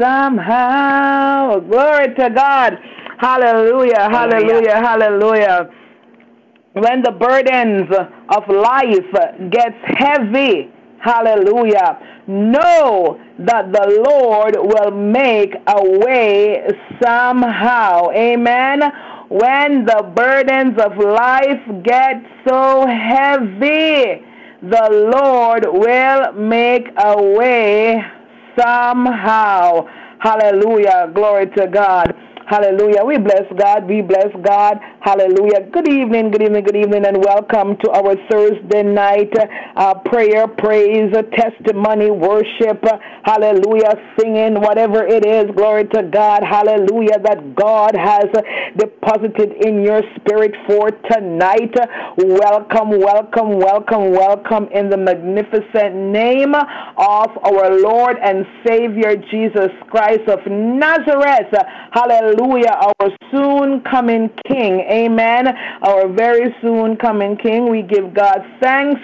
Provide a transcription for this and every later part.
somehow. Glory to God. Hallelujah, hallelujah, hallelujah. When the burdens of life gets heavy, Hallelujah. Know that the Lord will make a way somehow. Amen. When the burdens of life get so heavy, the Lord will make a way somehow. Hallelujah. Glory to God. Hallelujah. We bless God. We bless God. Hallelujah. Good evening, good evening, good evening, and welcome to our Thursday night uh, prayer, praise, testimony, worship. Hallelujah. Singing, whatever it is. Glory to God. Hallelujah. That God has deposited in your spirit for tonight. Welcome, welcome, welcome, welcome in the magnificent name of our Lord and Savior Jesus Christ of Nazareth. Hallelujah. Hallelujah, our soon coming King. Amen. Our very soon coming King. We give God thanks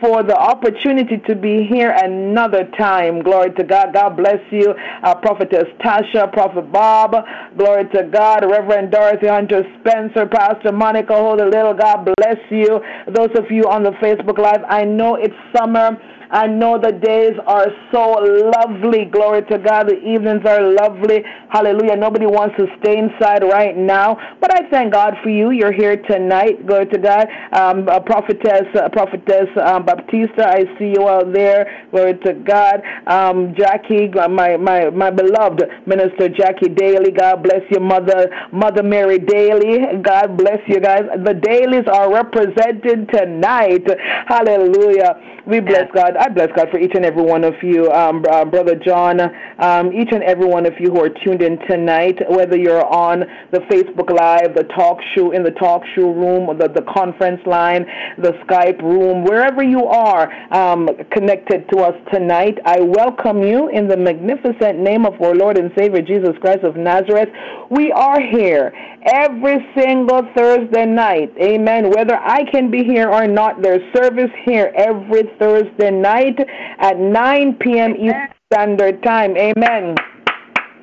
for the opportunity to be here another time. Glory to God. God bless you, uh, Prophetess Tasha, Prophet Bob. Glory to God, Reverend Dorothy Hunter Spencer, Pastor Monica Hold a Little. God bless you. Those of you on the Facebook Live, I know it's summer. I know the days are so lovely. Glory to God. The evenings are lovely. Hallelujah. Nobody wants to stay inside right now. But I thank God for you. You're here tonight. Glory to God. Um, uh, prophetess, uh, prophetess um, Baptista, I see you out there. Glory to God. Um, Jackie, my, my, my beloved minister Jackie Daly. God bless you, Mother, Mother Mary Daly. God bless you guys. The Dalys are represented tonight. Hallelujah. We bless God. I bless God for each and every one of you, um, uh, Brother John, um, each and every one of you who are tuned in tonight, whether you're on the Facebook Live, the talk show, in the talk show room, the, the conference line, the Skype room, wherever you are um, connected to us tonight, I welcome you in the magnificent name of our Lord and Savior Jesus Christ of Nazareth. We are here every single Thursday night. Amen. Whether I can be here or not, there's service here every Thursday night at 9 p.m. Eastern Standard Time. Amen.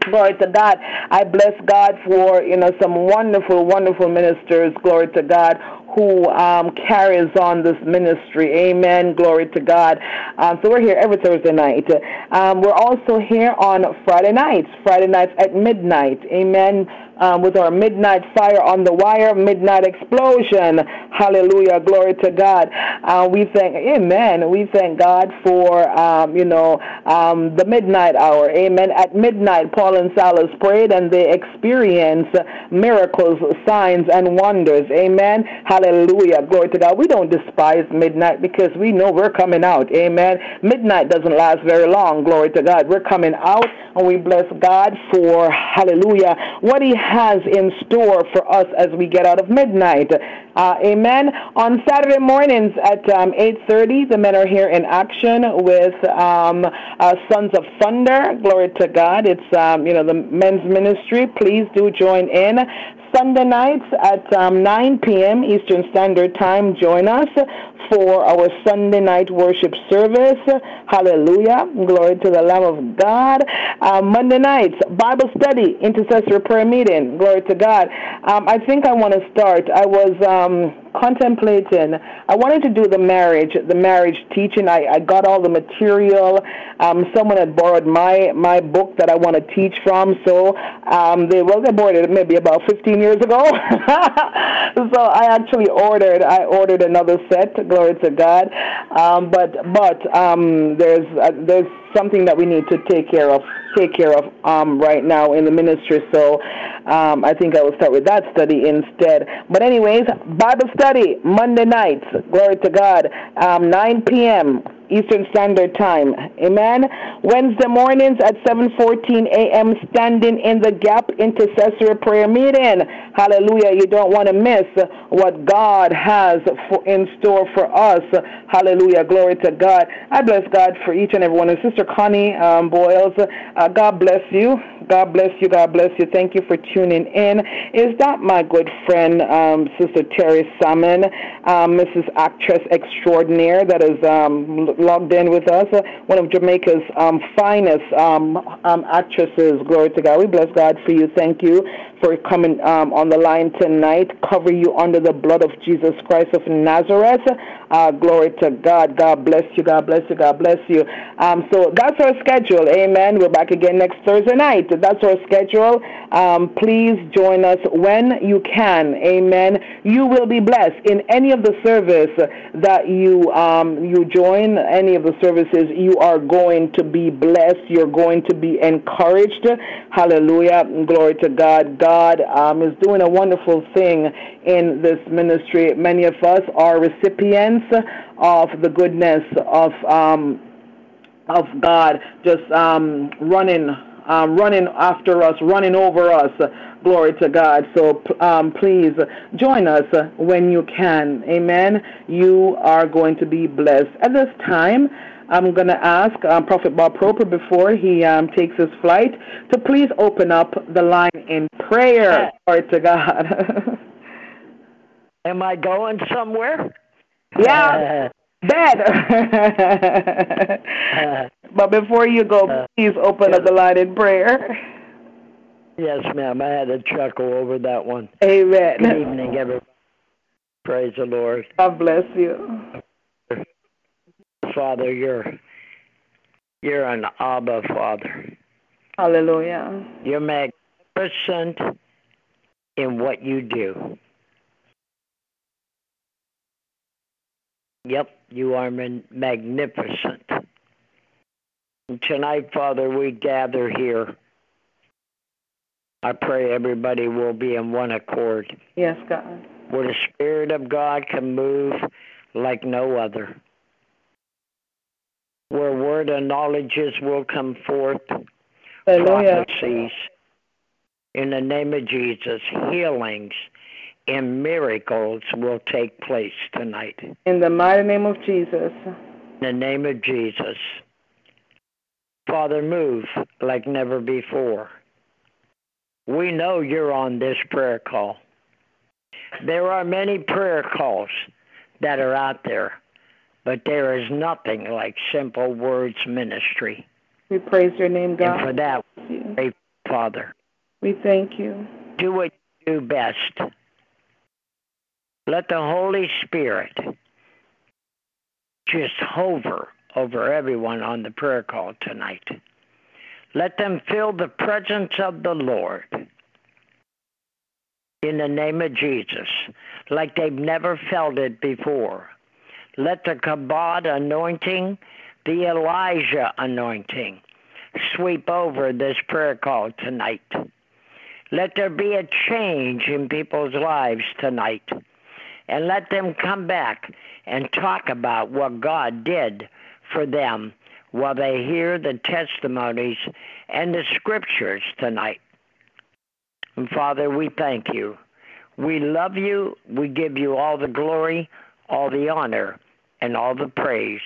Glory to God. I bless God for, you know, some wonderful, wonderful ministers. Glory to God who um, carries on this ministry. Amen. Glory to God. Um, so we're here every Thursday night. Um, we're also here on Friday nights, Friday nights at midnight. Amen. Um, with our midnight fire on the wire, midnight explosion. Hallelujah. Glory to God. Uh, we thank, amen. We thank God for, um, you know, um, the midnight hour. Amen. At midnight, Paul and Silas prayed and they experienced miracles, signs, and wonders. Amen. Hallelujah. Glory to God. We don't despise midnight because we know we're coming out. Amen. Midnight doesn't last very long. Glory to God. We're coming out and we bless God for, hallelujah, what He has in store for us as we get out of midnight. Uh, amen. On Saturday mornings at um, 8.30, the men are here in action with um, uh, Sons of Thunder. Glory to God. It's, um, you know, the men's ministry. Please do join in. Sunday nights at um, 9 p.m. Eastern Standard Time. Join us for our Sunday night worship service. Hallelujah. Glory to the Lamb of God. Uh, Monday nights, Bible study, intercessory prayer meeting. Glory to God. Um, I think I want to start. I was um, contemplating. I wanted to do the marriage, the marriage teaching. I, I got all the material. Um, someone had borrowed my my book that I want to teach from. So um, they well they borrowed it maybe about 15 years ago. so I actually ordered. I ordered another set. Glory to God. Um, but but um, there's uh, there's something that we need to take care of take care of um, right now in the ministry. So um, I think I will start with that study instead. But anyways, Bible study Monday nights. Glory to God. Um, 9 p.m. Eastern Standard Time. Amen. Wednesday mornings at 7:14 a.m. Standing in the Gap Intercessory Prayer Meeting. Hallelujah. You don't want to miss what God has for, in store for us. Hallelujah. Glory to God. I bless God for each and every one. And Sister Connie um, Boyles, uh, God bless you. God bless you. God bless you. Thank you for tuning in. Is that my good friend, um, Sister Terry Salmon, um, Mrs. Actress Extraordinaire, that is um, logged in with us, uh, one of Jamaica's um, finest um, um, actresses. Glory to God. We bless God for you. Thank you for coming um, on the line tonight. Cover you under the blood of Jesus Christ of Nazareth. Uh, glory to God. God bless you. God bless you. God bless you. Um, so that's our schedule. Amen. We're back again next Thursday night. That's our schedule. Um, please join us when you can. Amen. You will be blessed in any of the service that you um, you join. Any of the services, you are going to be blessed. You're going to be encouraged. Hallelujah. Glory to God. God um, is doing a wonderful thing in this ministry. Many of us are recipients of the goodness of um, of God just um, running um, running after us, running over us. Glory to God. So um, please join us when you can. Amen. You are going to be blessed. At this time, I'm going to ask um, Prophet Bob Proper before he um, takes his flight to please open up the line in prayer. Glory to God. Am I going somewhere? yeah, bed. but before you go, please open up the line in prayer. yes, ma'am. I had to chuckle over that one. Amen. Good evening, everybody. Praise the Lord. God bless you. Father, you're you're an Abba Father. Hallelujah. You're magnificent in what you do. Yep, you are magnificent. And tonight, Father, we gather here. I pray everybody will be in one accord, Yes, God. where the Spirit of God can move like no other, where word of knowledges will come forth, Hallelujah. prophecies. In the name of Jesus, healings and miracles will take place tonight. In the mighty name of Jesus. In the name of Jesus. Father, move like never before. We know you're on this prayer call. There are many prayer calls that are out there, but there is nothing like Simple Words Ministry. We praise your name, God. And for that, pray, Father, We thank you. do what you do best. Let the Holy Spirit just hover over everyone on the prayer call tonight. Let them feel the presence of the Lord in the name of Jesus, like they've never felt it before. Let the Kabod anointing, the Elijah anointing, sweep over this prayer call tonight. Let there be a change in people's lives tonight. And let them come back and talk about what God did for them while they hear the testimonies and the scriptures tonight. And Father, we thank you. We love you. We give you all the glory, all the honor, and all the praise.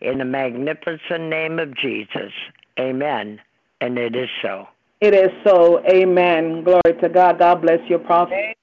In the magnificent name of Jesus. Amen. And it is so. It is so. Amen. Glory to God. God bless you, prophet.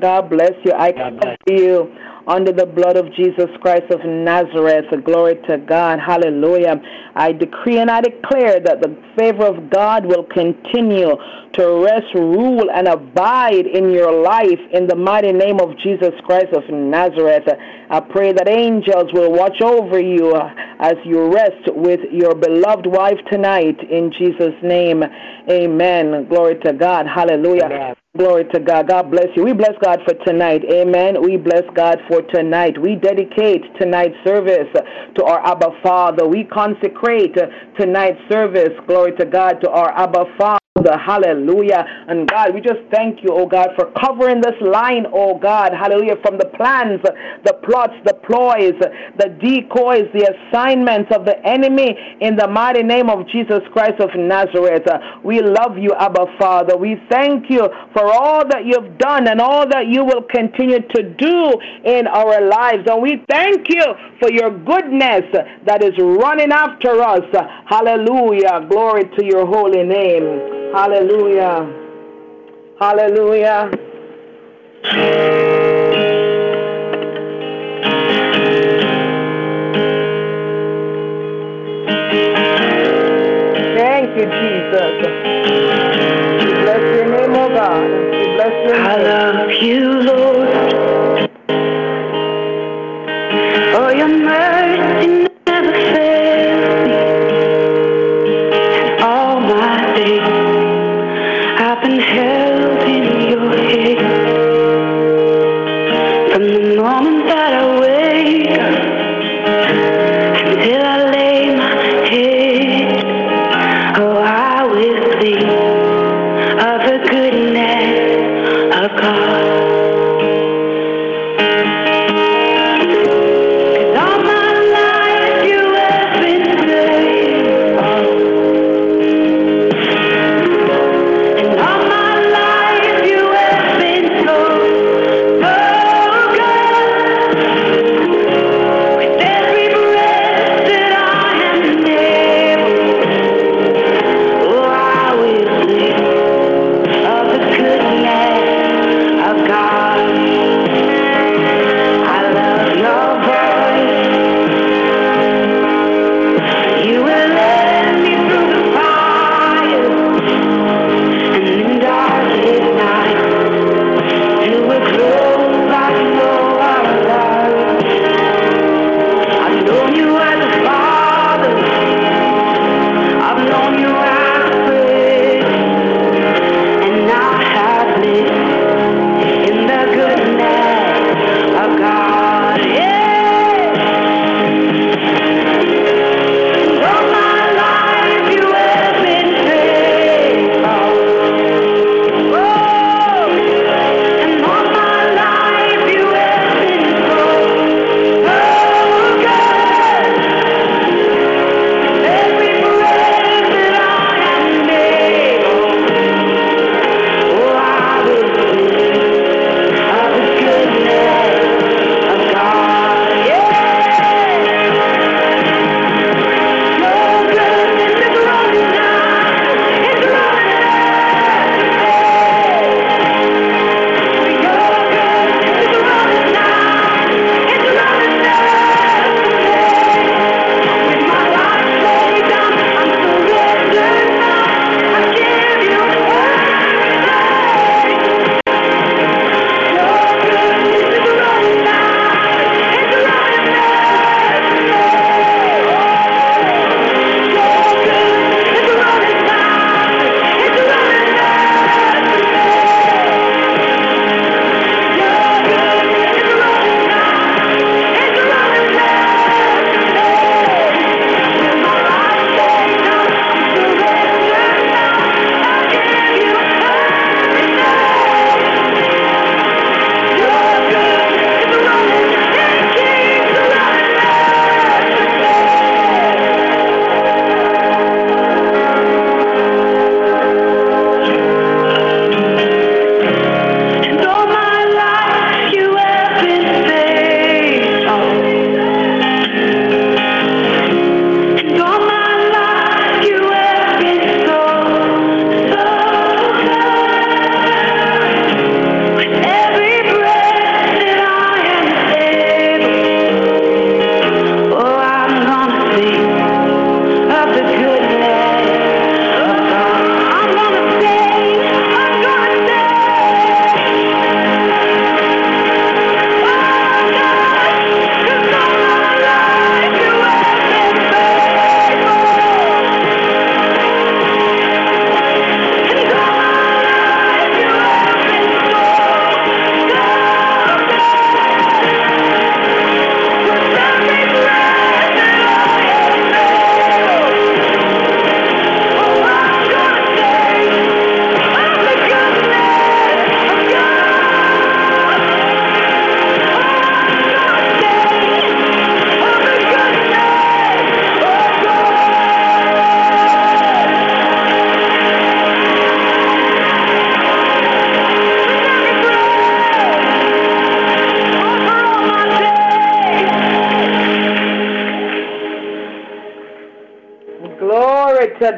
God bless you. I God cover bless. you under the blood of Jesus Christ of Nazareth. Glory to God. Hallelujah. I decree and I declare that the favor of God will continue to rest, rule, and abide in your life in the mighty name of Jesus Christ of Nazareth. I pray that angels will watch over you as you rest with your beloved wife tonight in Jesus' name. Amen. Glory to God. Hallelujah. Amen. Glory to God. God bless you. We bless God for tonight. Amen. We bless God for tonight. We dedicate tonight's service to our Abba Father. We consecrate tonight's service, glory to God, to our Abba Father. Hallelujah. And God, we just thank you, oh God, for covering this line, oh God. Hallelujah. From the plans, the plots, the ploys, the decoys, the assignments of the enemy in the mighty name of Jesus Christ of Nazareth. We love you, Abba Father. We thank you for all that you've done and all that you will continue to do in our lives. And we thank you for your goodness that is running after us. Hallelujah. Glory to your holy name. Hallelujah. Hallelujah. Thank you, Jesus. We bless your name, O oh God. We bless your name. I love you, Lord.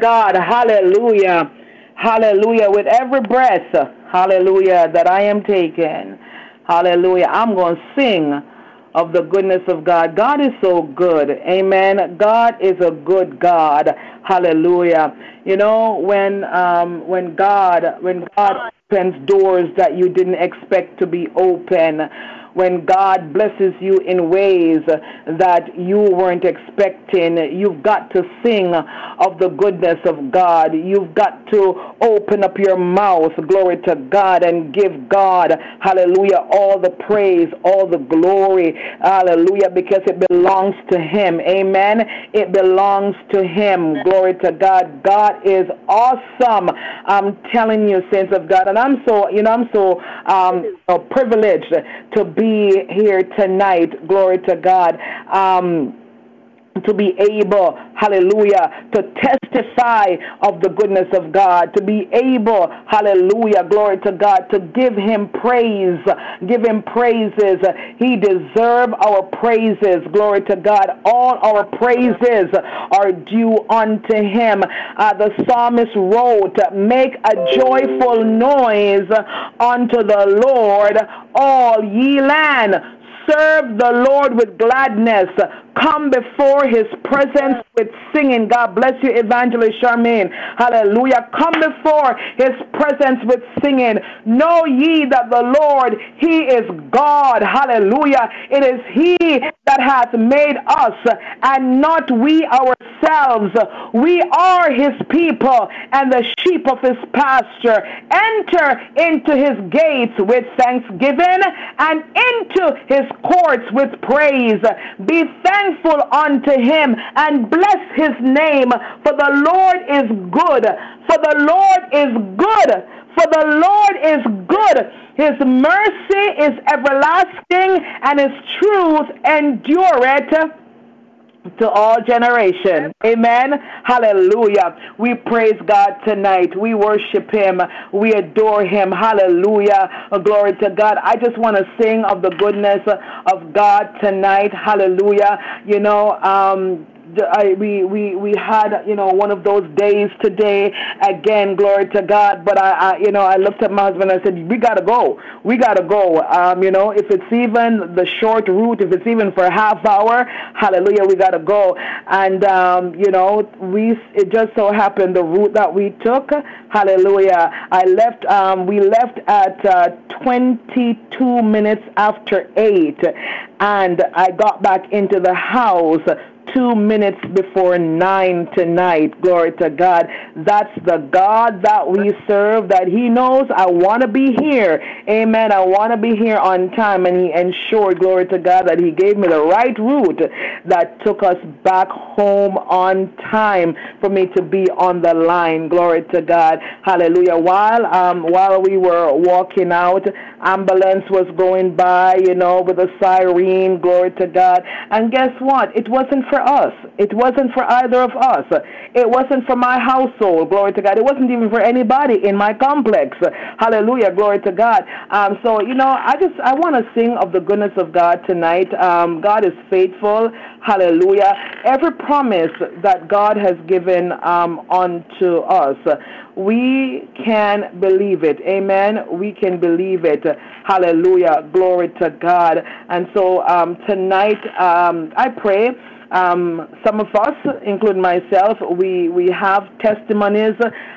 God. Hallelujah. Hallelujah. With every breath, hallelujah, that I am taking, hallelujah, I'm going to sing of the goodness of God. God is so good. Amen. God is a good God. Hallelujah. You know, when um, when God when God opens doors that you didn't expect to be open, when God blesses you in ways that you weren't expecting. You've got to sing of the goodness of God. You've got to open up your mouth, glory to God, and give God, hallelujah, all the praise, all the glory, hallelujah, because it belongs to Him. Amen. It belongs to Him. Glory to God. God is awesome. I'm telling you, saints of God, and I'm so, you know, I'm so um, privileged to be be here tonight. Glory to God. Um, to be able, hallelujah, to testify of the goodness of God, to be able, hallelujah, glory to God, to give him praise, give him praises. He deserves our praises, glory to God. All our praises are due unto him. Uh, the psalmist wrote, Make a joyful noise unto the Lord, all ye land serve the Lord with gladness. Come before his presence with singing. God bless you, Evangelist Charmaine. Hallelujah. Come before his presence with singing. Know ye that the Lord, he is God. Hallelujah. It is he that hath made us and not we ourselves. We are his people and the sheep of his pasture. Enter into his gates with thanksgiving and into his courts with praise. Be thankful unto him and bless his name, for the Lord is good. For the Lord is good. For the Lord is good. His mercy is everlasting, and his truth endureth to all generation. Amen. Hallelujah. We praise God tonight. We worship him. We adore him. Hallelujah. Glory to God. I just want to sing of the goodness of God tonight. Hallelujah. You know, um, I, we, we, we had, you know, one of those days today. Again, glory to God. But I, I you know, I looked at my husband and I said, we got to go. We got to go. Um, you know, if it's even the short route, if it's even for a half hour, hallelujah, we got to go. And, um, you know, we, it just so happened the route that we took, hallelujah, I left, um, we left at uh, 22 minutes after 8. And I got back into the house two minutes before nine tonight. Glory to God. That's the God that we serve, that He knows I want to be here. Amen. I want to be here on time. And He ensured, glory to God, that He gave me the right route that took us back home on time for me to be on the line. Glory to God. Hallelujah. While um while we were walking out, ambulance was going by, you know, with a siren. Glory to God. And guess what? It wasn't for us. It wasn't for either of us. It wasn't for my household. Glory to God. It wasn't even for anybody in my complex. Hallelujah. Glory to God. Um, so, you know, I just, I want to sing of the goodness of God tonight. Um, God is faithful. Hallelujah. Every promise that God has given um, unto us, we can believe it. Amen. We can believe it. Hallelujah. Glory to God. And so um, tonight, um, I pray um, some of us, including myself, we, we have testimonies.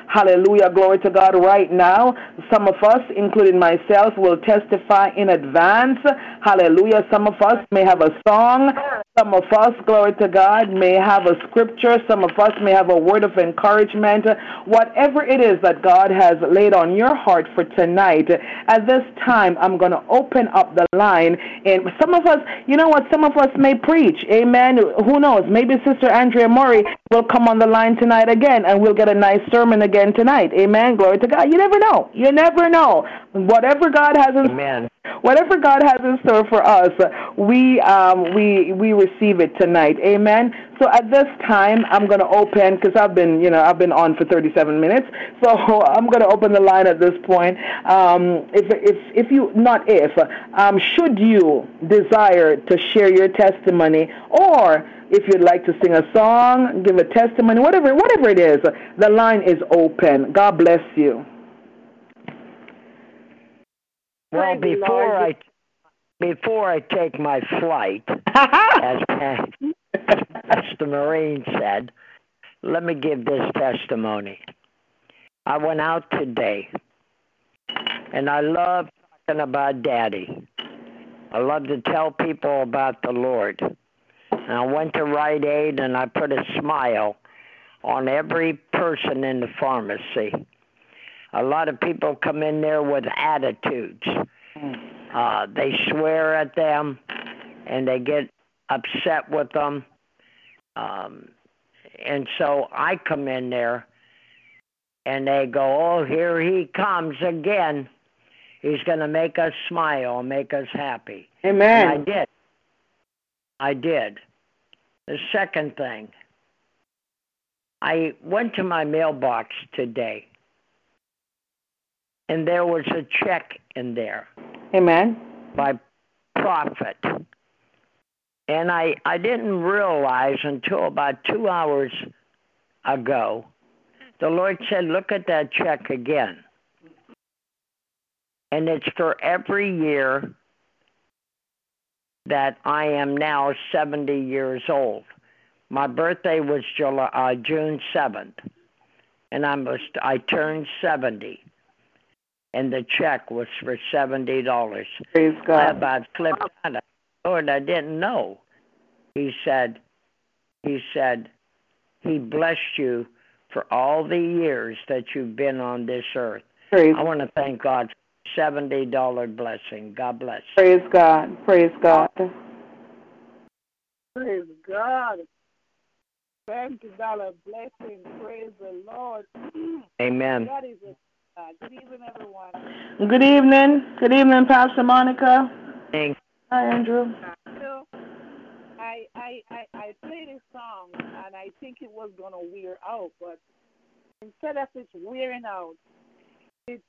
Hallelujah. Glory to God right now. Some of us, including myself, will testify in advance. Hallelujah. Some of us may have a song. Some of us, glory to God, may have a scripture. Some of us may have a word of encouragement. Whatever it is that God has laid on your heart for tonight, at this time, I'm going to open up the line. And some of us, you know what, some of us may preach. Amen. Who knows? Maybe Sister Andrea Murray will come on the line tonight again and we'll get a nice sermon again tonight. Amen. Glory to God. You never know. You never know. Whatever God has in Amen. whatever God has in store for us, we um, we we receive it tonight. Amen. So at this time, I'm going to open because I've been you know I've been on for 37 minutes. So I'm going to open the line at this point. Um, if if if you not if um, should you desire to share your testimony or if you'd like to sing a song, give a testimony, whatever whatever it is, the line is open. God bless you. Well, before I before I take my flight, as Pa- Pastor Marine said, let me give this testimony. I went out today And I love talking about Daddy. I love to tell people about the Lord. And I went to Rite Aid and I put a smile on every person in the pharmacy. A lot of people come in there with attitudes. Uh, they swear at them and they get upset with them. Um, and so I come in there and they go, Oh, here he comes again. He's going to make us smile, make us happy. And I did. I did. The second thing, I went to my mailbox today and there was a check in there Amen. by Prophet. And I, I didn't realize until about two hours ago, the Lord said, Look at that check again. And it's for every year that I am now 70 years old. My birthday was July, uh, June 7th, and I was I turned 70, and the check was for seventy dollars. Praise I God. about flipped out. Lord, I didn't know. He said, he said, he blessed you for all the years that you've been on this earth. Praise, I want to thank God for seventy dollar blessing. God bless. praise God. Praise God. Praise God. $70 blessing. Praise the Lord. Amen. God is a God. Uh, good evening, everyone. Good evening. Good evening, Pastor Monica. Thank- Hi, Andrew. Uh, so, I I I I played a song and I think it was gonna wear out, but instead of it wearing out, it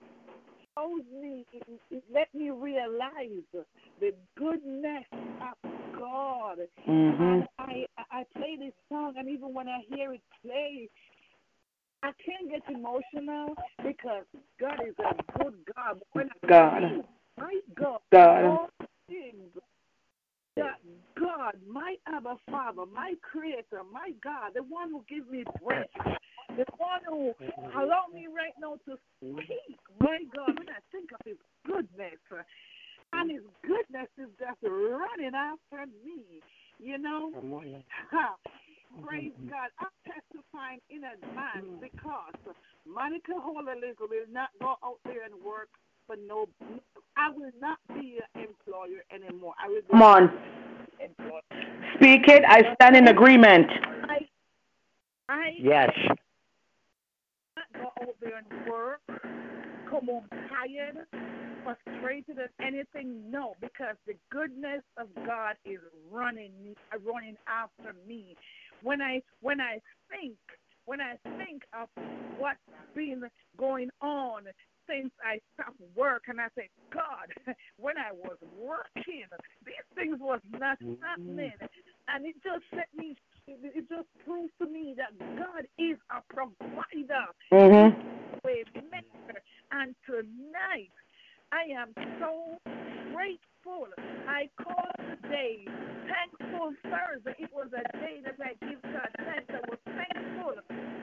shows me, it, let me realize the goodness of God. Mm-hmm. And I I play this song, and even when I hear it play, I can't get emotional because God is a good God. When I God. think, my God, God. that God, my Abba Father, my Creator, my God, the one who gives me breath, the one who allow me right now to speak, my God, when I think of His goodness, and His goodness is just running after me, you know. Ha. Praise mm-hmm. God. I'm testifying in advance mm. because Monica Hololick will not go out there and work for no. I will not be an employer anymore. I will be Come on. Speak it. I stand in agreement. I, I Yes. Not go out there and work, come home tired, frustrated, or anything. No, because the goodness of God is running me, running after me. When I when I think when I think of what's been going on since I stopped work, and I say, God, when I was working, these things was not mm-hmm. happening, and it just set me. It just proves to me that God is a provider Mm-hmm. And tonight, I am so grateful. I called today Thankful Thursday. It was a day that I give God thanks. I was thankful.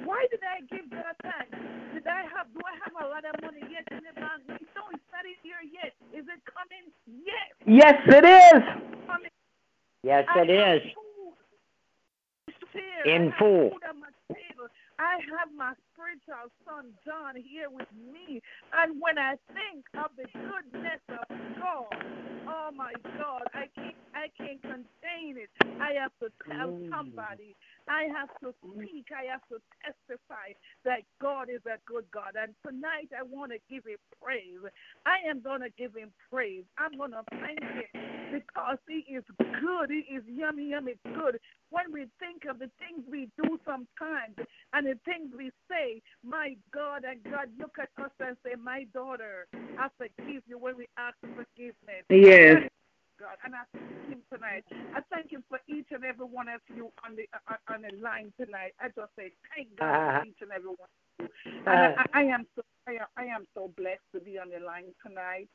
Why did I give God thanks? Did I have? Do I have a lot of money yet in the bank? No, it's not in here yet. Is it coming? Yes, Yes, it is. coming. Yes, I it is. In full. food on my table. I have my spiritual son John here with me. And when I think of the goodness of God, oh my God, I can't I can't contain it. I have to tell mm. somebody. I have to speak. I have to testify that God is a good God. And tonight I want to give him praise. I am going to give him praise. I'm going to thank him because he is good. He is yummy, yummy good. When we think of the things we do sometimes and the things we say, my God and God look at us and say, My daughter, I forgive you when we ask for forgiveness. Yes. God, and I thank Him tonight. I thank Him for each and every one of you on the uh, on the line tonight. I just say thank God Uh-huh. for each and every one of you. And I, I am so I am, I am so blessed to be on the line tonight.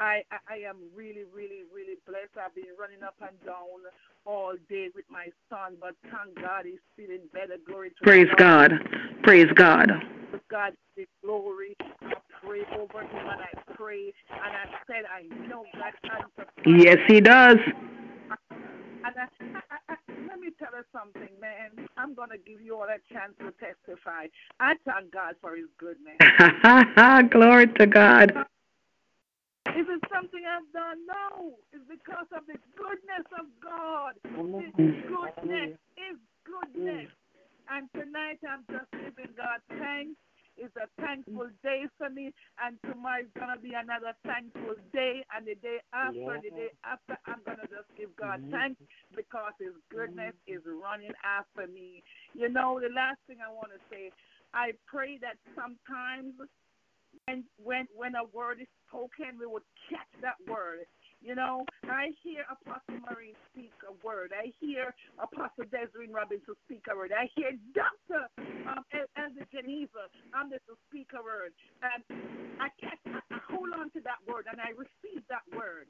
I, I I am really really really blessed. I've been running up and down all day with my son, but thank God he's feeling better. Glory to Praise God. God. Praise God. God be glory. I pray over him and I pray and I said I know God. Yes, He does. And I, I, I, let me tell you something, man. I'm gonna give you all a chance to testify. I thank God for His goodness. Glory to God. Is it something I've done? No. It's because of the goodness of God. His mm-hmm. goodness is goodness. Mm. And tonight I'm just giving God thanks. It's a thankful day for me, and tomorrow is gonna be another thankful day, and the day after, the day after, I'm gonna just give God mm-hmm. thanks because His goodness mm-hmm. is running after me. You know, the last thing I want to say, I pray that sometimes when when when a word is spoken, we would catch that word. You know, I hear Apostle Maureen speak a word. I hear Apostle Desiree Robinson speak a word. I hear Doctor um, Elder Geneva um, to speak a word, and I catch, I, I hold on to that word, and I receive that word,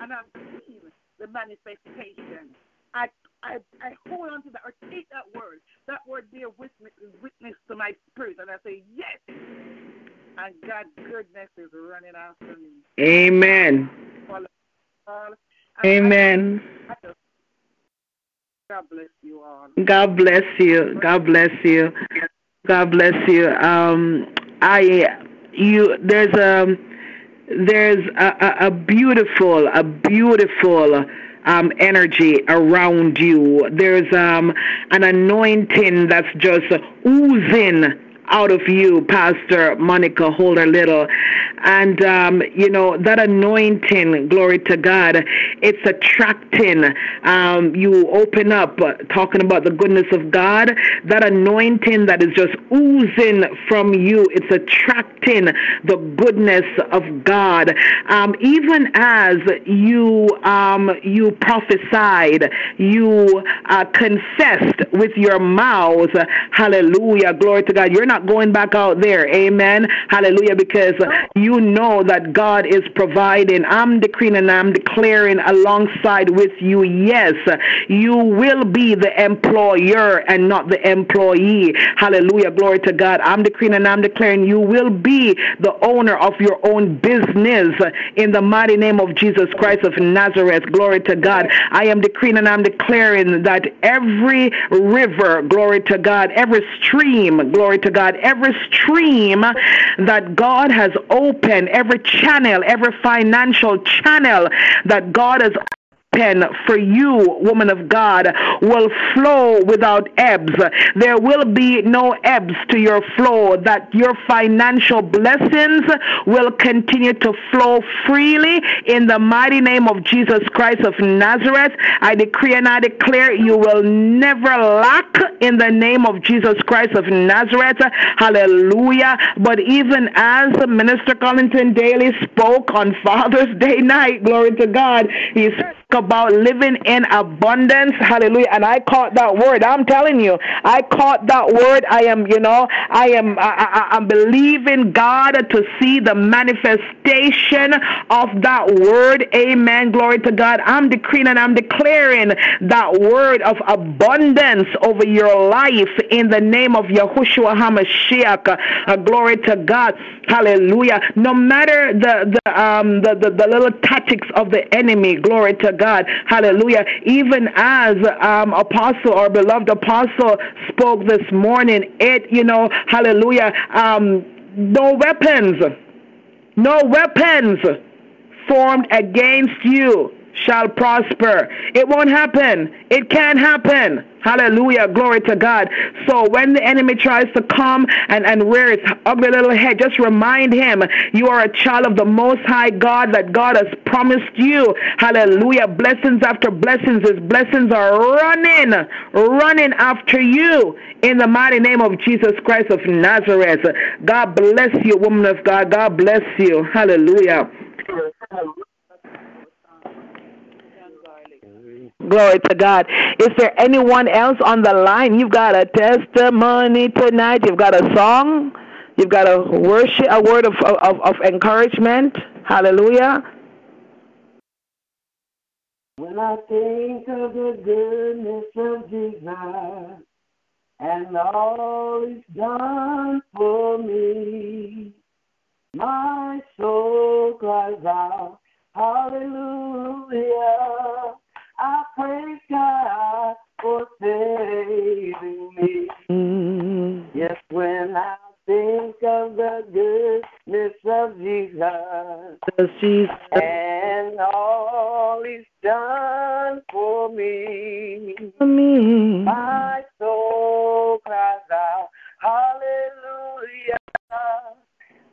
and I'm seeing the manifestation. I, I I hold on to that or take that word. That word bear witness witness to my spirit, and I say yes. And God's goodness is running after me. Amen. All, all, and Amen. I, I just, God bless you all. God bless you. God bless you. God bless you. Um, I you there's a there's a, a, a beautiful a beautiful um, energy around you. There's um, an anointing that's just oozing out of you, Pastor Monica Holder Little. And, um, you know, that anointing, glory to God, it's attracting. Um, you open up uh, talking about the goodness of God, that anointing that is just oozing from you, it's attracting the goodness of God. Um, even as you, um, you prophesied, you uh, confessed with your mouth, hallelujah, glory to God. You're not going back out there, amen, hallelujah, because you know that God is providing. I'm decreeing and I'm declaring alongside with you, yes, you will be the employer and not the employee. Hallelujah, glory to God. I'm decreeing and I'm declaring you will be the owner of your own business in the mighty name of Jesus Christ of Nazareth. Glory to God. I am decreeing and I'm declaring that every river, glory to God, every stream, glory to God, every stream that God has opened, every channel, every financial channel that God has pen for you, woman of God, will flow without ebbs. There will be no ebbs to your flow, that your financial blessings will continue to flow freely in the mighty name of Jesus Christ of Nazareth. I decree and I declare you will never lack in the name of Jesus Christ of Nazareth. Hallelujah. But even as Minister Collington Daly spoke on Father's Day night, glory to God, he spoke about living in abundance. Hallelujah. And I caught that word. I'm telling you, I caught that word. I am, you know, I am, I, I, I'm believing God to see the manifestation of that word. Amen. Glory to God. I'm decreeing and I'm declaring that word of abundance over your life in the name of Yahushua HaMashiach. Uh, glory to God. Hallelujah. No matter the the um the, the, the little tactics of the enemy, glory to God. Hallelujah. Even as um apostle or beloved apostle spoke this morning, it you know, hallelujah, um no weapons, no weapons formed against you shall prosper. It won't happen. It can't happen. Hallelujah. Glory to God. So when the enemy tries to come and, and rear its ugly little head, just remind him you are a child of the Most High God, that God has promised you. Hallelujah. Blessings after blessings. His blessings are running, running after you in the mighty name of Jesus Christ of Nazareth. God bless you, woman of God. God bless you. Hallelujah. Glory to God. Is there anyone else on the line? You've got a testimony tonight. You've got a song. You've got a worship, a word of, of, of encouragement. Hallelujah. When I think of the goodness of Jesus and all He's done for me, My soul cries out, Hallelujah. I praise God for saving me. Mm. Yes, when I think of the goodness of Jesus Jesus. and all He's done for me, for Me. my soul cries out, Hallelujah.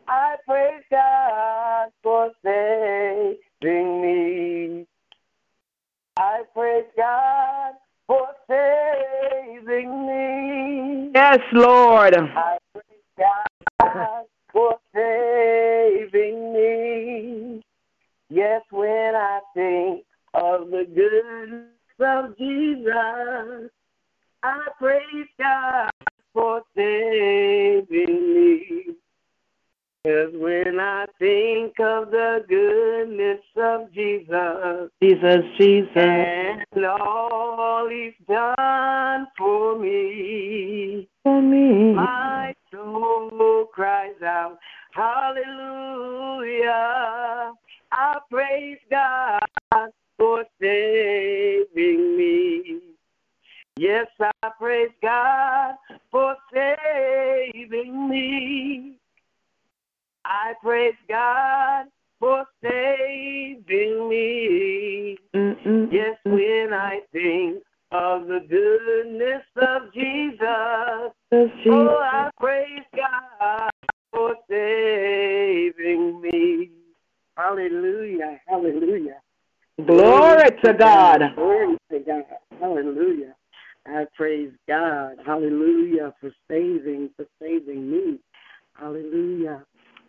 I praise God for saving me. I praise God for saving me. Yes, Lord. I praise God for saving me. Yes, when I think of the goodness of Jesus, I praise God for saving me. Cause when I think of the goodness of Jesus Jesus, Jesus. and all He's done for me, For me. my soul cries out, Hallelujah. I praise God for saving me. Yes, I praise God for saving me. I praise God for saving me. Mm-mm. Yes, when I think of the goodness of Jesus, oh, Jesus, oh, I praise God for saving me. Hallelujah, hallelujah. Glory to God. Glory to God. Hallelujah. I praise God. Hallelujah for saving, for saving me. Hallelujah.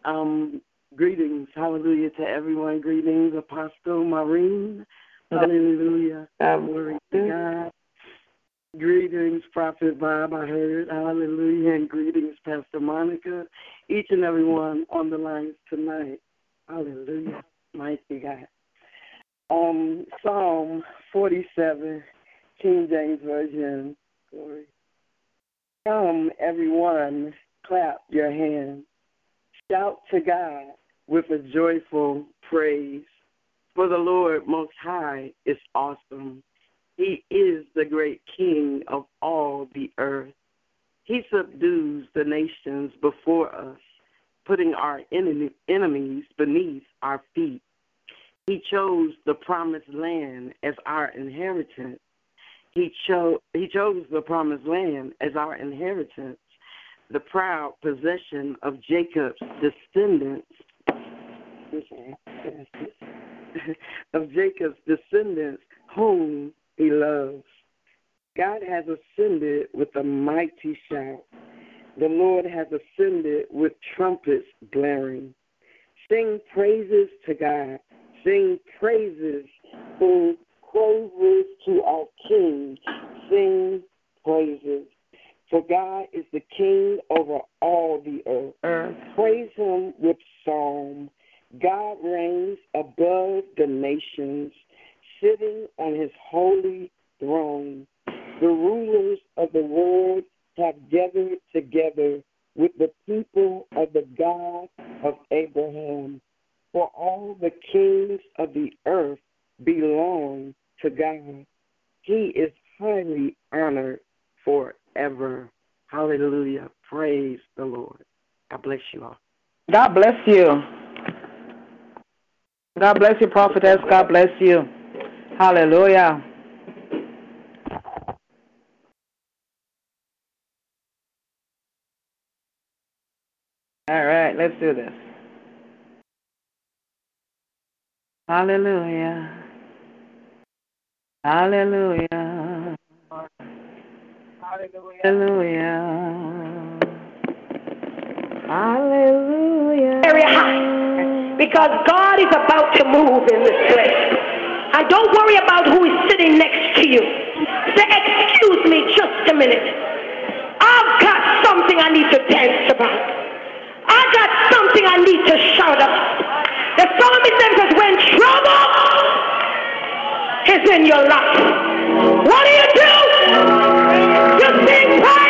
Um, greetings. Hallelujah to everyone. Greetings, Apostle Maureen. Hallelujah. Glory to God. Greetings, Prophet Bob, I heard. Hallelujah. And greetings, Pastor Monica. Each and every one on the lines tonight. Hallelujah. Mighty God. Um, Psalm 47, King James Version. Glory. Come, everyone, clap your hands. Shout to God with a joyful praise. For the Lord Most High is awesome. He is the great King of all the earth. He subdues the nations before us, putting our enemies beneath our feet. He chose the promised land as our inheritance. He, cho- he chose the promised land as our inheritance, the proud possession of Jacob's descendants. of Jacob's descendants, whom he loves. God has ascended with a mighty shout. The Lord has ascended with trumpets blaring. Sing praises to God. Sing praises. Sing praises to our King. Sing praises. For God is the King over all the earth. Earth. Praise him with psalm. God reigns above the nations, sitting on his holy throne. The rulers of the world have gathered together with the people of the God of Abraham. For all the kings of the earth belong to God. He is highly honored Hallelujah. Praise the Lord. God bless you all. God bless you. God bless you, prophetess. God bless you. Hallelujah. All right, let's do this. Hallelujah. Hallelujah. Hallelujah. Hallelujah. very high because God is about to move in this place. And don't worry about who is sitting next to you. Say, excuse me just a minute. I've got something I need to dance about. I got something I need to shout about. The psalmist says, when trouble is in your life, what do you do? You sing praises.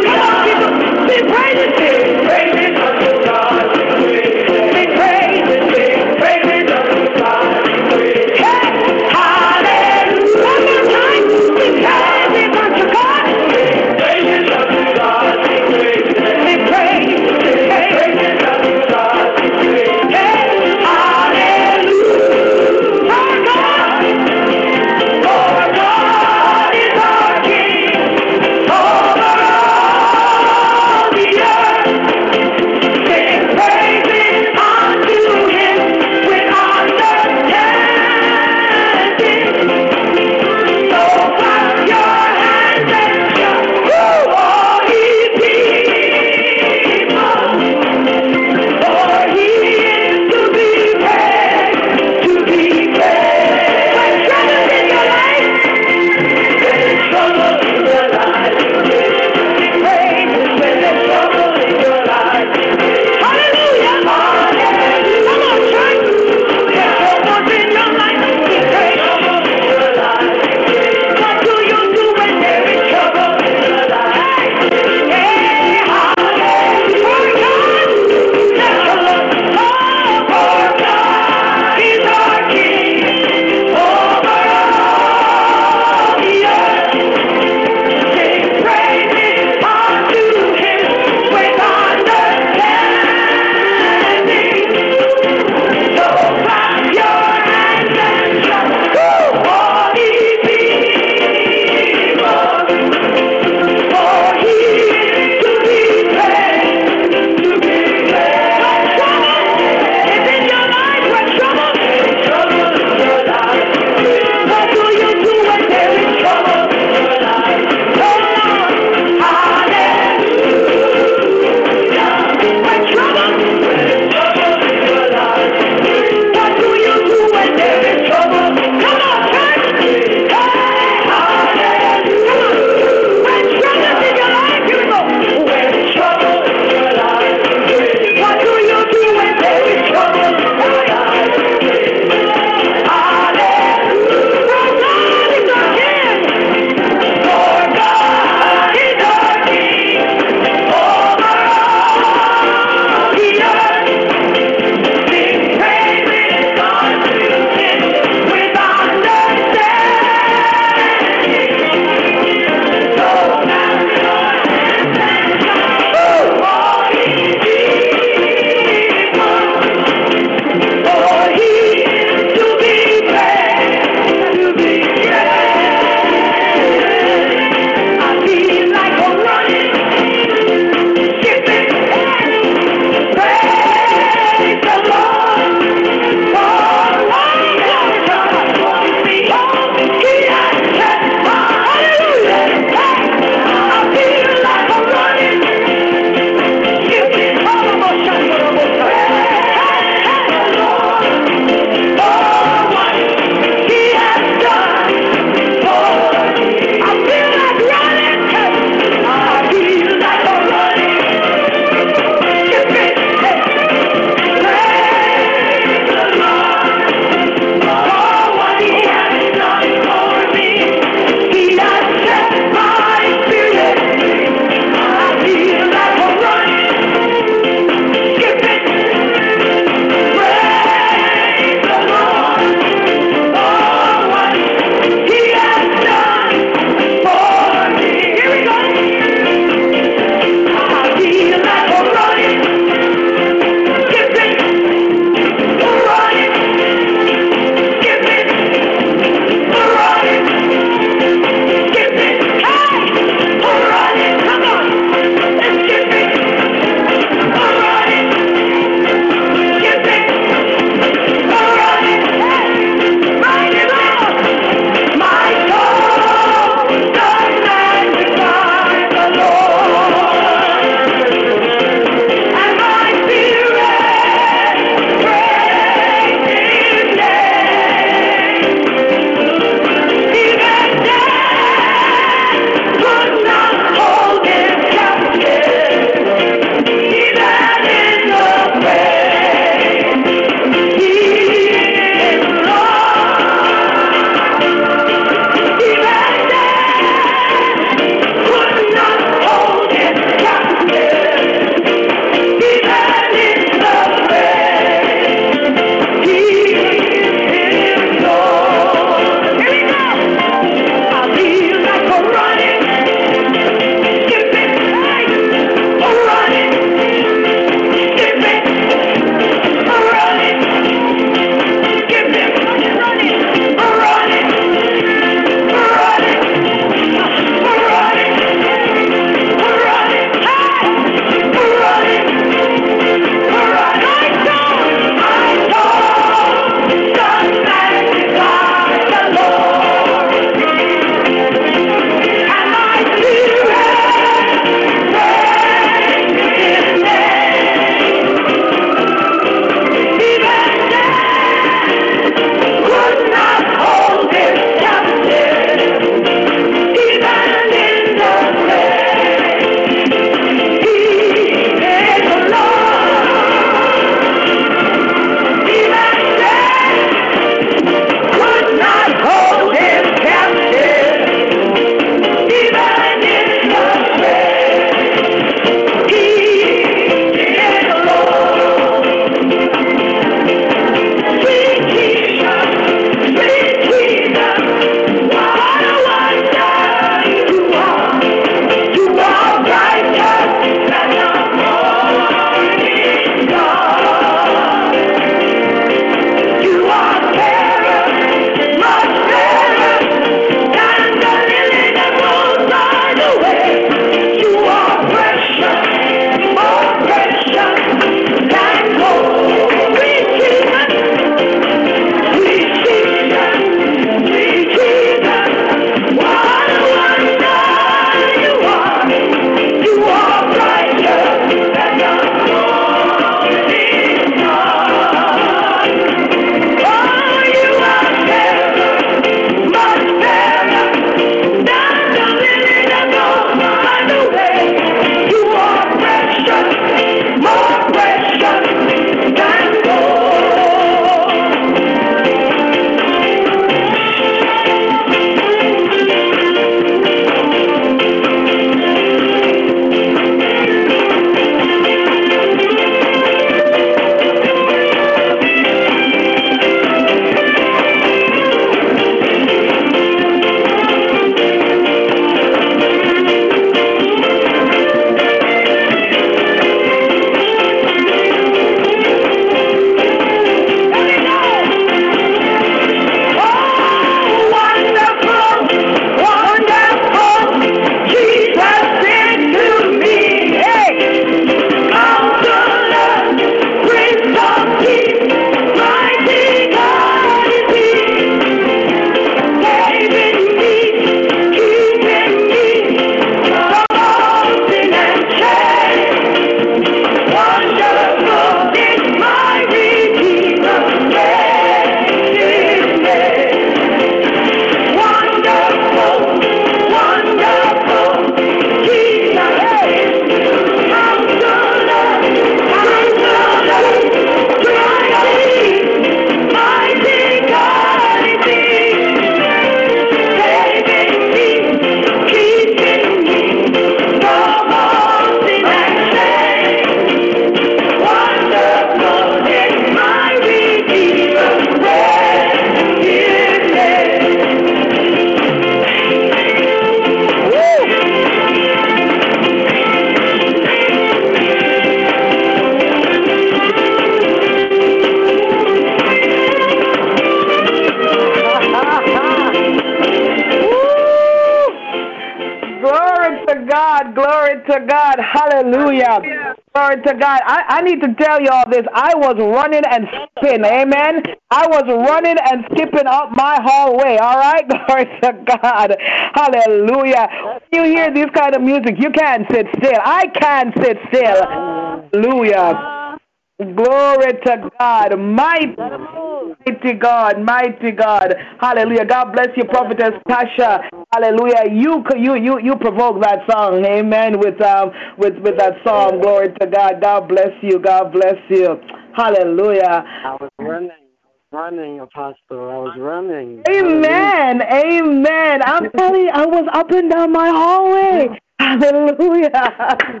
To God. I, I need to tell you all this. I was running and skipping. Amen. I was running and skipping up my hallway. All right. Glory to God. Hallelujah. When you hear this kind of music, you can't sit still. I can't sit still. Hallelujah. Glory to God. Mighty, mighty God, mighty God. Hallelujah. God bless you, prophetess Tasha. Hallelujah. You you you you provoke that song. Amen. With um with with that song. Glory to God. God bless you. God bless you. Hallelujah. I was running. I was running, Apostle. I was running. Amen. Amen. I'm telling you, I was up and down my hallway. Hallelujah.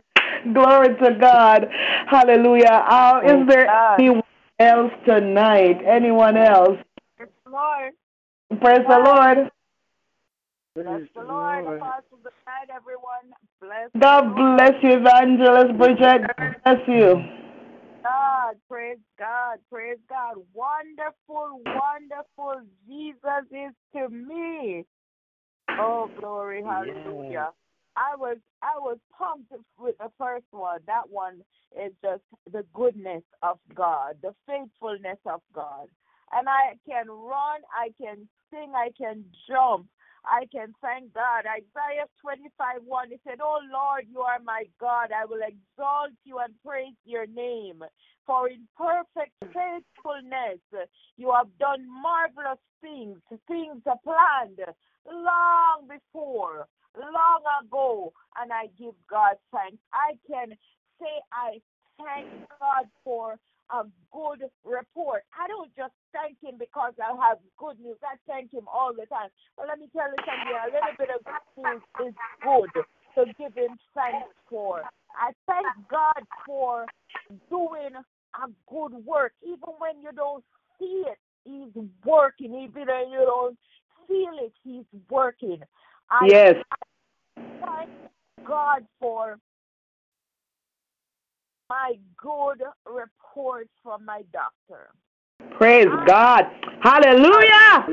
Glory to God. Hallelujah. Uh, is there anyone else tonight? Anyone else? Lord. Praise the Lord. Bless the Lord. Apostle, good night, everyone. Bless God bless you, Evangelist Bridget. God bless you. God. Praise God. Praise God. Wonderful, wonderful Jesus is to me. Oh, glory. Hallelujah. I was I was pumped with the first one. That one is just the goodness of God, the faithfulness of God. And I can run, I can sing, I can jump. I can thank God. Isaiah 25 1, he said, Oh Lord, you are my God. I will exalt you and praise your name. For in perfect faithfulness you have done marvelous things, things are planned long before, long ago, and I give God thanks. I can say I thank God for a good report. I don't just thank Him because I have good news. I thank Him all the time. But let me tell you something a little bit of good news is good to give Him thanks for. I thank God for doing a good work, even when you don't see it. He's working, even when you don't feel it. He's working. I Yes. thank God for my good report from my doctor. Praise God. Hallelujah.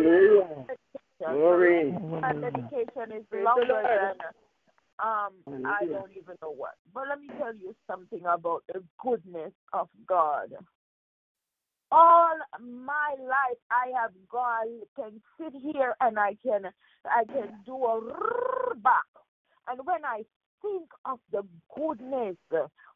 Glory. My medication is longer than um I don't even know what. But let me tell you something about the goodness of God. All my life I have God can sit here and I can I can do a back. And when I think of the goodness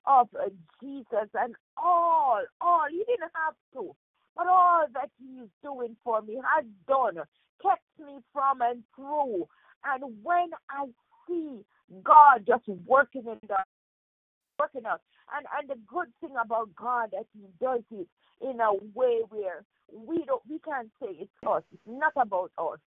of uh, Jesus and all, all, he didn't have to, but all that he's doing for me has done, kept me from and through. And when I see God just working in the working out, and and the good thing about God that He does it in a way where we don't, we can't say it's us. It's not about us.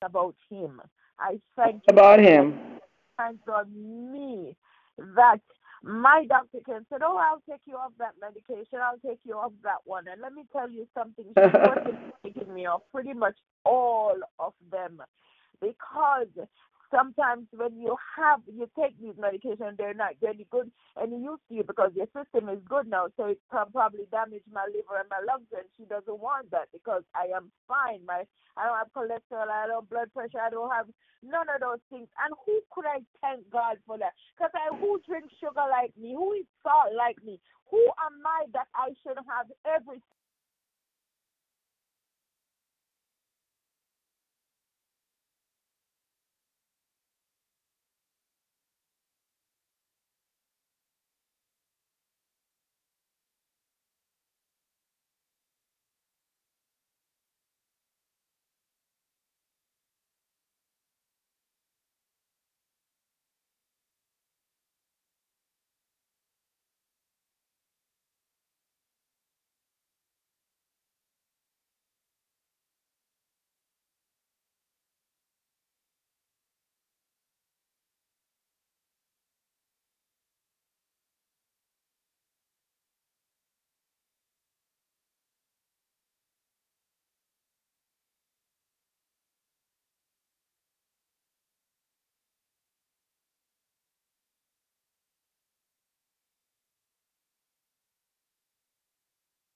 It's about Him. I thank you About him. Hands on me that my doctor can say, Oh, I'll take you off that medication, I'll take you off that one. And let me tell you something, she's working taking me off pretty much all of them because sometimes when you have you take these medications they're not really good any use to you because your system is good now so it can probably damage my liver and my lungs and she doesn't want that because I am fine. My I don't have cholesterol I don't have blood pressure I don't have none of those things. And who could I thank God for that? Because I who drinks sugar like me? Who eats salt like me? Who am I that I should have everything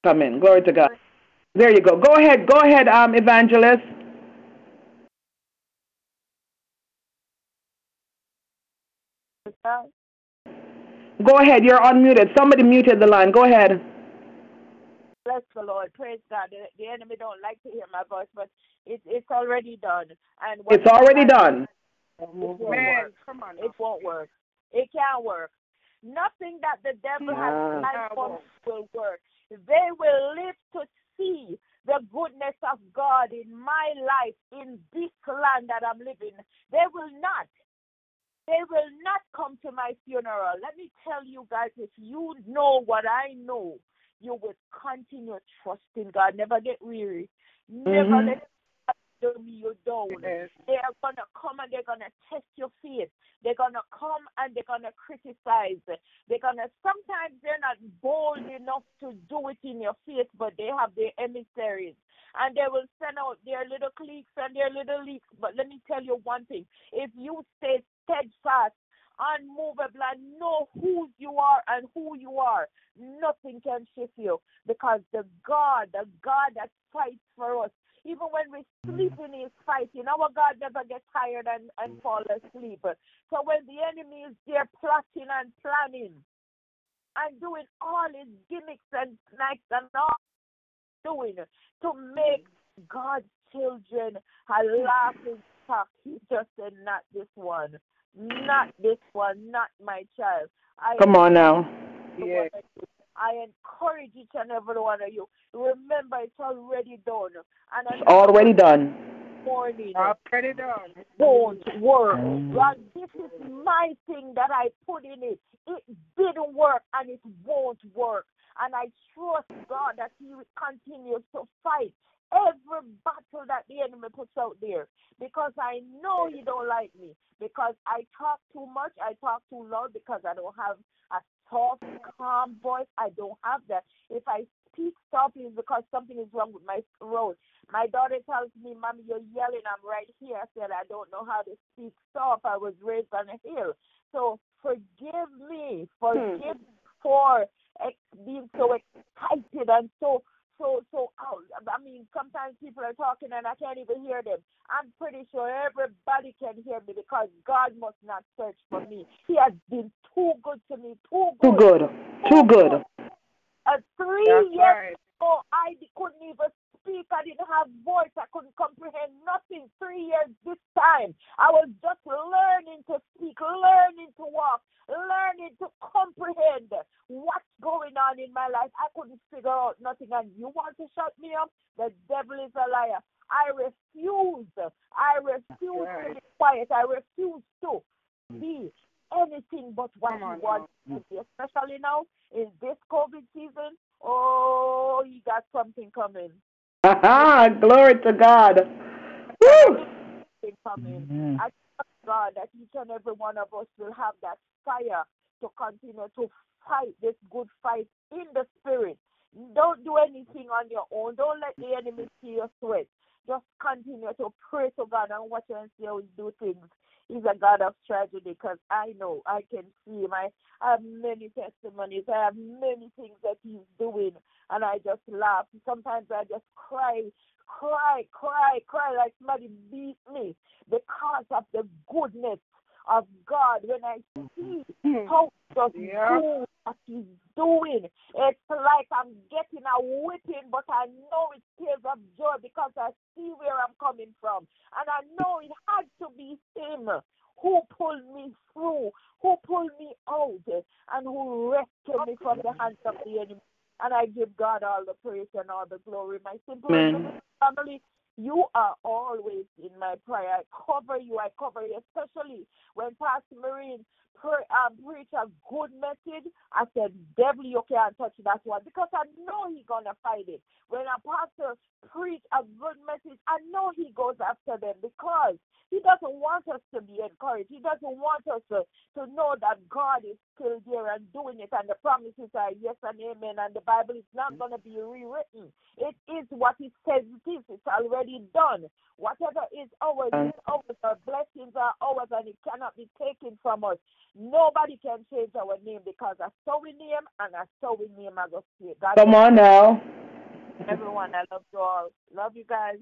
Come in. Glory to God. There you go. Go ahead. Go ahead, um, evangelist. Go ahead. You're unmuted. Somebody muted the line. Go ahead. Bless the Lord. Praise God. The, the enemy don't like to hear my voice, but it, it's already done. And It's already done. It won't Man, work. come on. It won't work. It can't work. Nothing that the devil has planned for us will work. They will live to see the goodness of God in my life, in this land that I'm living. They will not. They will not come to my funeral. Let me tell you guys, if you know what I know, you will continue trusting God. Never get weary. Never Mhm. let You down. Yes. They are gonna come and they're gonna test your faith. They're gonna come and they're gonna criticize. They're gonna sometimes they're not bold enough to do it in your face, but they have their emissaries. And they will send out their little cliques and their little leaks. But let me tell you one thing. If you stay steadfast, unmovable, and know who you are and who you are, nothing can shift you. Because the God, the God that fights for us, even when we're mm. sleeping, he's fighting, our God never gets tired and, and fall asleep. So when the enemy is there plotting and planning and doing all his gimmicks and snacks and all doing to make God's children a laughing stock, he just said, not this one. Not this one, not my child. I Come on now. Yes. I encourage each and every one of you. Remember, it's already done. And It's already done. morning Already done. won't work. God, this is my thing that I put in it. It didn't work and it won't work. And I trust God that He will continue to fight every battle that the enemy puts out there because I know He don't like me because I talk too much, I talk too loud because I don't have a soft, calm voice. I don't have that. If I speak softly, it's because something is wrong with my throat. My daughter tells me, Mommy, you're yelling. I'm right here. I said, I don't know how to speak soft. I was raised on a hill. So forgive me. Hmm. Forgive for ex- being so excited and so, so, so out. I mean, sometimes people are talking and I can't even hear them. I'm pretty sure everybody can hear me because God must not search for me. He has been too good to me. Too Too good. good. Too good. Uh, three That's years right. ago, I d- couldn't even speak. I didn't have voice. I couldn't comprehend nothing. Three years this time, I was just learning to speak, learning to walk, learning to comprehend what's going on in my life. I couldn't figure out nothing. And you want to shut me up? The devil is a liar. I refuse. I refuse to be quiet. I refuse to be anything but what he on to be, especially now in this COVID season. Oh, you got something coming. Glory to God. Woo! Something coming. I trust God that each and every one of us will have that fire to continue to fight this good fight in the spirit. Don't do anything on your own. Don't let the enemy see your sweat. Just continue to pray to God and watch and see how He do things. He's a God of tragedy because I know I can see him. I have many testimonies. I have many things that he's doing, and I just laugh. Sometimes I just cry, cry, cry, cry like somebody beat me because of the goodness of God. When I mm-hmm. see how he just Yeah. do what he's doing, it's like I'm getting a whipping, but I know it's tears of joy because I see where I'm coming from. And I know it had to be him who pulled me through, who pulled me out, and who rescued me from the hands of the enemy. And I give God all the praise and all the glory. My simple family, you are always in my prayer. I cover you. I cover you, especially when Pastor Maureen pre- um, preach a good message. I said, devil, you can't touch that one because I know he's gonna fight it. When a pastor preach a good message, I know he goes after them because he doesn't want us to be encouraged. He doesn't want us to, to know that God is still there and doing it, and the promises are yes and amen, and the Bible is not going to be rewritten. It is what it says it is. It's already done. Whatever is ours is ours. Our blessings are ours, and it cannot be taken from us. Nobody can change our name because saw we name and saw we name I go see. God Come on now. everyone. I love you all. Love you guys.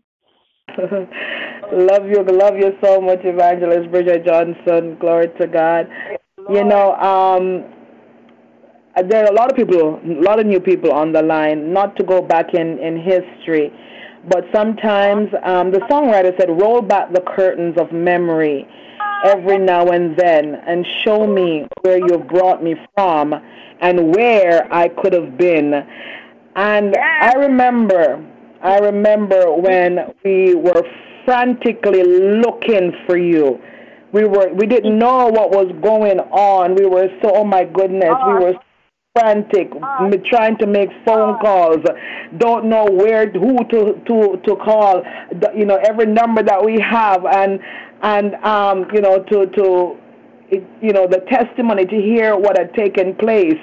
love you, love you so much, Evangelist Bridget Johnson. Glory to God. You know, um, there are a lot of people, a lot of new people on the line. Not to go back in in history, but sometimes um, the songwriter said, "Roll back the curtains of memory." Every now and then, and show me where you've brought me from and where I could have been. And I remember, I remember when we were frantically looking for you. We were, we didn't know what was going on. We were so, oh my goodness, we oh. were frantic, oh. m- trying to make oh. phone calls. Don't know where, who to to to call. You know, every number that we have, and and um, you know, to to you know the testimony to hear what had taken place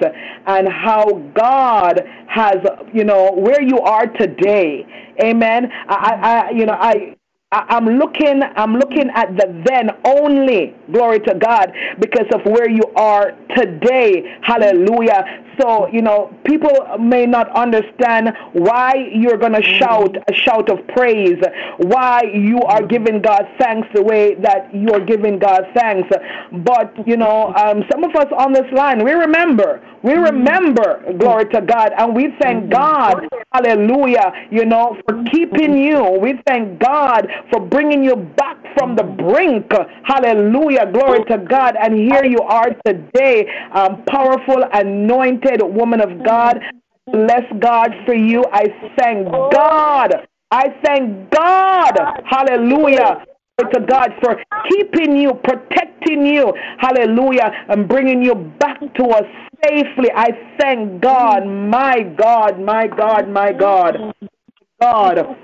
and how God has you know where you are today. Amen. I, I you know. I- I'm looking I'm looking at the then only glory to God because of where you are today hallelujah so you know people may not understand why you're going to shout a shout of praise why you are giving God thanks the way that you are giving God thanks. But you know um, some of us on this line we remember we remember glory to God and we thank God hallelujah you know for keeping you. We thank God for bringing you back from the brink. Hallelujah glory to God. And here you are today um, powerful anointed woman of God bless God for you. I thank God. I thank God. Hallelujah. To God for keeping you, protecting you, hallelujah, and bringing you back to us safely. I thank God, my God, my God, my God, God,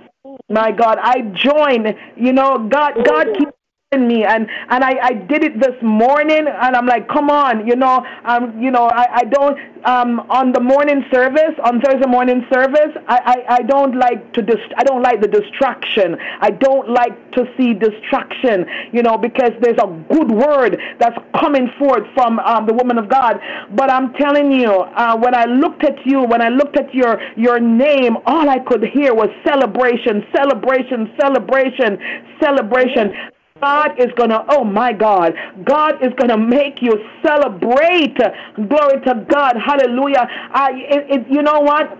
my God. I join, you know, God, God keeps in me and and I, I did it this morning and I'm like come on you know um you know I, I don't um on the morning service on Thursday morning service I, I, I don't like to I don't like the distraction. I don't like to see distraction you know because there's a good word that's coming forth from um, the woman of God. But I'm telling you uh, when I looked at you when I looked at your your name all I could hear was celebration celebration celebration celebration God is going to, oh my God, God is going to make you celebrate. Glory to God. Hallelujah. I, it, it, you know what?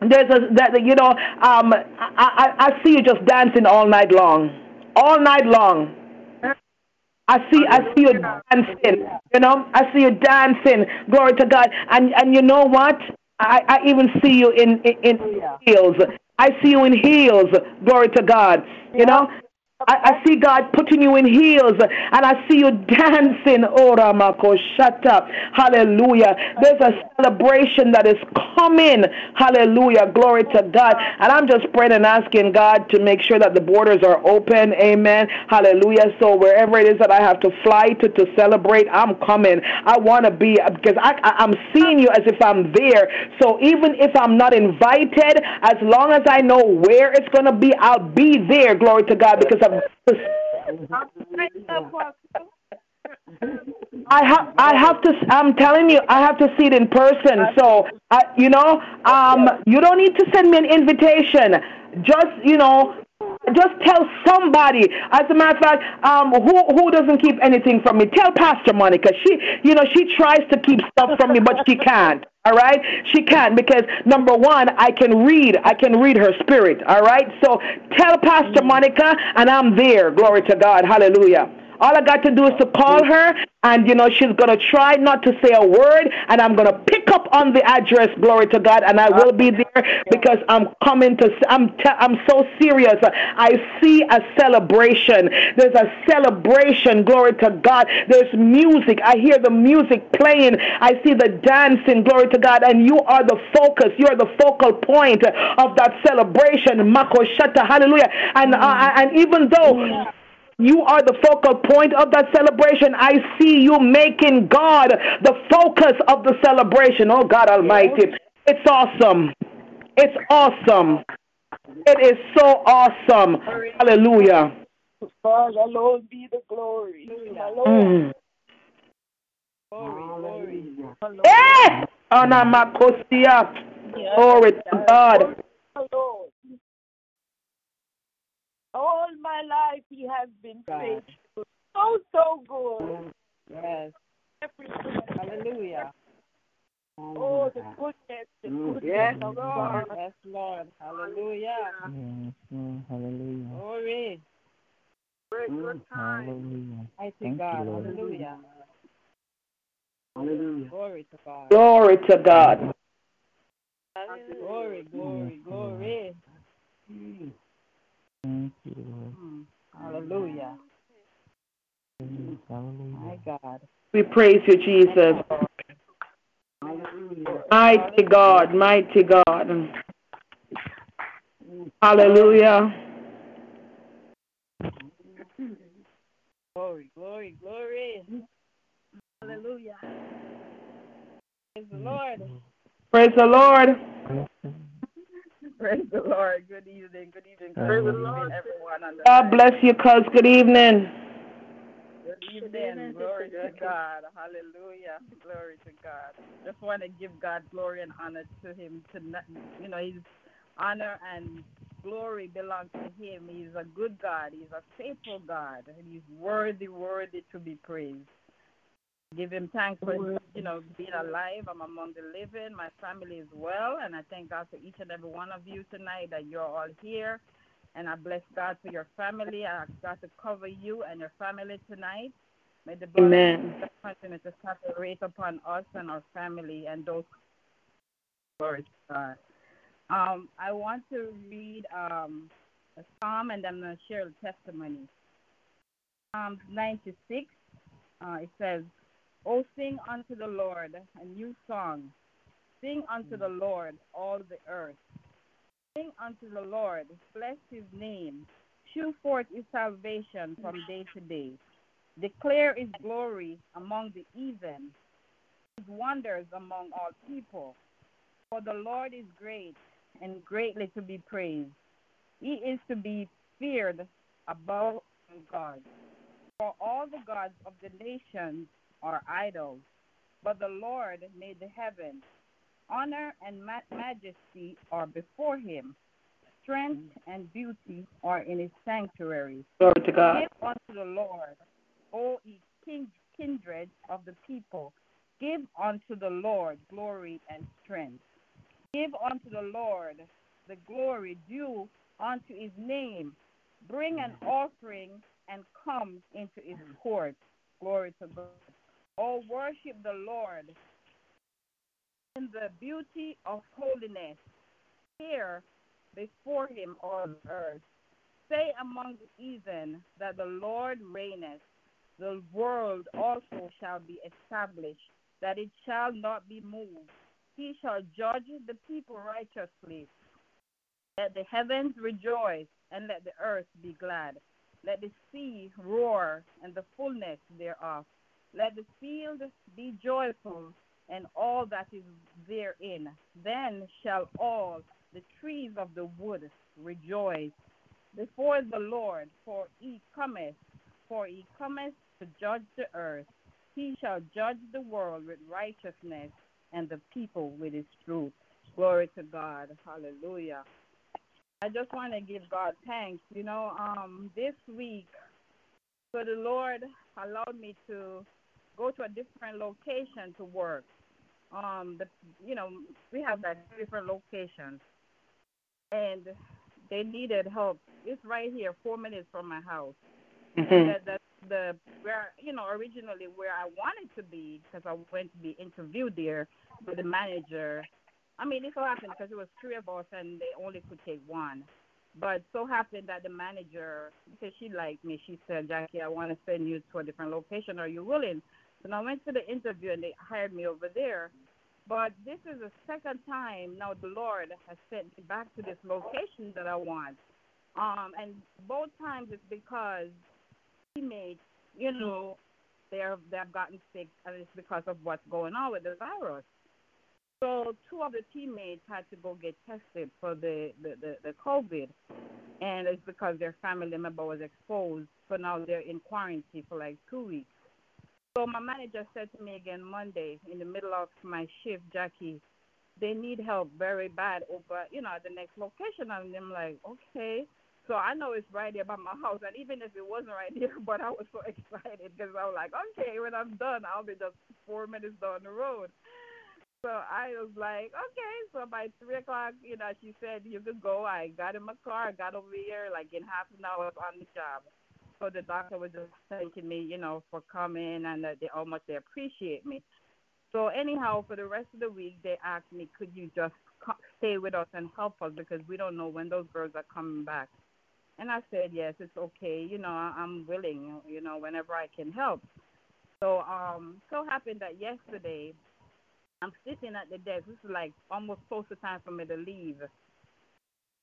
There's a, that, you know, um, I, I, I see you just dancing all night long. All night long. I see, I see you dancing. You know, I see you dancing. Glory to God. And and you know what? I, I even see you in, in in heels. I see you in heels. Glory to God. You know. I, I see God putting you in heels and I see you dancing. Oh, Ramako, shut up. Hallelujah. There's a celebration that is coming. Hallelujah. Glory to God. And I'm just praying and asking God to make sure that the borders are open. Amen. Hallelujah. So wherever it is that I have to fly to to celebrate, I'm coming. I want to be because I, I, I'm seeing you as if I'm there. So even if I'm not invited, as long as I know where it's going to be, I'll be there. Glory to God because I have, I have to. I'm telling you, I have to see it in person. So, you know, um, you don't need to send me an invitation. Just, you know, just tell somebody. As a matter of fact, um, who who doesn't keep anything from me? Tell Pastor Monica. She, you know, she tries to keep stuff from me, but she can't. All right, she can't because number one, I can read. I can read her spirit. All right, so tell Pastor Monica, and I'm there. Glory to God. Hallelujah. All I got to do is to call her, and you know she's gonna try not to say a word, and I'm gonna pick up on the address. Glory to God, and I will be there because I'm coming to. I'm I'm so serious. I see a celebration. There's a celebration. Glory to God. There's music. I hear the music playing. I see the dancing. Glory to God, and you are the focus. You are the focal point of that celebration. Mako. Hallelujah. And uh, and even though you are the focal point of that celebration. I see you making God the focus of the celebration. Oh, God Almighty. It's awesome. It's awesome. It is so awesome. Hallelujah. God alone be the glory. Mm. Glory, glory. Eh! Anamakosia. Glory to God. Alone. All my life he has been faithful. So, so good. Yes. Hallelujah. Oh, the goodness, the goodness Yes, of Lord. God. Yes, Lord. Hallelujah. Yes, Lord. Hallelujah. Glory. Mm. Hallelujah. Mighty Thank you, God. Lord. Hallelujah. Hallelujah. Glory to God. Glory to God. Glory, glory, glory. Thank you, Lord. Mm. Hallelujah. Yes, Hallelujah. My God. We praise you, Jesus. Hallelujah. Mighty God, mighty God. Hallelujah. Glory, glory, glory. Hallelujah. Praise the Lord. Praise the Lord. Praise the Lord. Good evening. Good evening. Praise the evening, everyone. God bless you, cuz. Good evening. Good evening. Glory to God. Hallelujah. Glory to God. Just want to give God glory and honor to Him tonight. You know, His honor and glory belongs to Him. He's a good God. He's a faithful God. And He's worthy, worthy to be praised. Give Him thanks for you know being alive. I'm among the living. My family is well, and I thank God for each and every one of you tonight that you're all here. And I bless God for your family. I ask God to cover you and your family tonight. May the blood Amen. continue to saturate upon us and our family and those. Glory to God. Um, I want to read um, a psalm and then I'm going to share a testimony. Psalm 96, uh, it says, O sing unto the Lord a new song. Sing unto the Lord all the earth. Sing unto the Lord, bless his name. Shew forth his salvation from day to day. Declare his glory among the heathen, his wonders among all people. For the Lord is great and greatly to be praised. He is to be feared above all gods. For all the gods of the nations are idols, but the Lord made the heavens. Honor and ma- majesty are before him. Strength mm-hmm. and beauty are in his sanctuary. Glory to God. Give unto the Lord, O ye king, kindred of the people. Give unto the Lord glory and strength. Give unto the Lord the glory due unto his name. Bring an mm-hmm. offering and come into his courts. Glory to God. Oh, worship the Lord in the beauty of holiness. Here before him on earth. Say among the heathen that the Lord reigneth. The world also shall be established, that it shall not be moved. He shall judge the people righteously. Let the heavens rejoice, and let the earth be glad. Let the sea roar, and the fullness thereof. Let the field be joyful, and all that is therein. Then shall all the trees of the wood rejoice before the Lord, for he cometh, for he cometh to judge the earth. He shall judge the world with righteousness, and the people with his truth. Glory to God. Hallelujah. I just want to give God thanks. You know, um, this week, so the Lord allowed me to go to a different location to work. Um, the you know we have like different locations, and they needed help. It's right here, four minutes from my house. Mhm. That that's the where you know originally where I wanted to be because I went to be interviewed there with the manager. I mean, it so happened because it was three of us and they only could take one. But so happened that the manager, because she liked me, she said, Jackie, I want to send you to a different location. Are you willing? So I went to the interview and they hired me over there. But this is the second time now the Lord has sent me back to this location that I want. Um, and both times it's because teammates, you know, they're they've gotten sick and it's because of what's going on with the virus. So two of the teammates had to go get tested for the, the, the, the COVID and it's because their family member was exposed. So now they're in quarantine for like two weeks. So my manager said to me again Monday in the middle of my shift, Jackie, they need help very bad over, you know, at the next location. And I'm like, okay. So I know it's right there by my house, and even if it wasn't right there, but I was so excited because I was like, okay, when I'm done, I'll be just four minutes down the road. So I was like, okay. So by three o'clock, you know, she said you could go. I got in my car, I got over here, like in half an hour on the job. So the doctor was just thanking me, you know, for coming and that they much they appreciate me. So anyhow, for the rest of the week, they asked me, could you just stay with us and help us because we don't know when those girls are coming back. And I said, yes, it's okay. You know, I- I'm willing. You know, whenever I can help. So um, so happened that yesterday, I'm sitting at the desk. This is like almost close to time for me to leave.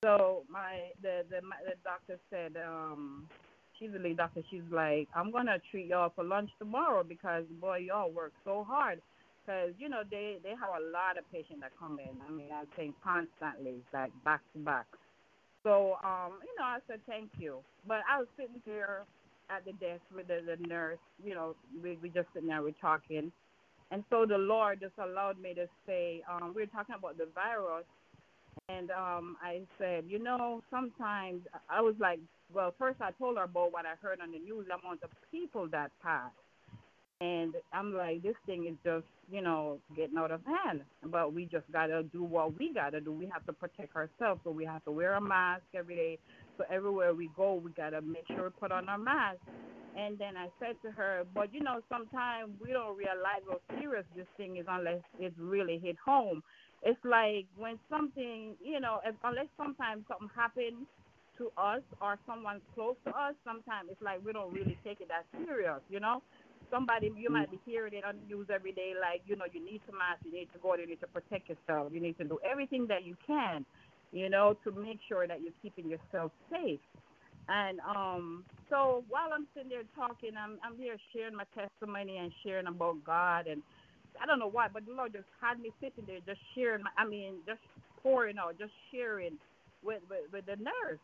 So my the the my, the doctor said, um, she's a lead doctor. She's like, I'm gonna treat y'all for lunch tomorrow because boy, y'all work so hard. Cause you know they they have a lot of patients that come in. I mean, I think constantly, like back to back. So um, you know, I said thank you. But I was sitting there at the desk with the, the nurse. You know, we we just sitting there, we're talking. And so the Lord just allowed me to say, um, we were talking about the virus, and um, I said, you know, sometimes I was like, well, first I told her about what I heard on the news, the amount of people that passed. And I'm like, this thing is just, you know, getting out of hand. But we just got to do what we got to do. We have to protect ourselves. So we have to wear a mask every day. So everywhere we go, we got to make sure we put on our mask. And then I said to her, but you know, sometimes we don't realize how serious this thing is unless it's really hit home. It's like when something, you know, if, unless sometimes something happens to us or someone close to us, sometimes it's like we don't really take it that serious, you know. Somebody you might be hearing it on the news every day, like you know, you need to mask, you need to go, you need to protect yourself, you need to do everything that you can, you know, to make sure that you're keeping yourself safe. And um, so while I'm sitting there talking, I'm I'm here sharing my testimony and sharing about God, and I don't know why, but the Lord just had me sitting there, just sharing. My, I mean, just pouring out, just sharing with with, with the nurse.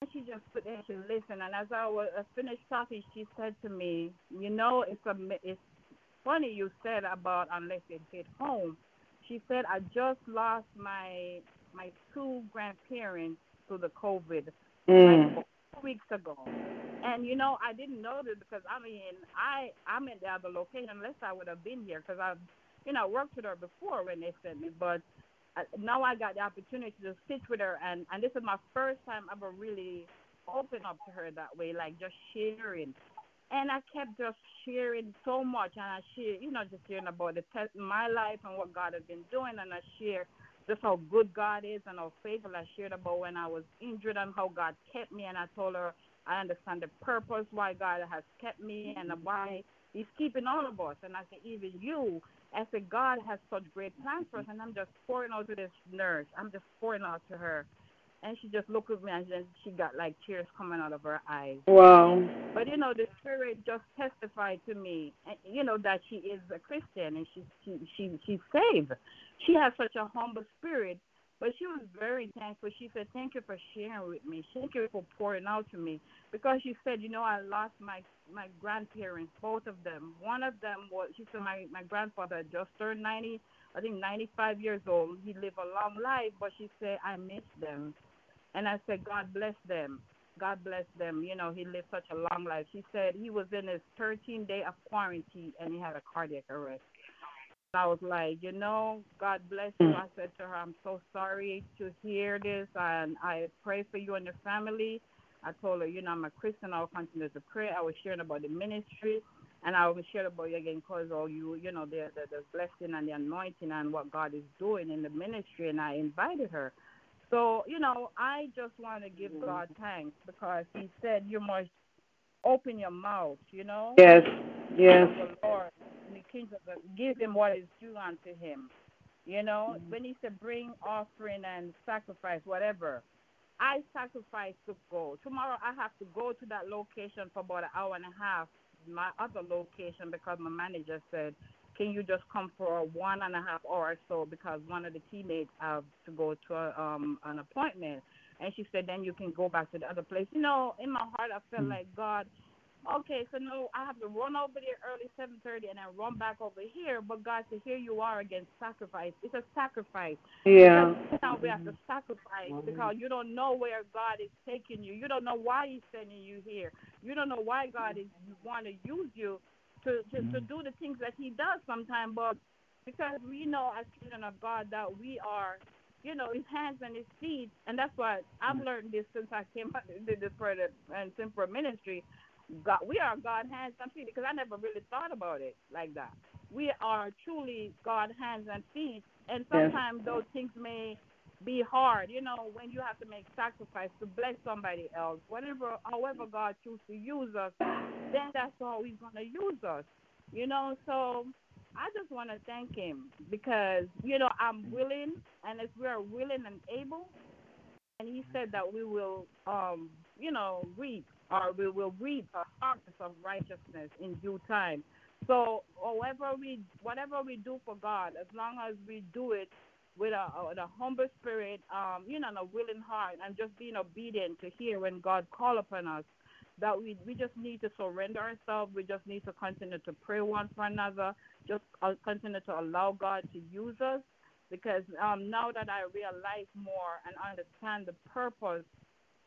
And she just put there, she listened, and as I was I finished talking, she said to me, "You know, it's a it's funny you said about unless it hit home." She said, "I just lost my my two grandparents to the COVID two weeks ago. And you know, I didn't know this because I mean, I I'm in the other location unless I would have been here because I've you know worked with her before when they sent me, but uh, now I got the opportunity to sit with her, and and this is my first time ever really open up to her that way, like just sharing. And I kept just sharing so much, and I share, you know, just sharing about the test my life and what God has been doing, and I share just how good God is and how faithful I shared about when I was injured and how God kept me. And I told her I understand the purpose why God has kept me and why He's keeping all of us. And I said, even you. I said, God has such great plans for us. And I'm just pouring out to this nurse. I'm just pouring out to her. And she just looked at me and then she got like tears coming out of her eyes. Wow. But you know, the spirit just testified to me, and, you know, that she is a Christian and she's she she she's saved. She has such a humble spirit, but she was very thankful. She said, "Thank you for sharing with me. Thank you for pouring out to me." Because she said, "You know, I lost my my grandparents, both of them. One of them was she said my my grandfather just turned ninety, I think ninety five years old. He lived a long life, but she said I miss them." And I said, God bless them. God bless them. You know, he lived such a long life. She said he was in his 13 day of quarantine and he had a cardiac arrest. I was like, you know, God bless you. I said to her, I'm so sorry to hear this, and I pray for you and your family. I told her, you know, I'm a Christian. I'll continue to pray. I was sharing about the ministry, and I was sharing about you again because all you, you know, the, the the blessing and the anointing and what God is doing in the ministry. And I invited her. So, you know, I just want to give mm-hmm. God thanks because He said you must open your mouth, you know. Yes. Yes. the Lord the kingdom of God. Give him what is due unto him. You know, mm-hmm. when he said bring offering and sacrifice, whatever. I sacrifice to go. Tomorrow I have to go to that location for about an hour and a half, my other location, because my manager said, Can you just come for one and a half hour or so because one of the teammates have to go to a, um an appointment. And she said, Then you can go back to the other place. You know, in my heart I felt like God okay, so no, I have to run over there early seven thirty and then run back over here. But God said, here you are against sacrifice. It's a sacrifice. Yeah. Now we have to sacrifice because you don't know where God is taking you. You don't know why He's sending you here. You don't know why God is want to use you to, to to mm. do the things that He does sometimes. But because we know as children of God that we are, you know, His hands and His feet, and that's why I've mm. learned this since I came out and did this for the and simple ministry. God, we are God hands and feet because I never really thought about it like that. We are truly God hands and feet, and Yes. sometimes those things may be hard. You know, when you have to make sacrifice to bless somebody else, whatever, however God chooses to use us, then that's how He's gonna use us. You know, so I just want to thank Him because you know I'm willing, and if we are willing and able, and He said that we will, um, you know, reap or we will reap a harvest of righteousness in due time. So, however we, whatever we do for God, as long as we do it with a, a humble spirit, um, you know, and a willing heart, and just being obedient to hear when God call upon us, that we we just need to surrender ourselves. We just need to continue to pray one for another. Just uh, continue to allow God to use us, because um, now that I realize more and understand the purpose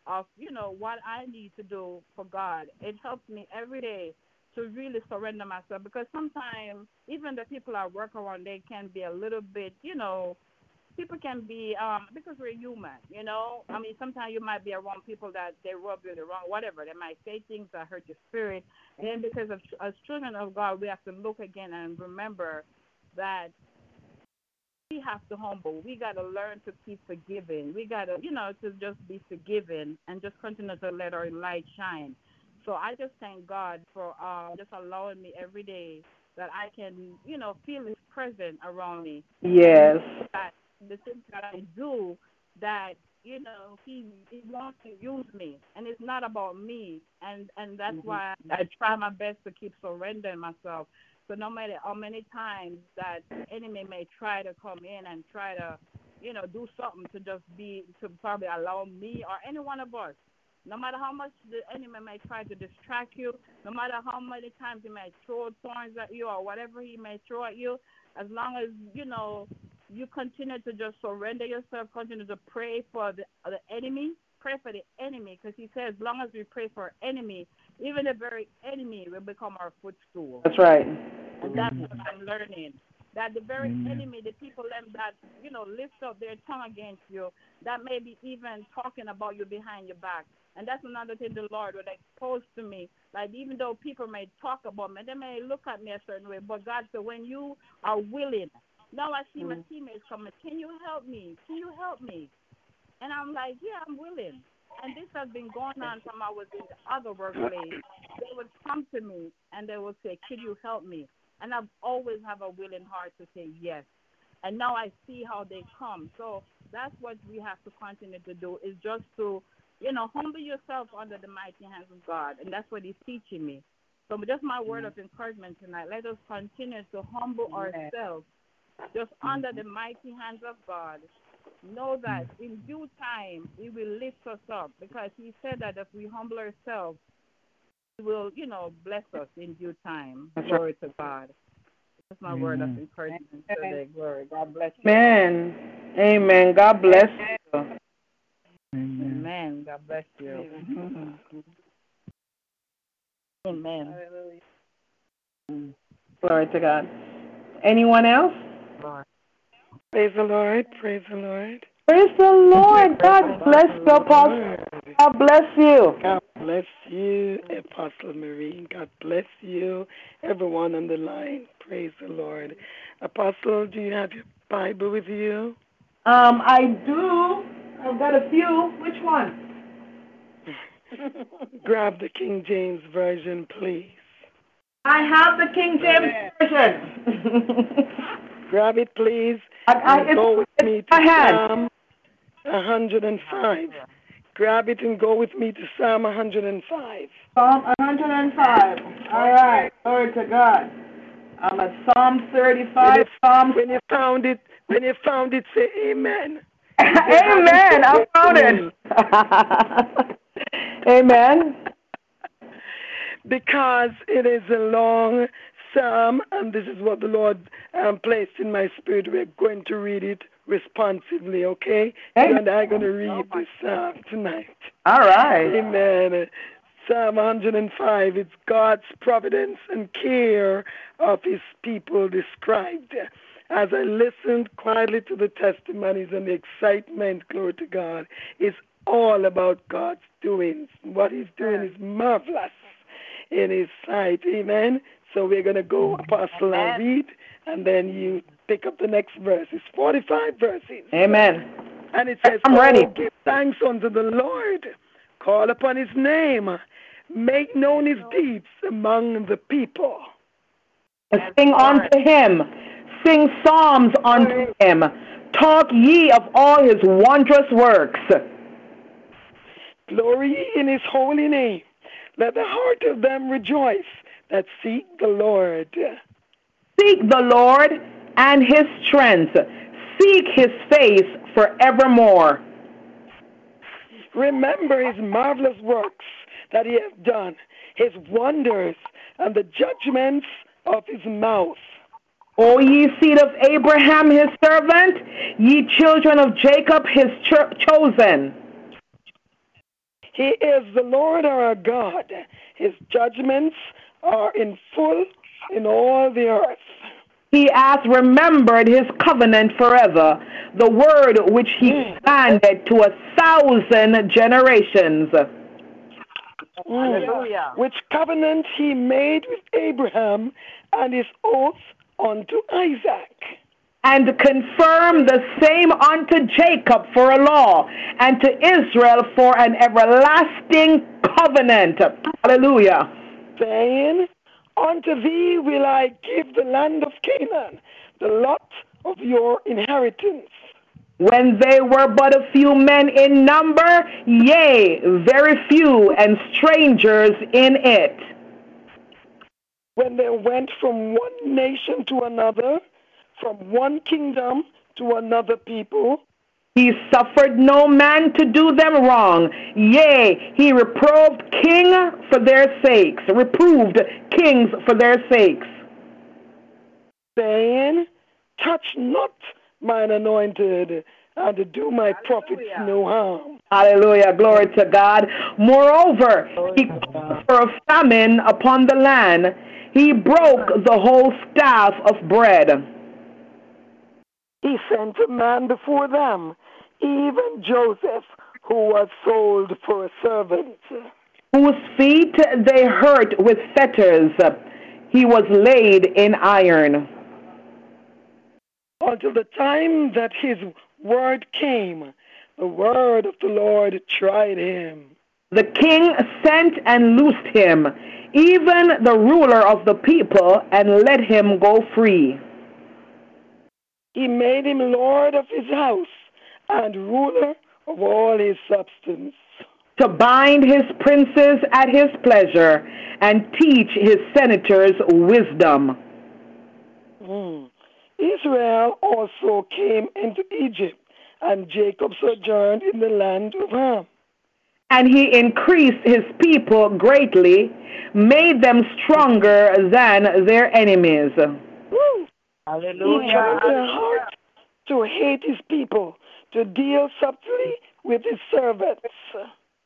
of you know what I need to do for God, it helps me every day to really surrender myself. Because sometimes even the people I work around, they can be a little bit, you know, people can be um because we're human, you know. I mean, sometimes you might be around people that they rub you the wrong, whatever. They might say things that hurt your spirit, and then because of as children of God, we have to look again and remember that we have to humble. We got to learn to keep forgiving. We got to, you know, to just be forgiving and just continue to let our light shine. So I just thank God for uh, just allowing me every day that I can, you know, feel His presence around me. Yes. That the things that I do, that you know, He He wants to use me, and it's not about me. And and that's mm-hmm. why I try my best to keep surrendering myself. So no matter how many times that enemy may try to come in and try to, you know, do something to just be to probably allow me or any one of us, no matter how much the enemy may try to distract you, no matter how many times he may throw thorns at you or whatever he may throw at you, as long as you know you continue to just surrender yourself, continue to pray for the the enemy, pray for the enemy, because he says, as long as we pray for enemy, even the very enemy will become our footstool. That's right. And that's what I'm learning. That the very enemy, the people that you know lift up their tongue against you, that may be even talking about you behind your back. And that's another thing the Lord would expose to me. Like even though people may talk about me, they may look at me a certain way, but God said, when you are willing, now I see my mm. teammates coming. Can you help me? Can you help me? And I'm like, yeah, I'm willing. And this has been going on from I was in the other workplace. They would come to me and they would say, Could you help me? And I've always have a willing heart to say yes. And now I see how they come. So that's what we have to continue to do is just to, you know, humble yourself under the mighty hands of God. And that's what he's teaching me. So just my word mm. of encouragement tonight. Let us continue to humble ourselves just under mm-hmm. the mighty hands of God. Know that mm. in due time He will lift us up because He said that if we humble ourselves, He will, you know, bless us in due time. That's Glory to God. That's my word of Amen. encouragement today. Glory. God bless you. Amen. Amen. God bless you. Amen. Amen. God bless you. Amen. Glory to God. Anyone else? Praise the Lord. Praise the Lord. Praise the Lord. God bless you, Apostle. God bless you. God bless you, Apostle Marie. God bless you, everyone on the line. Praise the Lord. Apostle, do you have your Bible with you? Um, I do. I've got a few. Which one? Grab the King James Version, please. I have the King James Version. Grab it, please. I, I, go with me to. Psalm 105. Grab it and go with me to Psalm 105. Psalm 105. All right. Glory to God. I'm at Psalm 35. Psalm. When you found it, when you found it, say Amen. Amen. I found it. Amen. because it is a long psalm, and this is what the Lord um, placed in my spirit. We're going to read it responsively, okay? Hey. And I'm going to read this psalm tonight. All right. Amen. Psalm 105, it's God's providence and care of his people described. As I listened quietly to the testimonies and the excitement, glory to God, it's all about God's doings. What he's doing is marvelous in his sight. Amen. So we're going to go, mm-hmm. Apostle, and read, and then you pick up the next verse. It's 45 verses. Amen. And it says, I'm ready. "Oh, give thanks unto the Lord. Call upon his name. Make known his deeds among the people. Sing unto him. Sing psalms unto him. Talk ye of all his wondrous works. Glory in his holy name. Let the heart of them rejoice that seek the Lord. Seek the Lord and his strength. Seek his face forevermore. Remember his marvelous works that he has done, his wonders, and the judgments of his mouth. O ye seed of Abraham his servant, ye children of Jacob his cho- chosen. He is the Lord our God. His judgments are in full in all the earth. He hath remembered his covenant forever, the word which he commanded to a thousand generations. Mm. Which covenant he made with Abraham and his oath unto Isaac. And confirm the same unto Jacob for a law, and to Israel for an everlasting covenant. Hallelujah. Saying, Unto thee will I give the land of Canaan, the lot of your inheritance. When they were but a few men in number, yea, very few, and strangers in it. When they went from one nation to another, from one kingdom to another people, He suffered no man to do them wrong. Yea, he reproved king for their sakes, reproved kings for their sakes. saying, Touch not mine anointed, and do my prophets no harm. Hallelujah. Glory to God. Moreover, he called for a famine upon the land. He broke the whole staff of bread. He sent a man before them, even Joseph, who was sold for a servant. whose feet they hurt with fetters. He was laid in iron. until the time that his word came. The word of the Lord tried him. The king sent and loosed him, even the ruler of the people, and let him go free. He made him lord of his house and ruler of all his substance. To bind his princes at his pleasure, and teach his senators wisdom. Hmm. Israel also came into Egypt, and Jacob sojourned in the land of Ham. And he increased his people greatly, made them stronger than their enemies. Woo! He turned their heart to hate his people, to deal subtly with his servants.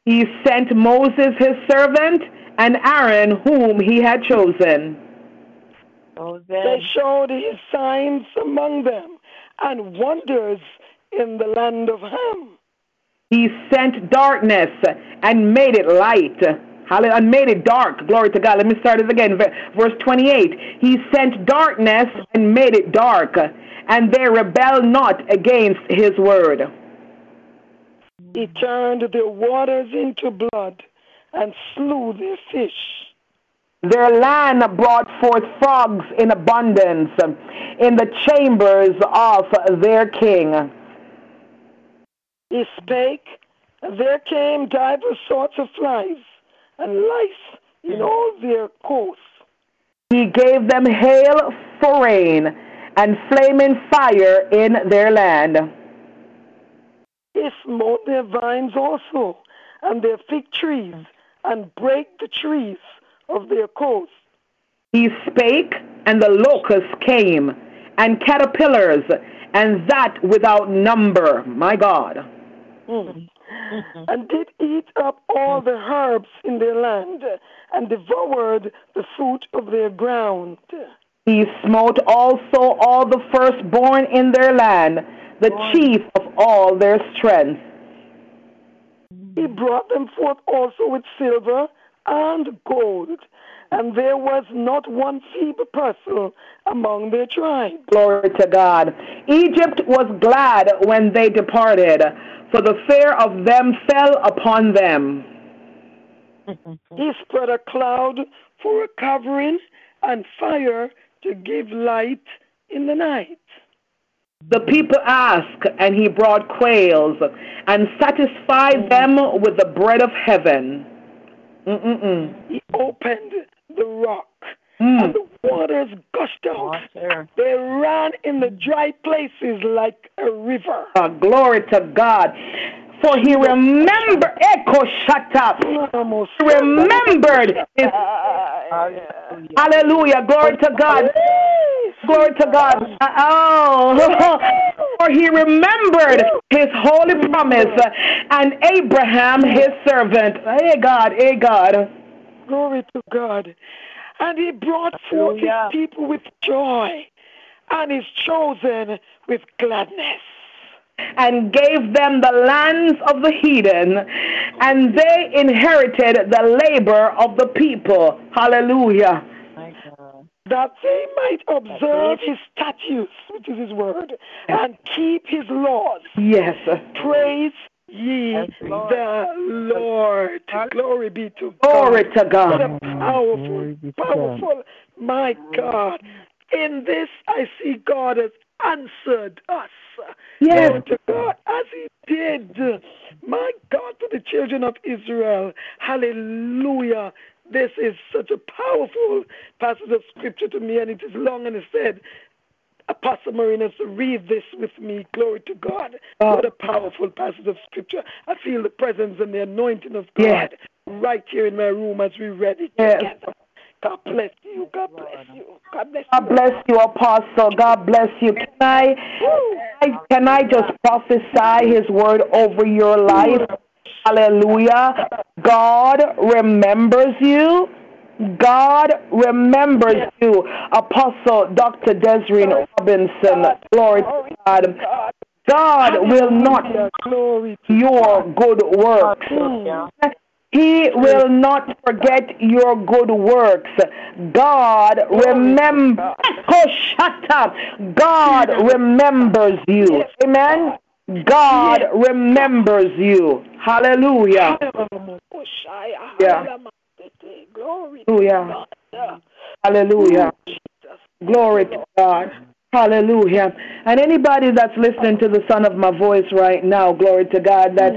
He sent Moses his servant, and Aaron whom he had chosen. They showed his signs among them and wonders in the land of Ham. He sent darkness and made it light. Hallelujah. And made it dark. Glory to God. Let me start it again. Verse 28. He sent darkness and made it dark, and they rebelled not against his word. He turned the waters into blood and slew their fish. Their land brought forth frogs in abundance in the chambers of their king. He spake, and there came divers sorts of flies and lice in all their coasts. He gave them hail for rain and flaming fire in their land. He smote their vines also, and their fig trees, and brake the trees of their coast. He spake, and the locusts came, and caterpillars, and that without number. My God. Mm. Mm-hmm. and did eat up all mm. the herbs in their land, and devoured the fruit of their ground. He smote also all the firstborn in their land, the chief of all their strength. He brought them forth also with silver and gold, and there was not one feeble person among their tribes. Glory to God. Egypt was glad when they departed, for the fear of them fell upon them. He spread a cloud for a covering and fire to give light in the night. The people asked, and he brought quails, and satisfied them with the bread of heaven. Mm-mm-mm. He opened the rock, Mm. and the waters gushed out. They ran in the dry places like a river. Uh, glory to God. For he remembered, Echo shut up. He remembered his. Hallelujah. Glory to God. Glory to God. Oh. For he remembered his holy promise and Abraham his servant. Hey God, hey God. Glory to God. And he brought forth his people with joy, and his chosen with gladness. and gave them the lands of the heathen, and they inherited the labor of the people. Hallelujah. that they might observe his statutes, which is his word, and keep his laws. Yes. Praise ye the Lord. Glory be to God. Glory to God. What a powerful, powerful, my God. In this, I see God has answered us. Yes. Glory to God, as He did, my God, to the children of Israel. Hallelujah. This is such a powerful passage of scripture to me, and it is long and it said, Apostle Marinas, read this with me. Glory to God. Uh, what a powerful passage of scripture. I feel the presence and the anointing of God Yes. right here in my room as we read it Yes. together. God bless you. God bless you. God bless God bless you, Apostle. God bless you. Can I, I can I just prophesy His word over your life? Hallelujah. God remembers you. God remembers you, Apostle Dr. Desiree Robinson. Glory to God. God will not glory your good works. He will not forget your good works. God remember. Shut up. God remembers you. Amen. God remembers you. Hallelujah. Yeah. Glory Hallelujah. Hallelujah. Glory to God. Hallelujah. And anybody that's listening to the sound of my voice right now, glory to God, that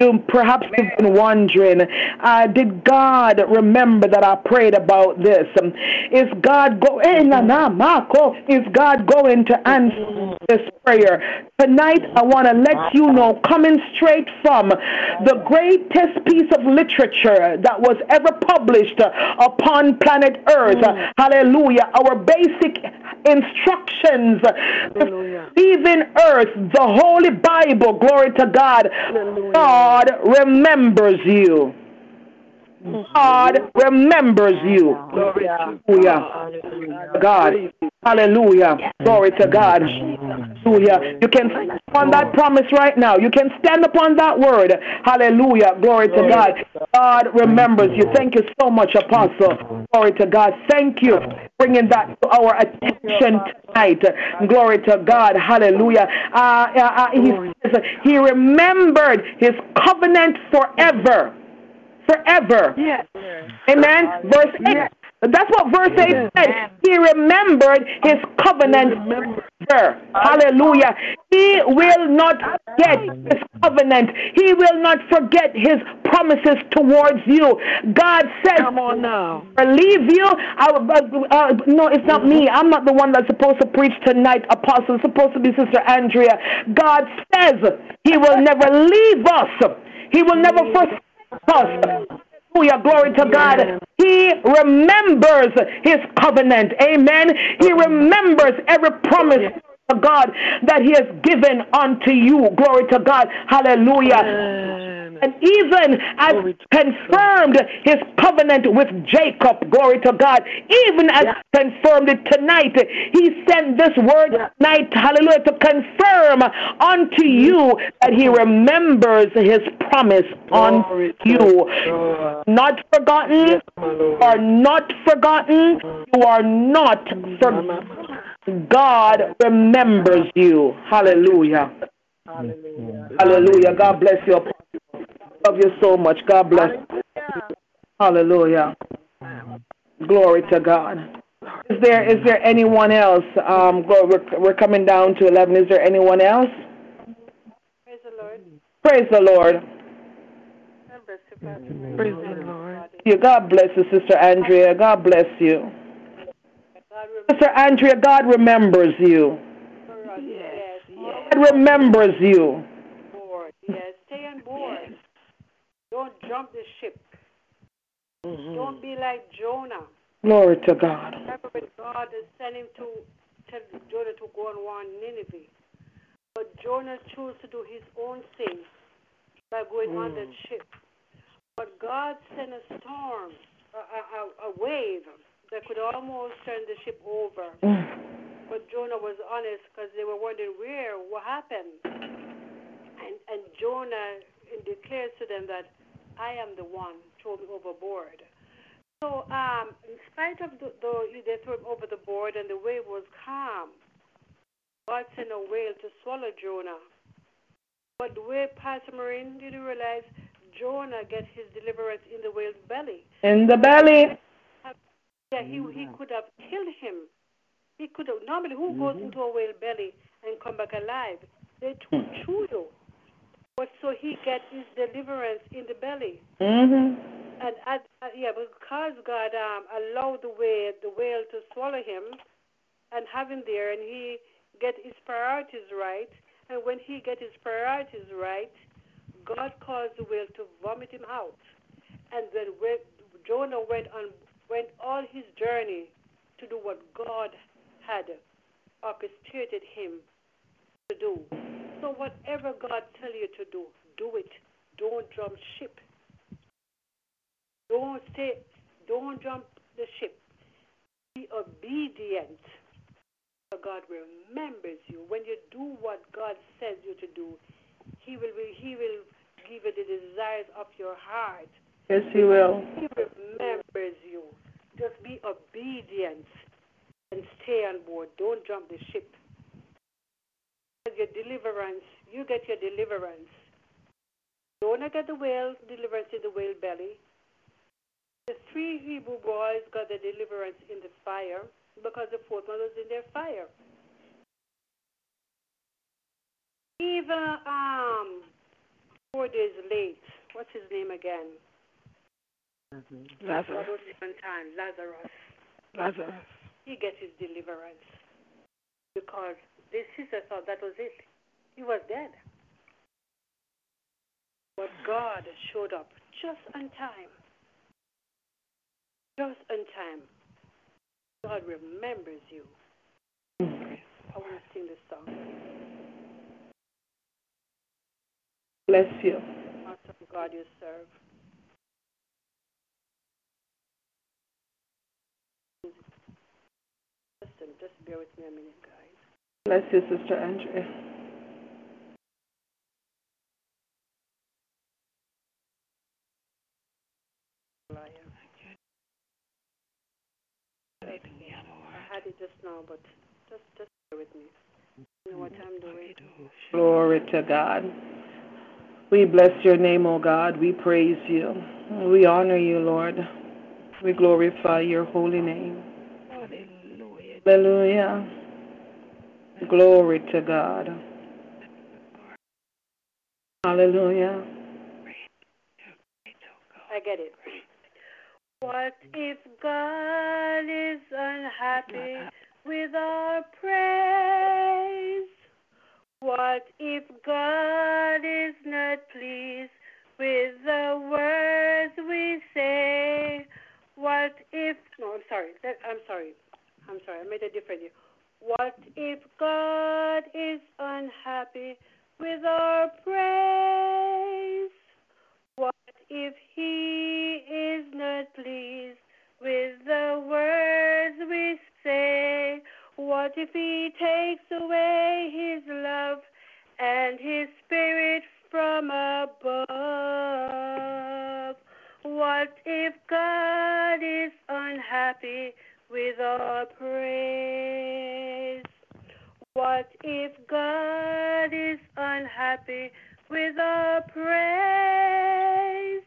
you perhaps you've been wondering, uh, did God remember that I prayed about this? Um, Is God go? eh, na, na, Marco, Is God going to answer this prayer? Tonight, I want to let you know, coming straight from the greatest piece of literature that was ever published upon planet Earth. Uh, Hallelujah. Our basic to leaving earth, the Holy Bible, glory to God. God remembers you. God remembers you. Hallelujah. God. Hallelujah. Glory to God. Hallelujah. You can stand upon that promise right now. You can stand upon that word. Hallelujah. Glory to God. God remembers you. Thank you so much, Apostle. Glory to God. Thank you for bringing that to our attention tonight. Glory to God. Hallelujah. Uh, uh, uh, he says he remembered his covenant forever forever. Yes. Amen. Verse 8. That's what verse 8 said. He remembered his covenant. Hallelujah. He will not forget his covenant. He will not forget his promises towards you. God says, Come on now. leave you. I, uh, uh, no, it's not me. I'm not the one that's supposed to preach tonight, Apostle. It's supposed to be Sister Andrea. God says He will never leave us. He will never forsake us. Hallelujah. Glory to God. He remembers his covenant. Amen. He remembers every promise God that he has given unto you. Glory to God. Hallelujah. And even as confirmed his covenant with Jacob, glory to God, even as confirmed it tonight, he sent this word tonight, hallelujah, to confirm unto you that he remembers his promise on you. Not forgotten, you are not forgotten, you are not forgotten. God remembers you. Hallelujah. Hallelujah. God bless you. Love you so much. God bless. Hallelujah. Glory to God. Is there is there anyone else? Um, we're, we're coming down to eleven. Is there anyone else? Praise the Lord. Praise the Lord. God bless you, Praise the Lord. You. God bless you, Sister Andrea. God bless you. God Sister Andrea, God remembers you. remember us. Yes. God remembers you. board. Yes. Stay on board. Don't jump the ship. Don't be like Jonah. Glory to God. Remember when God is sending to tell Jonah to go and warn Nineveh. But Jonah chose to do his own thing by going on that ship. But God sent a storm, a, a, a- a wave that could almost turn the ship over. But Jonah was honest because they were wondering where, what happened. And, and Jonah declares to them that I am the one, throw me overboard. So, um, in spite of the, the they threw him over the board and the wave was calm, God sent a whale to swallow Jonah. But the way Pastor Maureen didn't realize Jonah get his deliverance in the whale's belly. In the belly. Yeah, he he could have killed him. He could have. Normally, who goes into a whale belly and come back alive? They chew chew you. But so he get his deliverance in the belly. hmm And at, uh, yeah, because God um, allowed the whale, the whale to swallow him and have him there, and he get his priorities right. And when he get his priorities right, God caused the whale to vomit him out. And then when Jonah went on went all his journey to do what God had orchestrated him to do. So whatever God tell you to do, do it. Don't jump ship. Don't stay. Don't jump the ship. Be obedient. God remembers you when you do what God says you to do. He will. be, He will give you the desires of your heart. Yes, He will. He remembers you. Just be obedient and stay on board. Don't jump the ship. Your deliverance, you get your deliverance. Don't get the whale deliverance in the whale belly. The three Hebrew boys got the deliverance in the fire because the fourth one was in their fire. Even um four days late, what's his name again? Mm-hmm. Lazarus. God was on time, Lazarus. Lazarus. He gets his deliverance because the sister thought that was it. He was dead. But God showed up just on time. Just on time. God remembers you. Mm-hmm. I want to sing this song. Bless you. Awesome God you serve. Listen, just bear with me a minute, guys. Bless you, Sister Andrea. I had it just now, but just just bear with me. You know what I'm doing? Glory to God. We bless your name, O God. We praise you. We honor you, Lord. We glorify your holy name. Hallelujah. Glory to God. Hallelujah. I get it. What if God is unhappy with our praise? What if God is not pleased with the words we say? What What if God is unhappy with our praise? What if He is not pleased with the words we say? What if He takes away His love and His Spirit from above? What if God is unhappy with our praise? What if God is unhappy with our praise?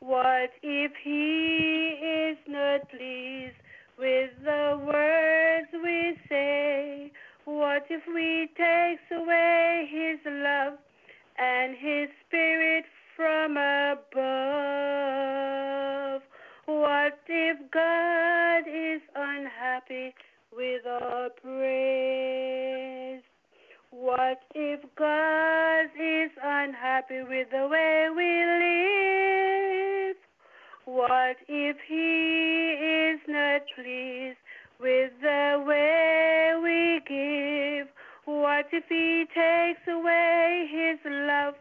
What if He is not pleased with the words we say? What if we takes away His love and His Spirit from above? What if God is unhappy with our praise? What if God is unhappy with the way we live? What if He is not pleased with the way we give? What if He takes away His love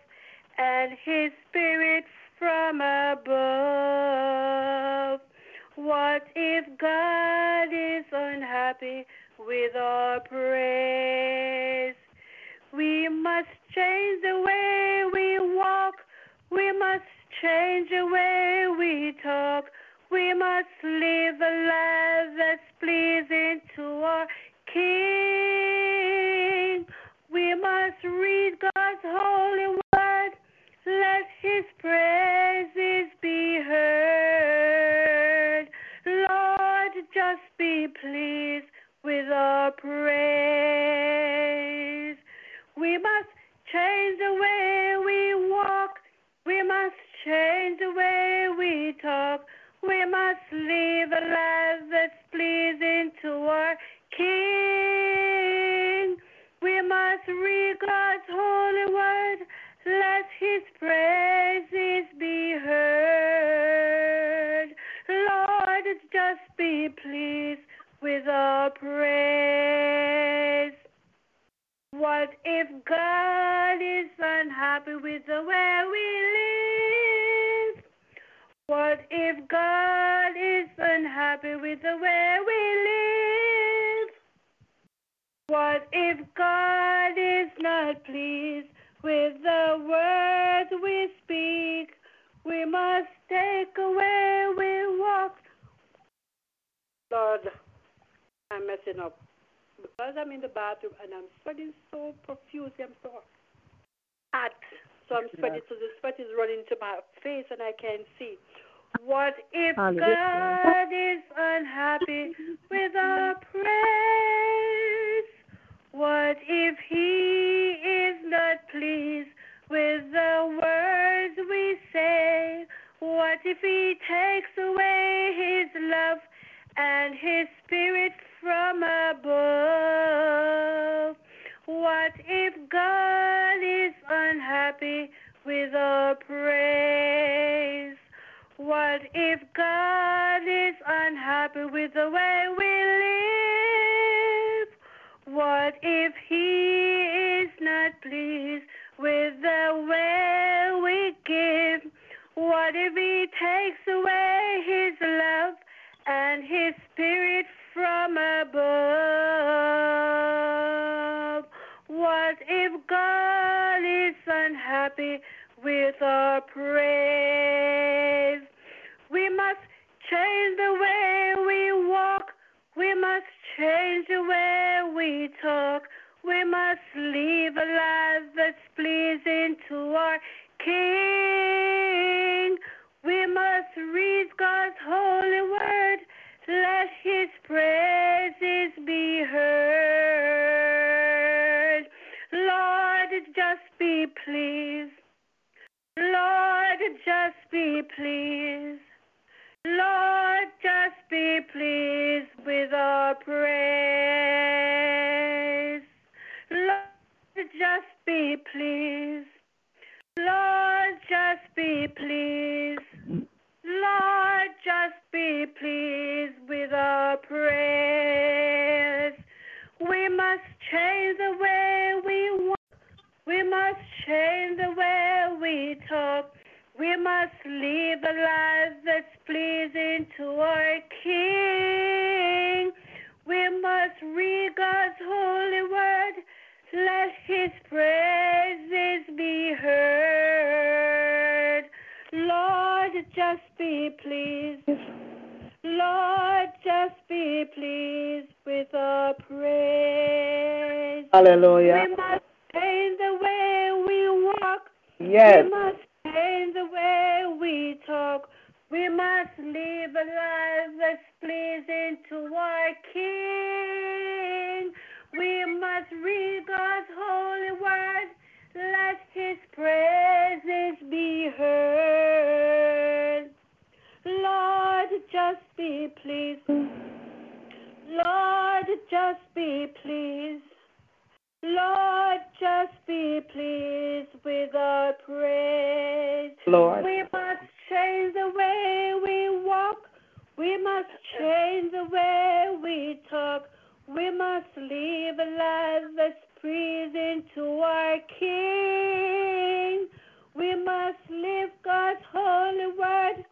and His Spirit from above? What if God is unhappy with our praise? We must change the way we walk. We must change the way we talk. We must live a life that's pleasing to our King. We must read God's holy word. Let His praises pleased with our praise. We must change the way we walk. We must change the way we talk. We must live a life that's pleasing to our King. We must read God's holy word. Let His praises be heard. Lord, just be pleased with our praise. What if God is unhappy with the way we live? What if God is unhappy with the way we live? What if God is not pleased with the words we speak? We must take away we walk. Lord, I'm messing up because I'm in the bathroom and I'm sweating so profusely. I'm so hot. So I'm sweating, so the sweat is running to my face and I can't see. What if God is unhappy with our praise? What if He is not pleased with the words we say? What if He takes away His love and His Spirit from above? What if God is unhappy with our praise? What if God is unhappy with the way we live? What if He is not pleased with the way we give? What if He takes away His love and His Spirit from above? What if God is unhappy with our praise? We must change the way we walk. We must change the way we talk. We must live a life that's pleasing to our King. We must read God's holy word. Let His praises be heard. Lord, just be pleased. Lord, just be pleased. Lord, just be pleased with our praise. Lord, just be pleased. Lord, just be pleased. Lord, just be pleased praise. We must change the way we walk. We must change the way we talk. We must live a life that's pleasing to our King. We must read God's holy word. Let his praises be heard. Lord, just be pleased. Lord, just be pleased with our praise. Hallelujah. We must change the way we walk. Yes. We must change the way we talk. We must live a life that's pleasing to our King. We must read God's holy word. Let his praises be heard. Just be pleased. Lord, just be pleased. Lord, just be pleased with our praise. Lord. We must change the way we walk. We must change the way we talk. We must live a life that's pleasing to our King. We must live God's holy word.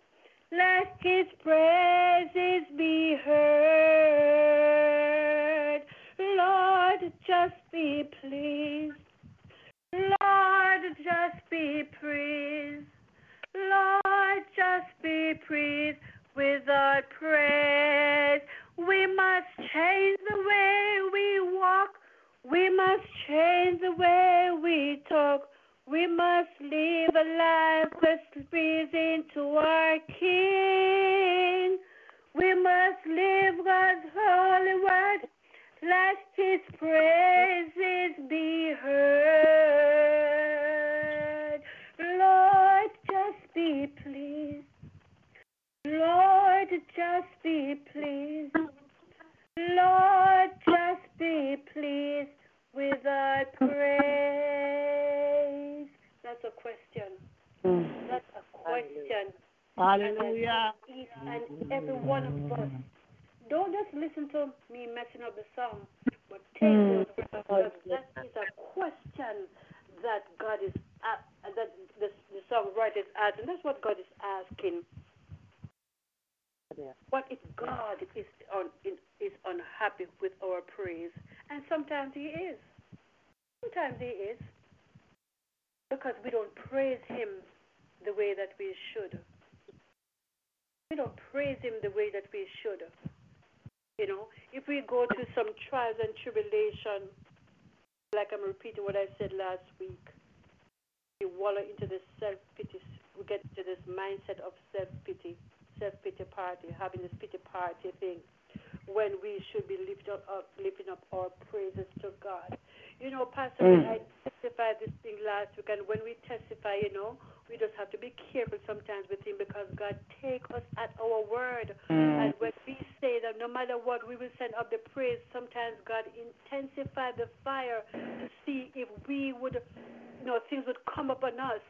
Let his praises be heard. Lord, just be pleased. Lord, just be pleased. Lord, just be pleased with our praise. We must change the way we walk. We must change the way we talk. We must live a life that's pleasing to our King. We must live God's holy word. Let his praises be heard. Lord, just be pleased. Lord, just be pleased. Lord, just be pleased with our praise. A question. That's a question. Hallelujah. And each and every one of us. Don't just listen to me messing up the song, but take those because that is a question that God is uh, that the, the songwriter is asking. That's what God is asking. What if God is on is unhappy with our praise? And sometimes He is. Sometimes He is because we don't praise Him the way that we should. We don't praise Him the way that we should. You know, if we go to some trials and tribulation, like I'm repeating what I said last week, we wallow into this self pity. We get into this mindset of self pity, self pity party, having this pity party thing, when we should be lifting up, lifting up our praises to God. You know, Pastor, Mm. I testified this thing last week, and when we testify, you know, we just have to be careful sometimes with Him because God take us at our word. Mm. And when we say that no matter what, we will send up the praise, sometimes God intensify the fire to see if we would, you know, things would come upon us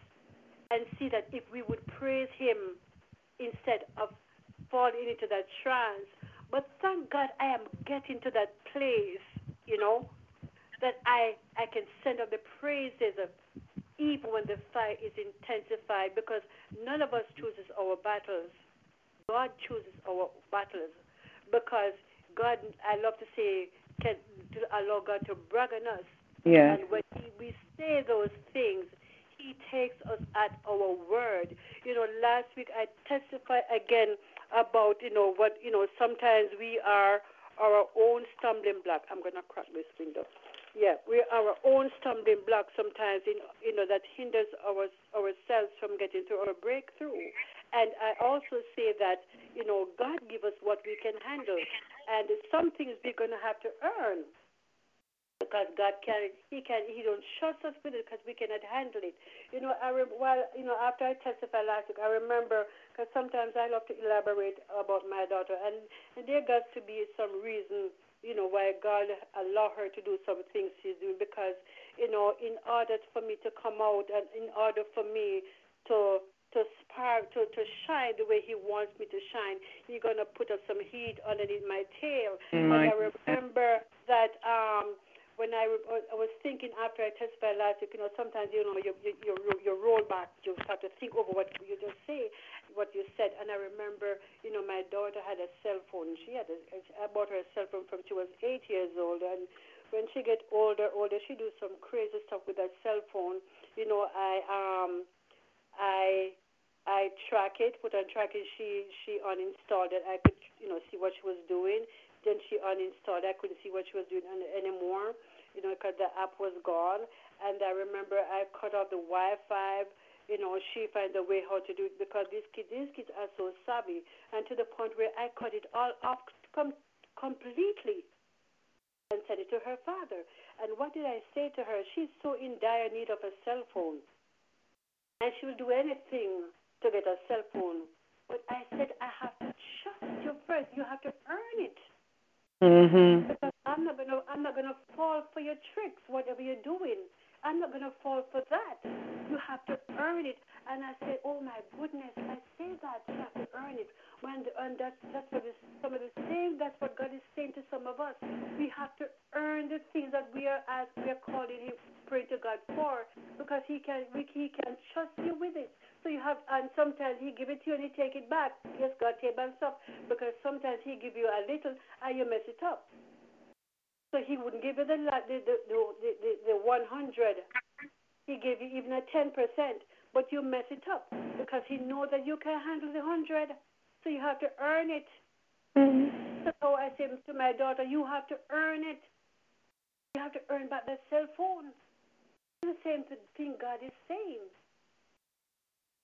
and see that if we would praise Him instead of falling into that trance. But thank God I am getting to that place, you know, that I I can send up the praises of even when the fire is intensified because none of us chooses our battles. God chooses our battles because God, I love to say, can to allow God to brag on us. Yes. And when he, we say those things, He takes us at our word. You know, last week I testified again about, you know, what, you know, sometimes we are our own stumbling block. I'm going to crack this window. Yeah, we are our own stumbling block sometimes, in, you know, that hinders our, ourselves from getting to our breakthrough. And I also say that, you know, God give us what we can handle. And some things we're going to have to earn because God can He can He don't trust us with it because we cannot handle it. You know, I rem- while you know after I testified last week, I remember because sometimes I love to elaborate about my daughter, and and there got to be some reason you know why God allow her to do some things she's doing because you know in order for me to come out and in order for me to to spark to to shine the way he wants me to shine he's gonna put up some heat underneath my tail. My and i remember that um when I, re- I was thinking after I testified last week, you know, sometimes you know you you you, you roll back, you start to think over what you just say, what you said, and I remember, you know, my daughter had a cell phone. She had a, I bought her a cell phone from she was eight years old, and when she get older, older, she do some crazy stuff with that cell phone. You know, I um, I I track it, put on track it. She she uninstalled it. I could you know see what she was doing. Then she uninstalled. I couldn't see what she was doing anymore, you know, because the app was gone. And I remember I cut off the Wi-Fi. You know, she found a way how to do it because these kids, these kids are so savvy, and to the point where I cut it all off com- completely and sent it to her father. And what did I say to her? She's so in dire need of a cell phone, and she will do anything to get a cell phone. But I said I have to trust you first. You have to earn it. Mhm. Because I'm not gonna I'm not gonna fall for your tricks, whatever you're doing. I'm not gonna fall for that. You have to earn it. And I said, Oh my goodness, I say that you have to earn it. When the, and that's that's what is some of the same that's what God is saying to some of us. We have to earn the things that we are as we are calling him praying to God for because he can we, he can trust you with it. So you have and sometimes he give it to you and he take it back. Yes, God take back because sometimes he give you a little and you mess it up. So he wouldn't give you the the the the, the, the 100. He gave you even a 10%, but you mess it up because he knows that you can handle the 100. So you have to earn it. Mm-hmm. So I say to my daughter, you have to earn it. You have to earn back the cell phone. The same thing God is saying.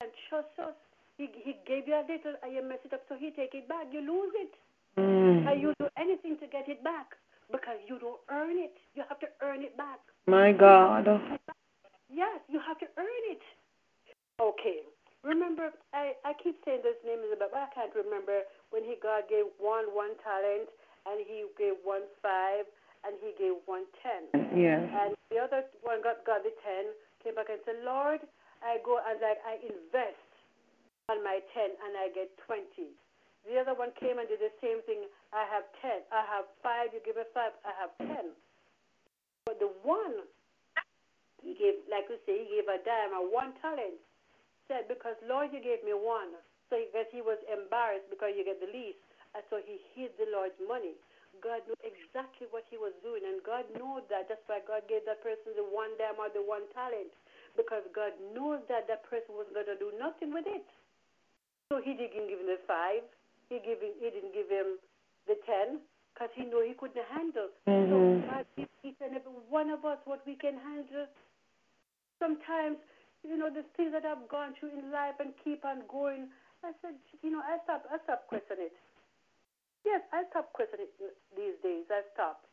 And trust us. He, he gave you a little and you mess it up, so he take it back. You lose it. Mm. And you do anything to get it back because you don't earn it. You have to earn it back. My God. Yes, you have to earn it. Okay. Remember, I, I keep saying this name is about, but I can't remember when he God gave one one talent and he gave one five and he gave one ten. Yes. And the other one got got the ten, came back and said, Lord, I go and like I invest on my ten and I get twenty. The other one came and did the same thing. I have ten. I have five. You give me five. I have ten. But the one he gave, like we say, he gave a dime or one talent. Said because Lord, you gave me one. So because he was embarrassed because you get the least, and so he hid the Lord's money. God knew exactly what he was doing, and God knows that. That's why God gave that person the one dime or the one talent, because God knows that that person was going to do nothing with it. So he didn't give him the five. He give him, he didn't give him the ten because he knew he couldn't handle. Mhm. So God gives each and every one of us what we can handle. Sometimes, you know, the things that I've gone through in life and keep on going. I said, you know, I stop, I stop questioning it. Yes, I stop questioning it these days. I stop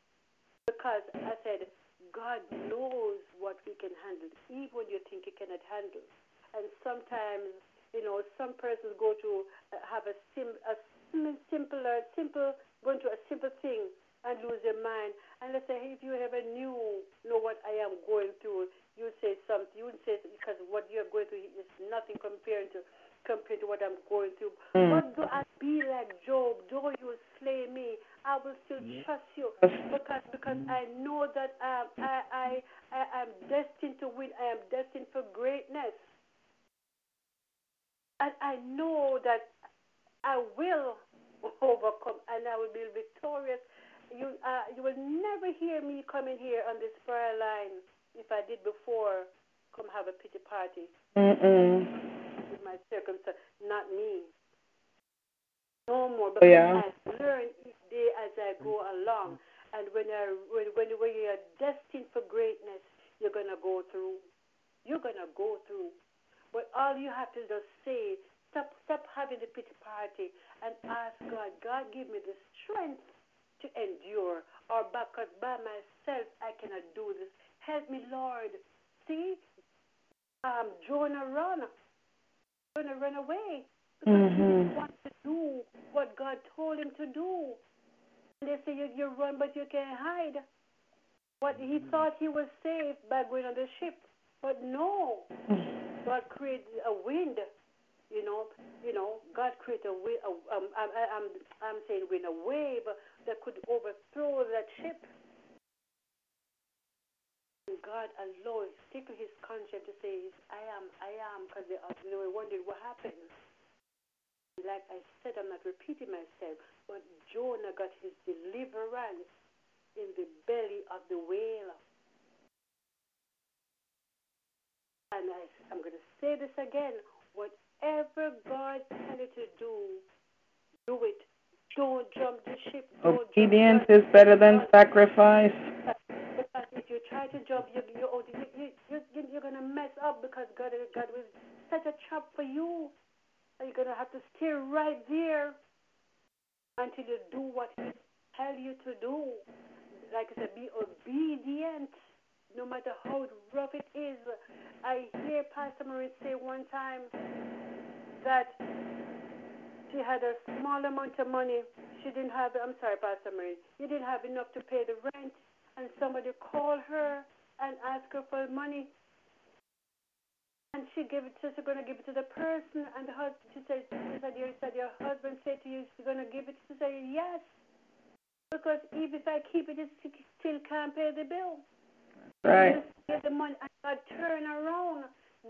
because I said, God knows what we can handle, even when you think you cannot handle. And sometimes, you know, some persons go to uh, have a sim a sim- simpler, simple, going to a simple thing and lose their mind. And let's say, if you ever knew, know what I am going through, you say something. You say because what you're going through is nothing compared to compared to what I'm going through. Mm. But do I be like Job? Though you slay me, I will still trust you because because I know that um, I I I am destined to win. I am destined for greatness, and I know that I will overcome and I will be victorious. You uh, you will never hear me coming here on this prayer line if I did before. Come have a pity party Mm-mm. with my circumstance, not me. No more Oh, because yeah. I learn each day as I go along. And when I when when, when you are destined for greatness, you're gonna go through. You're gonna go through. But all you have to just say, stop stop having the pity party and ask God, God give me the strength to endure. Or because by myself I cannot do this. Help me, Lord. See? Um Jonah run. Jonah run away because he Mhm. didn't want to do what God told him to do. And they say you, you run but you can't hide. What he thought he was safe by going on the ship. But no. God created a wind. You know, you know, God created a wind. Um, I, I, I'm, I'm saying wind, a wave that could overthrow that ship. God allowed, stick to his conscience to say, I am, I am, because they, they were wondering what happened. Like I said, I'm not repeating myself, but Jonah got his deliverance in the belly of the whale. And I, I'm going to say this again. Whatever God tell you to do, do it. Don't jump the ship. Don't Obedience is better than sacrifice. because if you try to jump, you, you, oh, you, you, you, you're going to mess up because God, God will set a trap for you. And you're going to have to stay right there until you do what He tell you to do. Like I said, be obedient no matter how rough it is. I hear Pastor Marie say one time that she had a small amount of money. She didn't have, I'm sorry, Pastor Marie, you didn't have enough to pay the rent, and somebody called her and asked her for money. And she gave it, going to give it to the person, and the husband, she said, she said, you said your husband said to you, she's going to give it. She said, yes, because even if I keep it, it still can't pay the bill. Right. Just get the money and God turn around.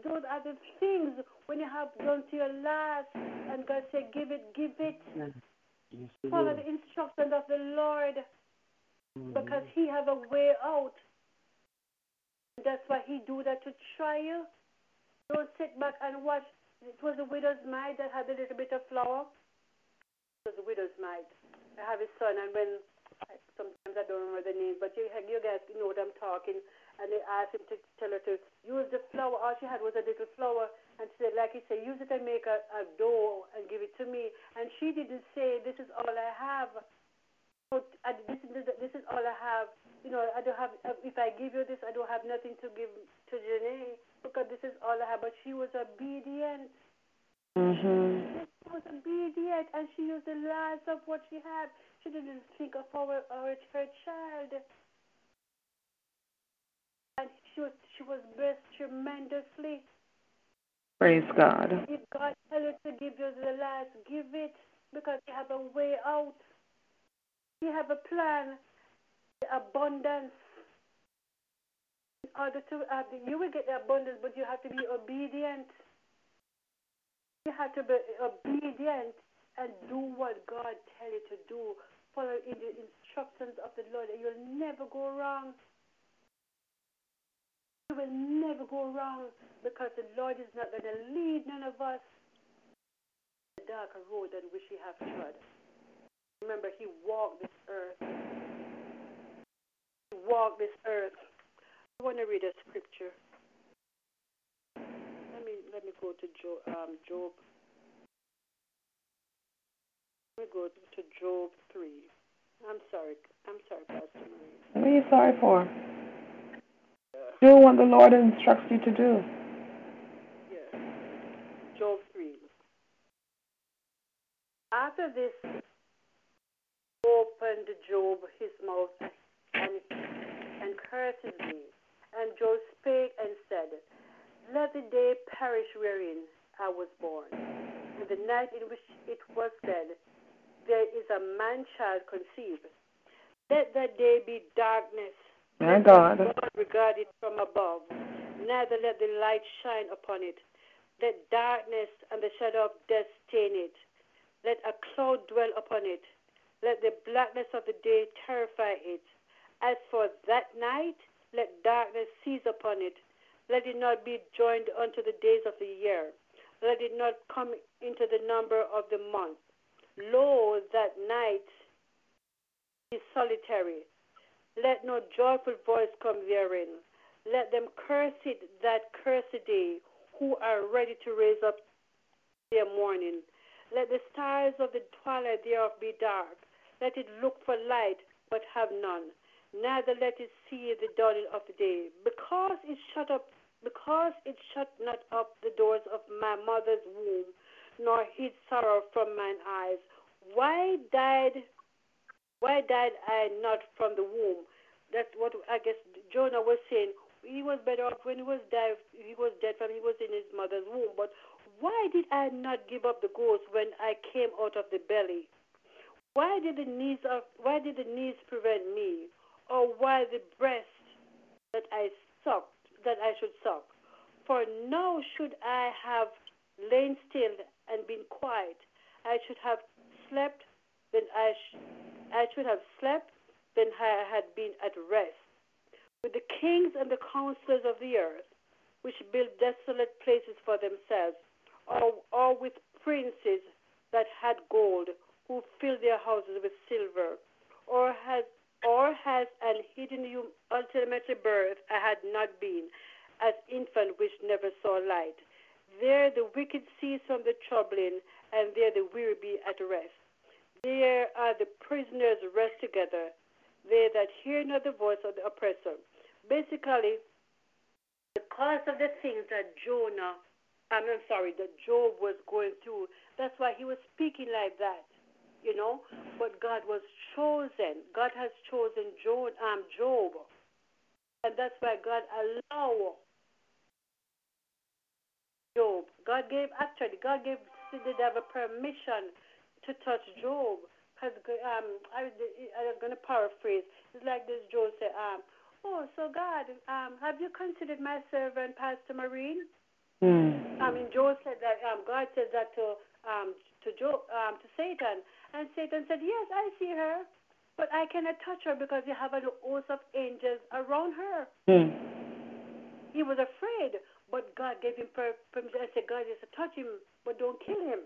Those are the things when you have done to your last and God say, give it, give it. Follow the instructions of the Lord mm. because He have a way out. That's why He do that to try you. Don't sit back and watch. It was the widow's mite that had a little bit of flour. It was the widow's mite. I have a son, and when sometimes I don't remember the name, but you, you guys know what I'm talking. And they asked him to tell her to use the flour. All she had was a little flour, and she said, like he said, use it and make a, a dough and give it to me. And she didn't say, this is all I have. But I, this, this, is all I have. You know, I don't have. If I give you this, I don't have nothing to give to Janae because this is all I have. But she was obedient. Mm-hmm. She was obedient, and she used the last of what she had. She didn't think of our, our her child. She was she was blessed tremendously. Praise God. If God tell you to give you the last, give it because you have a way out. You have a plan, the abundance. In order to have the, you will get the abundance, but you have to be obedient. You have to be obedient and do what God tell you to do. Follow in the instructions of the Lord, and you'll never go wrong. Will never go wrong because the Lord is not going to lead none of us the darker road than which He have trod. Remember, He walked this earth. He walked this earth. I want to read a scripture. Let me let me go to Job. Um, Job. Let me go to Job three. I'm sorry. I'm sorry, Pastor Marie. What are you sorry for? Do what the Lord instructs you to do. Yeah. Job 3. After this, opened Job his mouth and, and cursed me. And Job spake and said, Let the day perish wherein I was born, and the night in which it was said, There is a man child conceived. Let that day be darkness. My. God regard it from above. Neither let the light shine upon it. Let darkness and the shadow of death stain it. Let a cloud dwell upon it. Let the blackness of the day terrify it. As for that night, let darkness seize upon it. Let it not be joined unto the days of the year. Let it not come into the number of the month. Lo, that night is solitary. Let no joyful voice come therein. Let them curse it that cursed day, who are ready to raise up their mourning. Let the stars of the twilight thereof be dark. Let it look for light, but have none. Neither let it see the dawning of the day. Because it shut up because it shut not up the doors of my mother's womb, nor hid sorrow from mine eyes. Why died why died I not from the womb? That's what I guess Jonah was saying. He was better off when he was dead. He was dead from he was in his mother's womb. But why did I not give up the ghost when I came out of the belly? Why did the knees of why did the knees prevent me, or why the breast that I sucked that I should suck. For now should I have lain still and been quiet. I should have slept, then I, sh- I should have slept, then I had been at rest. With the kings and the counselors of the earth, which build desolate places for themselves, or, or with princes that had gold, who filled their houses with silver, or has or has an hidden you ultimately birth I had not been, as infant which never saw light. There the wicked cease from the troubling, and there the weary be at rest. There are the prisoners rest together, they that hear not the voice of the oppressor. Basically, the because of the things that Jonah, I'm sorry, that Job was going through, that's why he was speaking like that, you know. But God was chosen. God has chosen Job, um, Job, and that's why God allowed Job. God gave actually God gave the devil permission to touch Job. Because um, I, I was going to paraphrase. It's like this. Job said, um, "Oh, so God, um, have you considered my servant Pastor Maureen?" Mm. I mean, Job said that um, God said that to um, to Job, um, to Satan, and Satan said, "Yes, I see her, but I cannot touch her because you have a host of angels around her." Mm. He was afraid, but God gave him permission. I said, "God, just touch him, but don't kill him."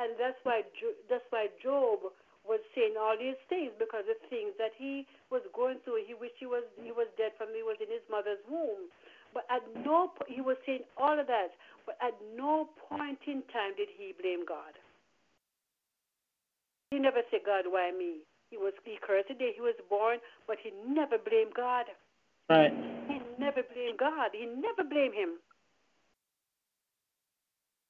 And that's why that's why Job was saying all these things because the things that he was going through, he wished he was he was dead from he was in his mother's womb. But at no he was saying all of that, but at no point in time did he blame God. He never said, God, why me? He was he cursed the day he was born, but he never blamed God. Right. He never blamed God. He never blamed him.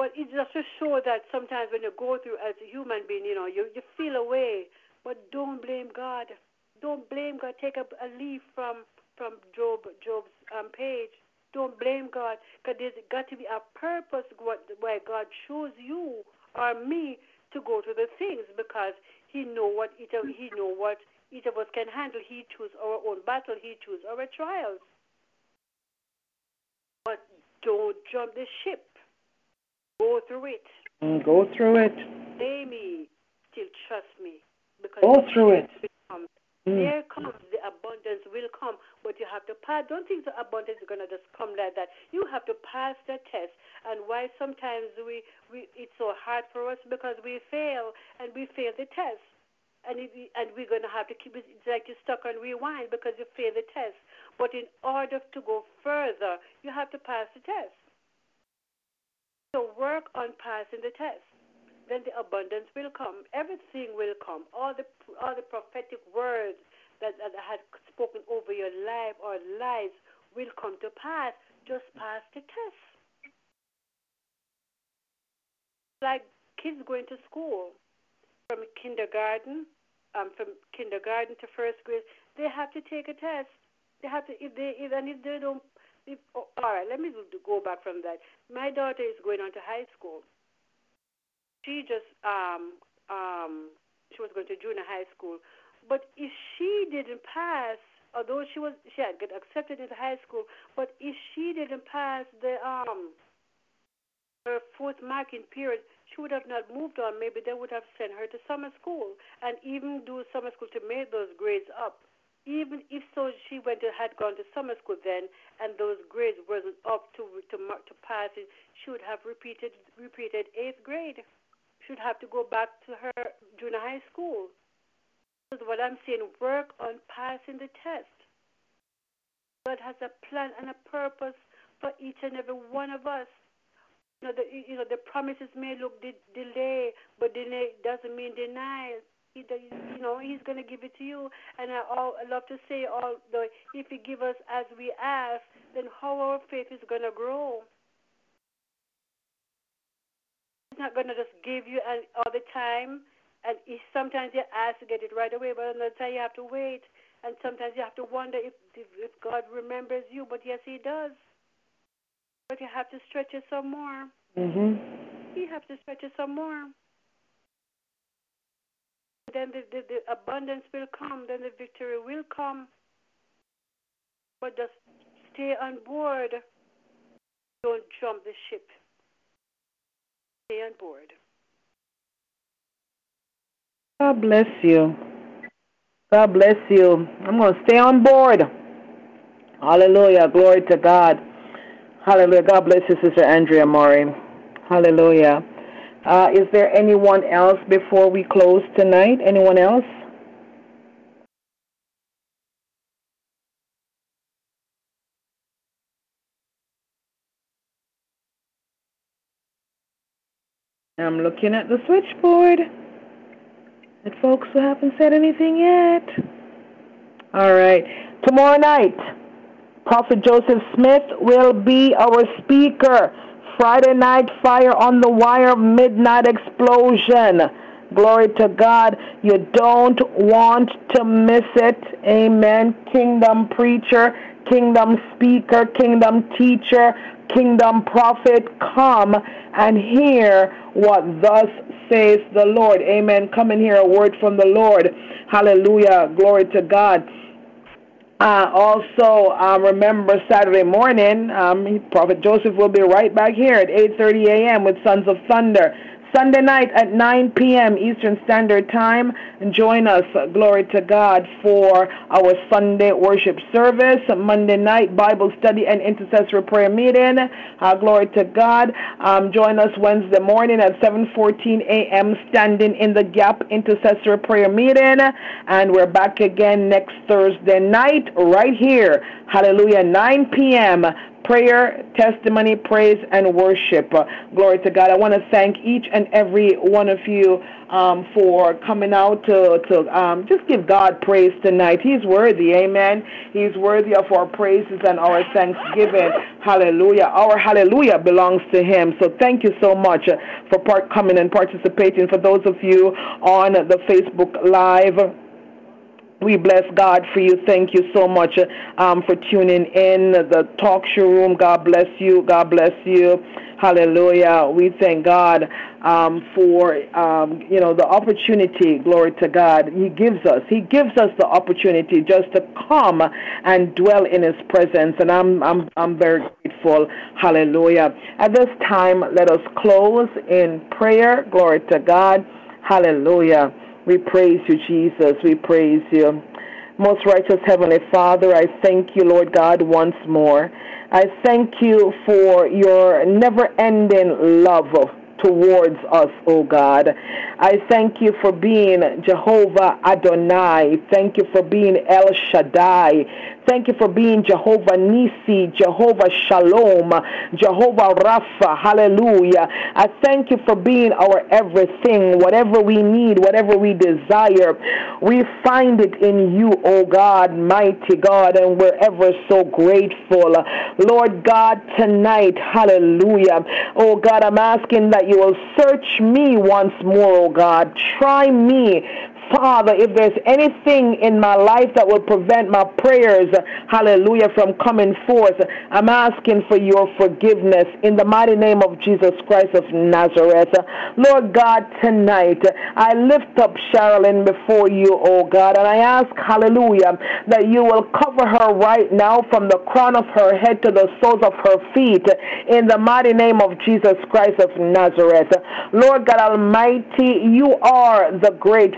But it's just to show that sometimes when you go through as a human being, you know, you, you feel away. But don't blame God. Don't blame God. Take a, a leaf from from Job Job's um, page. Don't blame God, because there's got to be a purpose why God chose you or me to go to the things, because He know what each of, He know what each of us can handle. He choose our own battle. He choose our trials. But don't jump the ship. Go through it. Mm, go through it. Say me, still trust me, because Go through it. Mm. There comes the abundance will come, but you have to pass. Don't think the abundance is gonna just come like that. You have to pass the test. And why sometimes we, we it's so hard for us because we fail and we fail the test. And it, and we're gonna have to keep it. It's like you're stuck on rewind because you fail the test. But in order to go further, you have to pass the test. So work on passing the test. Then the abundance will come. Everything will come. All the all the prophetic words that, that had spoken over your life or lives will come to pass. Just pass the test. Like kids going to school from kindergarten, um, from kindergarten to first grade, they have to take a test. They have to if they if, and if they don't oh, all right, let me go back from that. My daughter is going on to high school. She just um um she was going to junior high school, but if she didn't pass, although she was she had got accepted into high school, but if she didn't pass the um her fourth marking period, she would have not moved on. Maybe they would have sent her to summer school and even do summer school to make those grades up even if so she went to, had gone to summer school then and those grades wasn't up to to to pass it she would have repeated repeated eighth grade. She would have to go back to her junior high school. This is what i'm saying work on passing the test. God has a plan and a purpose for each and every one of us. You know the you know the promises may look de- delay but delay doesn't mean denial he, you know, He's going to give it to you. And I, all, I love to say, all the if He give us as we ask, then how our faith is going to grow. He's not going to just give you all the time. And he, sometimes you ask to get it right away, but another time you have to wait. And sometimes you have to wonder if, if, if God remembers you. But yes, He does. But you have to stretch it some more. Mhm. You have to stretch it some more then the, the, the abundance will come, then the victory will come. But just stay on board. Don't jump the ship. Stay on board. God bless you. God bless you. I'm going to stay on board. Hallelujah. Glory to God. Hallelujah. God bless you, Sister Andrea Murray. Hallelujah. Uh, is there anyone else before we close tonight? Anyone else? I'm looking at the switchboard. And folks who haven't said anything yet. All right. Tomorrow night, Prophet Joseph Smith will be our speaker. Friday night fire on the wire, midnight explosion. Glory to God. You don't want to miss it. Amen. Kingdom preacher, kingdom speaker, kingdom teacher, kingdom prophet, come and hear what thus says the Lord. Amen. Come and hear a word from the Lord. Hallelujah. Glory to God. Uh, also, um, remember Saturday morning, um, Prophet Joseph will be right back here at 8:30 a.m. with Sons of Thunder. Sunday night at 9 p.m. Eastern Standard Time. And join us, glory to God, for our Sunday worship service. Monday night Bible study and intercessory prayer meeting. Uh, glory to God. Um, join us Wednesday morning at 7:14 a.m. Standing in the Gap intercessory prayer meeting. And we're back again next Thursday night right here. Hallelujah, 9 p.m prayer, testimony, praise, and worship. Uh, glory to God. I want to thank each and every one of you um, for coming out to, to um, just give God praise tonight. He's worthy. Amen. He's worthy of our praises and our thanksgiving. Hallelujah. Our hallelujah belongs to Him. So thank you so much uh, for part coming and participating. For those of you on the Facebook Live, we bless God for you. Thank you so much um, for tuning in. The talk show room, God bless you. God bless you. Hallelujah. We thank God um, for um, you know the opportunity. Glory to God. He gives us. He gives us the opportunity just to come and dwell in His presence, and I'm I'm I'm very grateful. Hallelujah. At this time, let us close in prayer. Glory to God. Hallelujah. We praise you, Jesus. We praise you. Most righteous Heavenly Father, I thank you, Lord God, once more. I thank you for your never ending love towards us, O God. I thank you for being Jehovah Adonai. Thank you for being El Shaddai. Thank you for being Jehovah Nisi, Jehovah Shalom, Jehovah Rapha. Hallelujah. I thank you for being our everything. Whatever we need, whatever we desire, we find it in you, O God, mighty God, and we're ever so grateful. Lord God, tonight, hallelujah. Oh God, I'm asking that you will search me once more, oh God. Try me Father, if there's anything in my life that will prevent my prayers, hallelujah, from coming forth, I'm asking for your forgiveness in the mighty name of Jesus Christ of Nazareth. Lord God, tonight I lift up Sherilyn before you, oh God, and I ask, hallelujah, that you will cover her right now from the crown of her head to the soles of her feet in the mighty name of Jesus Christ of Nazareth. Lord God Almighty, you are the great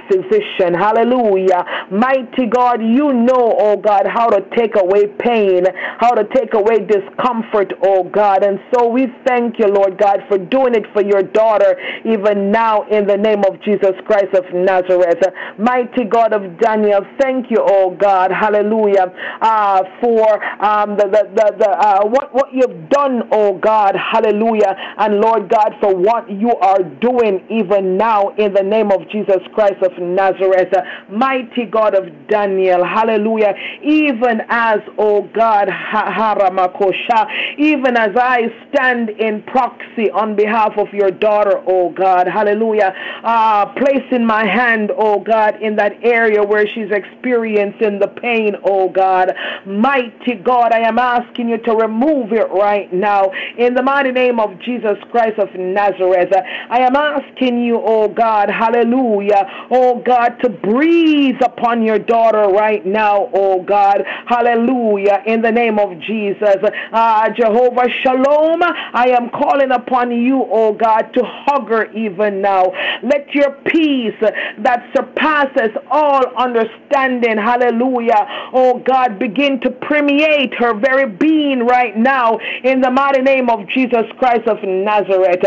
Hallelujah. Mighty God, you know, oh God, how to take away pain, how to take away discomfort, oh God. And so we thank you, Lord God, for doing it for your daughter, even now in the name of Jesus Christ of Nazareth. Mighty God of Daniel, thank you, oh God. Hallelujah. Uh, for um, the, the, the, the uh, what, what you've done, oh God. Hallelujah. And Lord God, for what you are doing even now in the name of Jesus Christ of Nazareth. Nazareth, mighty God of Daniel, hallelujah. Even as, oh God, Haramakosha, even as I stand in proxy on behalf of your daughter, oh God, hallelujah, uh, placing my hand, oh God, in that area where she's experiencing the pain, oh God. Mighty God, I am asking you to remove it right now in the mighty name of Jesus Christ of Nazareth. I am asking you, oh God, hallelujah, oh God God, to breathe upon your daughter right now, oh God. Hallelujah. In the name of Jesus. Ah, Jehovah Shalom, I am calling upon you, oh God, to hug her even now. Let your peace that surpasses all understanding, hallelujah, oh God, begin to permeate her very being right now in the mighty name of Jesus Christ of Nazareth.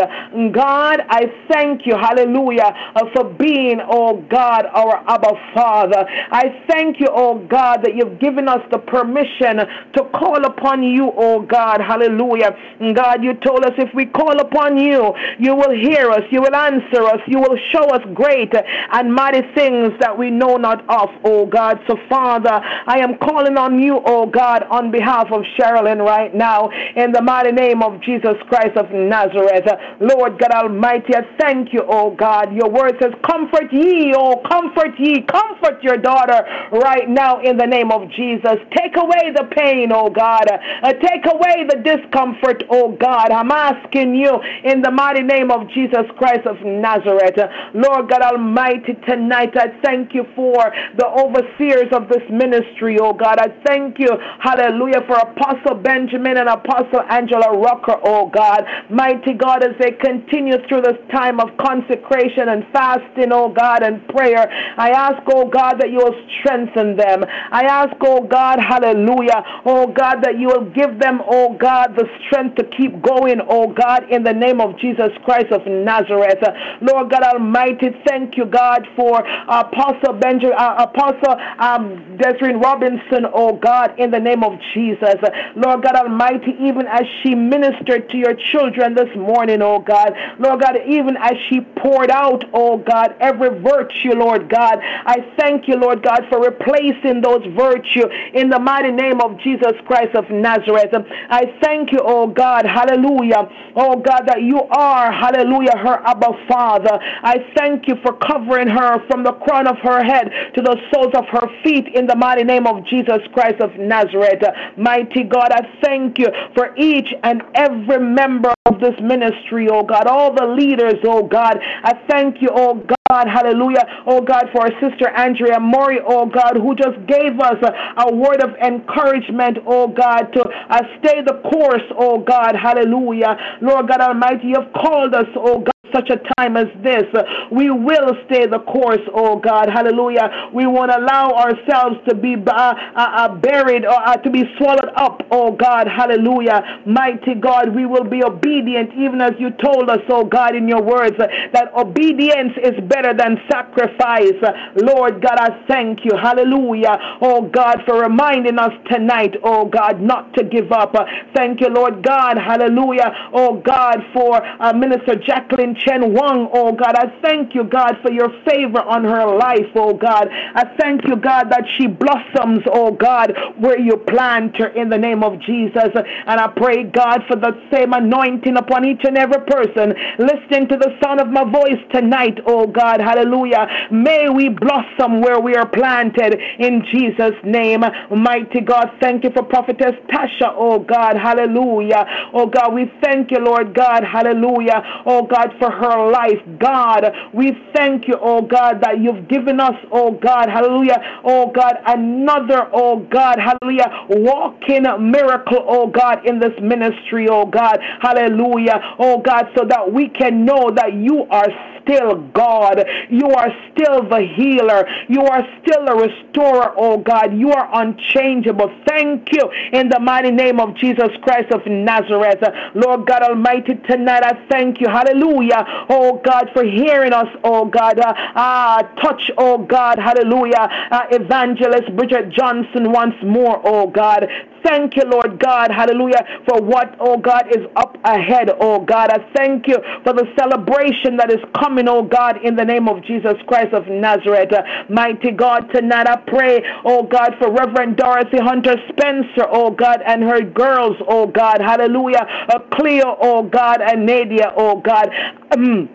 God, I thank you, hallelujah, for being, oh God, our Abba Father. I thank you, oh God, that you've given us the permission to call upon you, oh God, hallelujah. God, you told us if we call upon you, you will hear us, you will answer us, you will show us great and mighty things that we know not of, oh God. So, Father, I am calling on you, oh God, on behalf of Sherilyn right now, in the mighty name of Jesus Christ of Nazareth. Lord God Almighty, I thank you, oh God. Your word says, Comfort ye, oh, comfort ye, comfort your daughter right now in the name of Jesus. Take away the pain, oh God. Uh, take away the discomfort, oh God. I'm asking you in the mighty name of Jesus Christ of Nazareth. Uh, Lord God Almighty, tonight I thank you for the overseers of this ministry, oh God. I thank you, hallelujah, for Apostle Benjamin and Apostle Angela Rucker, oh God. Mighty God, as they continue through this time of consecration and fasting, oh God, and prayer, I ask, oh God, that you will strengthen them. I ask, oh God, hallelujah, oh God, that you will give them, oh God, the strength to keep going, oh God, in the name of Jesus Christ of Nazareth. Lord God Almighty, thank you, God, for Apostle Benjamin, uh, Apostle um, Desiree Robinson, oh God, in the name of Jesus. Lord God Almighty, even as she ministered to your children this morning, oh God, Lord God, even as she poured out, oh God, every virtue, Lord God, I thank you, Lord God, for replacing those virtue in the mighty name of Jesus Christ of Nazareth. I thank you, oh God, hallelujah, oh God, that you are, hallelujah, her Abba Father. I thank you for covering her from the crown of her head to the soles of her feet in the mighty name of Jesus Christ of Nazareth. Mighty God, I thank you for each and every member of this ministry, oh God, all the leaders, oh God. I thank you, oh God, hallelujah, oh God, for our sister Andrea Murray, oh God, who just gave us a, a word of encouragement, oh God, to uh, stay the course, oh God, hallelujah. Lord God Almighty, you've called us, oh God such a time as this. We will stay the course, oh God. Hallelujah. We won't allow ourselves to be uh, uh, uh, buried or uh, to be swallowed up, oh God. Hallelujah. Mighty God, we will be obedient even as you told us, oh God, in your words that obedience is better than sacrifice. Lord God, I thank you. Hallelujah. Oh God, for reminding us tonight, oh God, not to give up. Thank you, Lord God. Hallelujah. Oh God, for uh, Minister Jacqueline Chen Wang, oh God. I thank you, God, for your favor on her life, oh God. I thank you, God, that she blossoms, oh God, where you plant her in the name of Jesus. And I pray, God, for the same anointing upon each and every person listening to the sound of my voice tonight, oh God. Hallelujah. May we blossom where we are planted in Jesus' name. Mighty God, thank you for Prophetess Tasha, oh God. Hallelujah. Oh God, we thank you, Lord God. Hallelujah. Oh God, for her life. God, we thank you, oh God, that you've given us, oh God, hallelujah, oh God, another, oh God, hallelujah, walking miracle, oh God, in this ministry, oh God, hallelujah, oh God, so that we can know that you are still God. You are still the healer. You are still a restorer, oh God. You are unchangeable. Thank you in the mighty name of Jesus Christ of Nazareth. Lord God Almighty, tonight I thank you. Hallelujah. Oh God, for hearing us, oh God. Uh, uh, touch, oh God. Hallelujah. Uh, Evangelist Bridget Johnson once more, oh God. Thank you, Lord God, hallelujah, for what, oh God, is up ahead, oh God. I thank you for the celebration that is coming, oh God, in the name of Jesus Christ of Nazareth. Mighty God, tonight I pray, oh God, for Reverend Dorothy Hunter Spencer, oh God, and her girls, oh God, hallelujah. Uh, Cleo, oh God, and Nadia, oh God. Um,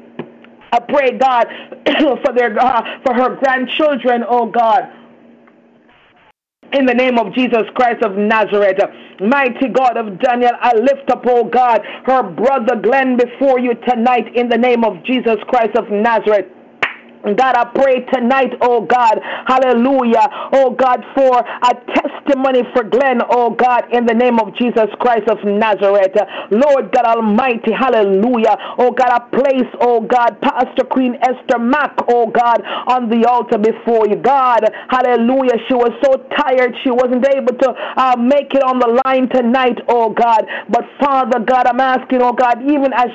I pray, God, for their uh, for her grandchildren, oh God in the name of Jesus Christ of Nazareth. Mighty God of Daniel, I lift up, oh God, her brother Glenn before you tonight in the name of Jesus Christ of Nazareth. God, I pray tonight, oh God, hallelujah, oh God, for a testimony for Glenn, oh God, in the name of Jesus Christ of Nazareth. Lord God Almighty, hallelujah, oh God, I place, oh God, Pastor Queen Esther Mack, oh God, on the altar before you. God, hallelujah, she was so tired, she wasn't able to uh, make it on the line tonight, oh God, but Father God, I'm asking, oh God, even as,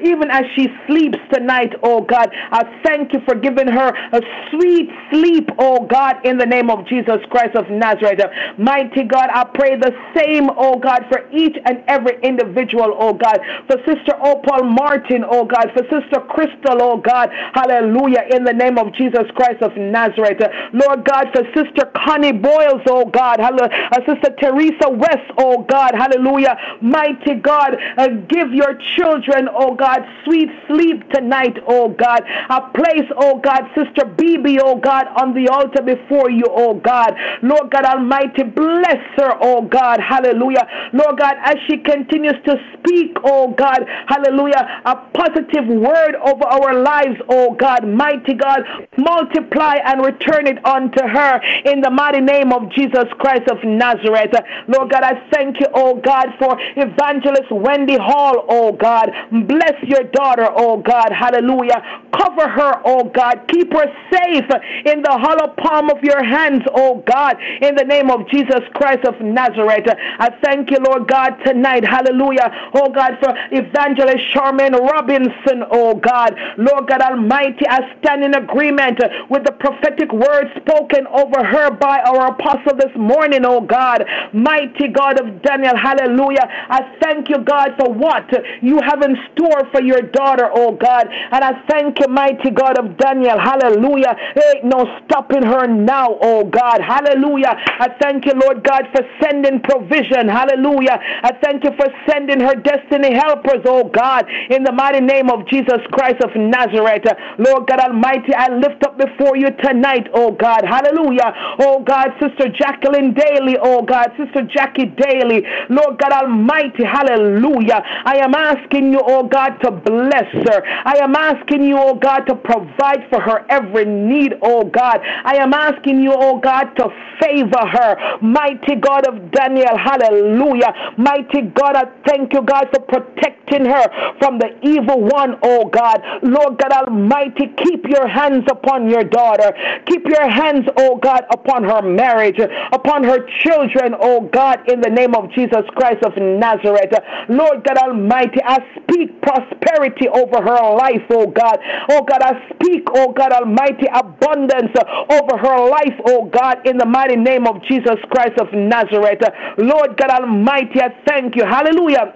even as she sleeps tonight, oh God, I thank you for giving her a sweet sleep, oh God, in the name of Jesus Christ of Nazareth. Mighty God, I pray the same, oh God, for each and every individual, oh God, for Sister Opal Martin, oh God, for Sister Crystal, oh God, hallelujah, in the name of Jesus Christ of Nazareth. Lord God, for Sister Connie Boyles, oh God, hallelujah, uh, Sister Teresa West, oh God, hallelujah, mighty God, uh, give your children, oh God, sweet sleep tonight, oh God. I place, oh God, Sister BB, oh God, on the altar before you, oh God. Lord God Almighty, bless her, oh God, hallelujah. Lord God, as she continues to speak, oh God, hallelujah, a positive word over our lives, oh God, mighty God, multiply and return it unto her in the mighty name of Jesus Christ of Nazareth. Lord God, I thank you, oh God, for evangelist Wendy Hall, oh God. Bless your daughter, oh God, hallelujah. Cover her, oh God. Keep her safe in the hollow palm of your hands, oh God, in the name of Jesus Christ of Nazareth. I thank you, Lord God, tonight, hallelujah, oh God, for evangelist Charmaine Robinson, oh God. Lord God Almighty, I stand in agreement with the prophetic word spoken over her by our apostle this morning, oh God. Mighty God of Daniel, hallelujah. I thank you, God, for what you have in store for your daughter, oh God. And I thank you, mighty God of Daniel, hallelujah. Ain't no stopping her now, oh God, hallelujah. I thank you, Lord God, for sending provision, hallelujah. I thank you for sending her destiny helpers, oh God, in the mighty name of Jesus Christ of Nazareth. Lord God Almighty, I lift up before you tonight, oh God, hallelujah. Oh God, Sister Jacqueline Daly, oh God, Sister Jackie Daly, Lord God Almighty, hallelujah. I am asking you, oh God, to bless her. I am asking you, oh God, to provide for her every need, oh God. I am asking you, oh God, to favor her. Mighty God of Daniel, hallelujah. Mighty God, I thank you, God, for protecting her from the evil one, oh God. Lord God Almighty, keep your hands upon your daughter. Keep your hands, oh God, upon her marriage, upon her children, oh God, in the name of Jesus Christ of Nazareth. Lord God Almighty, I speak prosperity over her life, oh God. Oh God, I speak, oh God Almighty, abundance over her life, oh God, in the mighty name of Jesus Christ of Nazareth. Lord God Almighty, I thank you. Hallelujah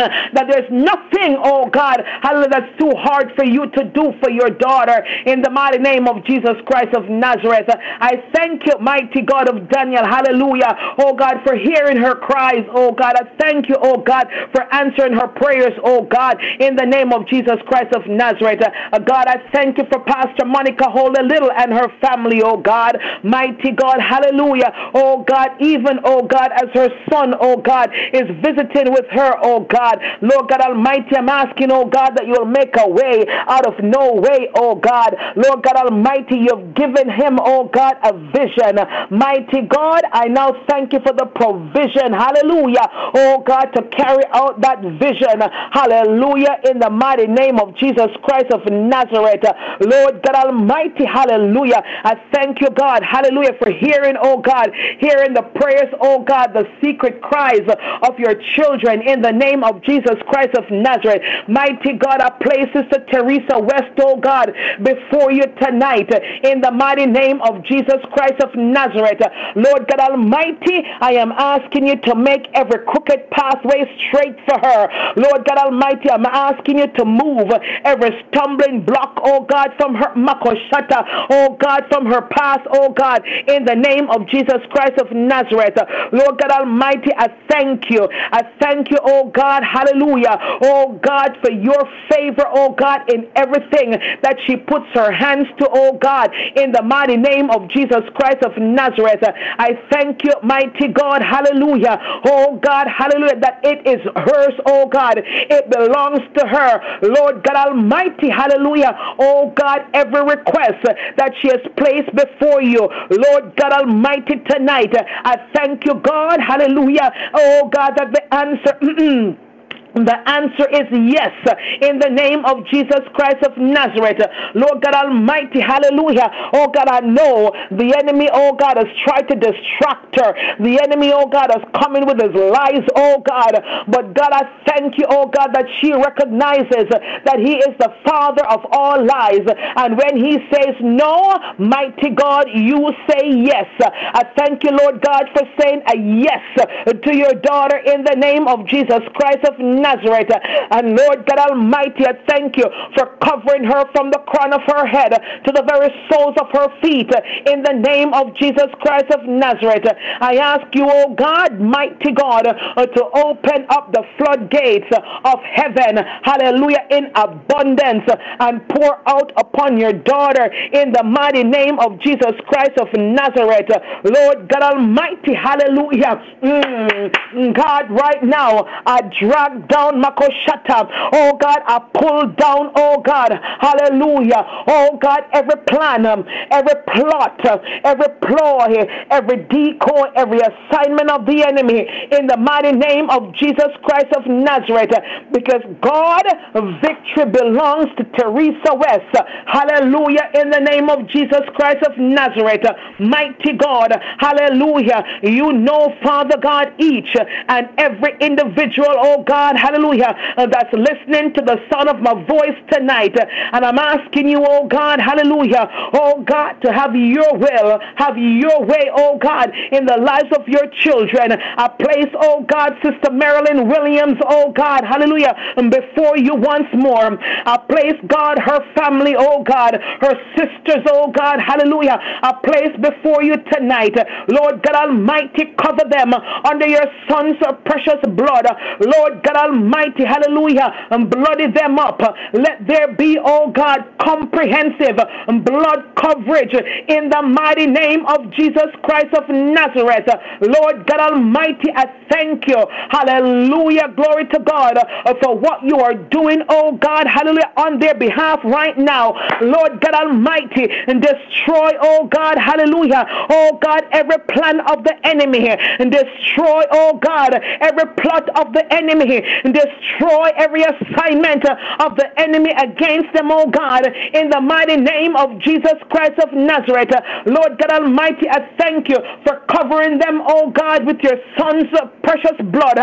that there's nothing, oh God, hallelujah, that's too hard for you to do for your daughter in the mighty name of Jesus Christ of Nazareth. I thank you, mighty God of Daniel, hallelujah, oh God, for hearing her cries, oh God. I thank you, oh God, for answering her prayers, oh God, in the name of Jesus Christ of Nazareth. Uh, God, I thank you for Pastor Monica Holy Little and her family, oh God, mighty God, hallelujah, oh God, even, oh God, as her son, oh God, is visiting with her, oh God. God. Lord God Almighty, I'm asking, oh God, that you'll make a way out of no way, oh God. Lord God Almighty, you've given him, oh God, a vision. Mighty God, I now thank you for the provision. Hallelujah. Oh God, to carry out that vision. Hallelujah. In the mighty name of Jesus Christ of Nazareth. Lord God Almighty, hallelujah. I thank you, God. Hallelujah. For hearing, oh God, hearing the prayers, oh God, the secret cries of your children in the name of Jesus Christ of Nazareth. Mighty God, I place Sister Teresa West, oh God, before you tonight in the mighty name of Jesus Christ of Nazareth. Lord God Almighty, I am asking you to make every crooked pathway straight for her. Lord God Almighty, I'm asking you to move every stumbling block, oh God, from her makoshata, oh God, from her path, oh God, in the name of Jesus Christ of Nazareth. Lord God Almighty, I thank you. I thank you, oh God God, hallelujah, oh God, for your favor, oh God, in everything that she puts her hands to, oh God, in the mighty name of Jesus Christ of Nazareth. I thank you, mighty God, hallelujah, oh God, hallelujah, that it is hers, oh God, it belongs to her, Lord God Almighty, hallelujah, oh God, every request that she has placed before you, Lord God Almighty, tonight, I thank you, God, hallelujah, oh God, that the answer. The answer is yes, in the name of Jesus Christ of Nazareth. Lord God Almighty, hallelujah. Oh God, I know the enemy, oh God, has tried to distract her. The enemy, oh God, has come in with his lies, oh God. But God, I thank you, oh God, that she recognizes that he is the father of all lies. And when he says no, mighty God, you say yes. I thank you, Lord God, for saying a yes to your daughter in the name of Jesus Christ of Nazareth. And Lord God Almighty, I thank you for covering her from the crown of her head to the very soles of her feet in the name of Jesus Christ of Nazareth. I ask you, oh God, mighty God, uh, to open up the floodgates of heaven, hallelujah, in abundance and pour out upon your daughter in the mighty name of Jesus Christ of Nazareth. Lord God Almighty, hallelujah. Mm, God, right now, I drag down Makoshata. Oh God, I pull down, oh God, hallelujah. Oh God, every plan, um, every plot, uh, every ploy, every decoy, every assignment of the enemy in the mighty name of Jesus Christ of Nazareth. Because God, victory belongs to Teresa West. Hallelujah. In the name of Jesus Christ of Nazareth. Mighty God. Hallelujah. You know, Father God, each and every individual, oh God, hallelujah, uh, that's listening to the sound of my voice tonight. And I'm asking you, oh God, hallelujah, oh God, to have your will, have your way, oh God, in the lives of your children. I place, oh God, Sister Marilyn Williams, oh God, hallelujah, before you once more. I place, God, her family, oh God, her sisters, oh God, hallelujah. I place before you tonight, Lord God Almighty, cover them under your son's precious blood. Lord God Almighty, hallelujah, and bloody them up. Let there be, oh God, comprehensive blood coverage in the mighty name of Jesus Christ of Nazareth. Lord God Almighty, I thank you. Hallelujah. Glory to God uh, for what you are doing, oh God, hallelujah, on their behalf right now. Lord God Almighty, and destroy, oh God, hallelujah, oh God, every plan of the enemy, here and destroy, oh God, every plot of the enemy, destroy every assignment of the enemy against them, oh God, in the mighty name of Jesus Christ of Nazareth. Lord God Almighty, I thank you for covering them, oh God, with your son's precious blood.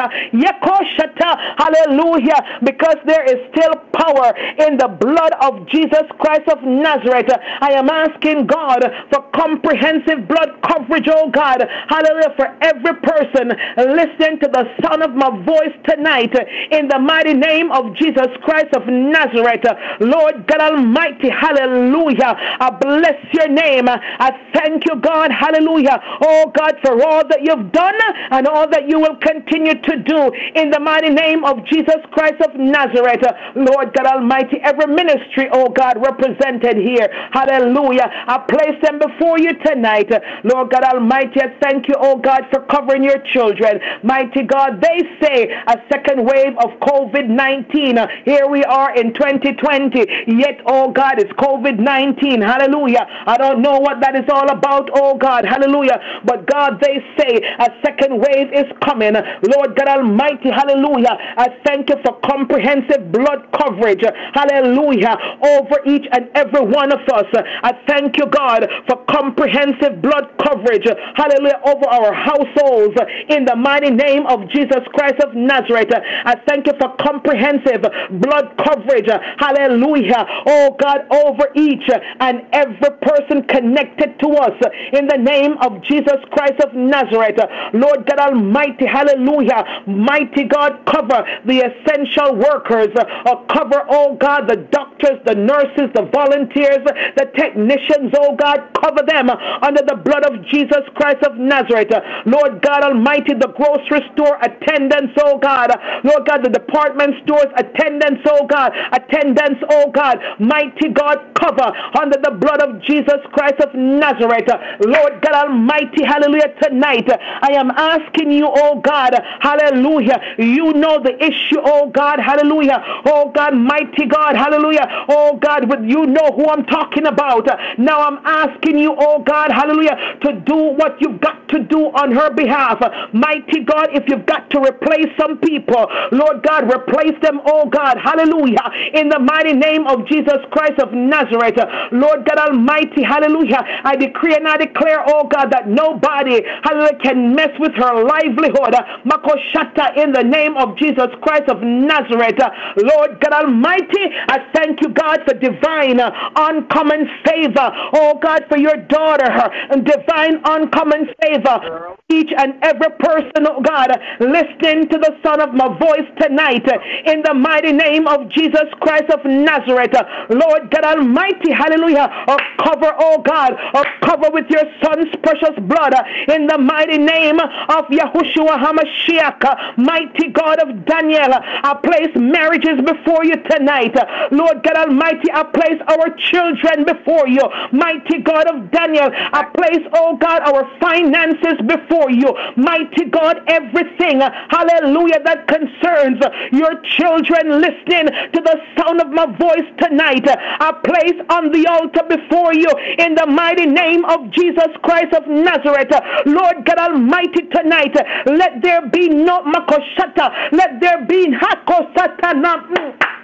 Hallelujah, because there is still power in the blood of Jesus Christ of Nazareth. I am asking God for comprehensive blood coverage, oh God, hallelujah, for every person listening to the sound of my voice tonight in the mighty name of Jesus Christ of Nazareth. Lord God Almighty, hallelujah. I bless your name. I thank you, God, hallelujah. Oh God, for all that you've done and all that you will continue to do in the mighty name of Jesus Christ of Nazareth. Lord God Almighty, every ministry, oh God, represented here, hallelujah. I place them before you tonight. Lord God Almighty, I thank you, oh God, for covering your children. Mighty God, they say a second wave of COVID 19. Here we are in 2020, yet, oh God, it's COVID 19. Hallelujah. I don't know what that is all about, oh God. Hallelujah. But God, they say a second wave is coming. Lord God Almighty, hallelujah. I thank you for comprehensive blood coverage. Hallelujah. Over each and every one of us. I thank you, God, for comprehensive blood coverage. Hallelujah. Over our households in the mighty name of Jesus Christ of Nazareth. I thank you for comprehensive blood coverage. Hallelujah. Oh God, over each and every person connected to us in the name of Jesus Christ of Nazareth. Lord God Almighty, hallelujah. Mighty God, cover the essential workers. Uh, cover, oh God, the doctors, the nurses, the volunteers, the technicians, oh God, cover them under the blood of Jesus Christ of Nazareth. Lord God Almighty, the grocery store attendants, oh God. Lord Lord God, the department stores, attendants, oh God, attendants, oh God, mighty God, cover under the blood of Jesus Christ of Nazareth. Lord God Almighty, hallelujah, tonight I am asking you, oh God, hallelujah, you know the issue, oh God, hallelujah, oh God, mighty God, hallelujah, oh God, with you know who I'm talking about. Now I'm asking you, oh God, hallelujah, to do what you've got to do on her behalf. Mighty God, if you've got to replace some people, Lord God, replace them, oh God, hallelujah, in the mighty name of Jesus Christ of Nazareth. Lord God Almighty, hallelujah, I decree and I declare, oh God, that nobody, hallelujah, can mess with her livelihood. Makoshata, in the name of Jesus Christ of Nazareth. Lord God Almighty, I thank you, God, for divine, uh, uncommon favor. Oh God, for your daughter, and divine, uncommon favor. Each and every person, oh God, listening to the sound of my voice tonight, uh, in the mighty name of Jesus Christ of Nazareth. Lord God Almighty, hallelujah. Oh, cover, oh God, oh, cover with your son's precious blood, in the mighty name of Yahushua HaMashiach, mighty God of Daniel. I place marriages before you tonight. Lord God Almighty, I place our children before you. Mighty God of Daniel, I place, oh God, our finances before you. Mighty God, everything, hallelujah, that concerns your children listening to the sound of my voice tonight. I place on the altar before you in the mighty name of Jesus Christ of Nazareth. Lord God Almighty, tonight, let there be no makoshata, let there be hakosatana.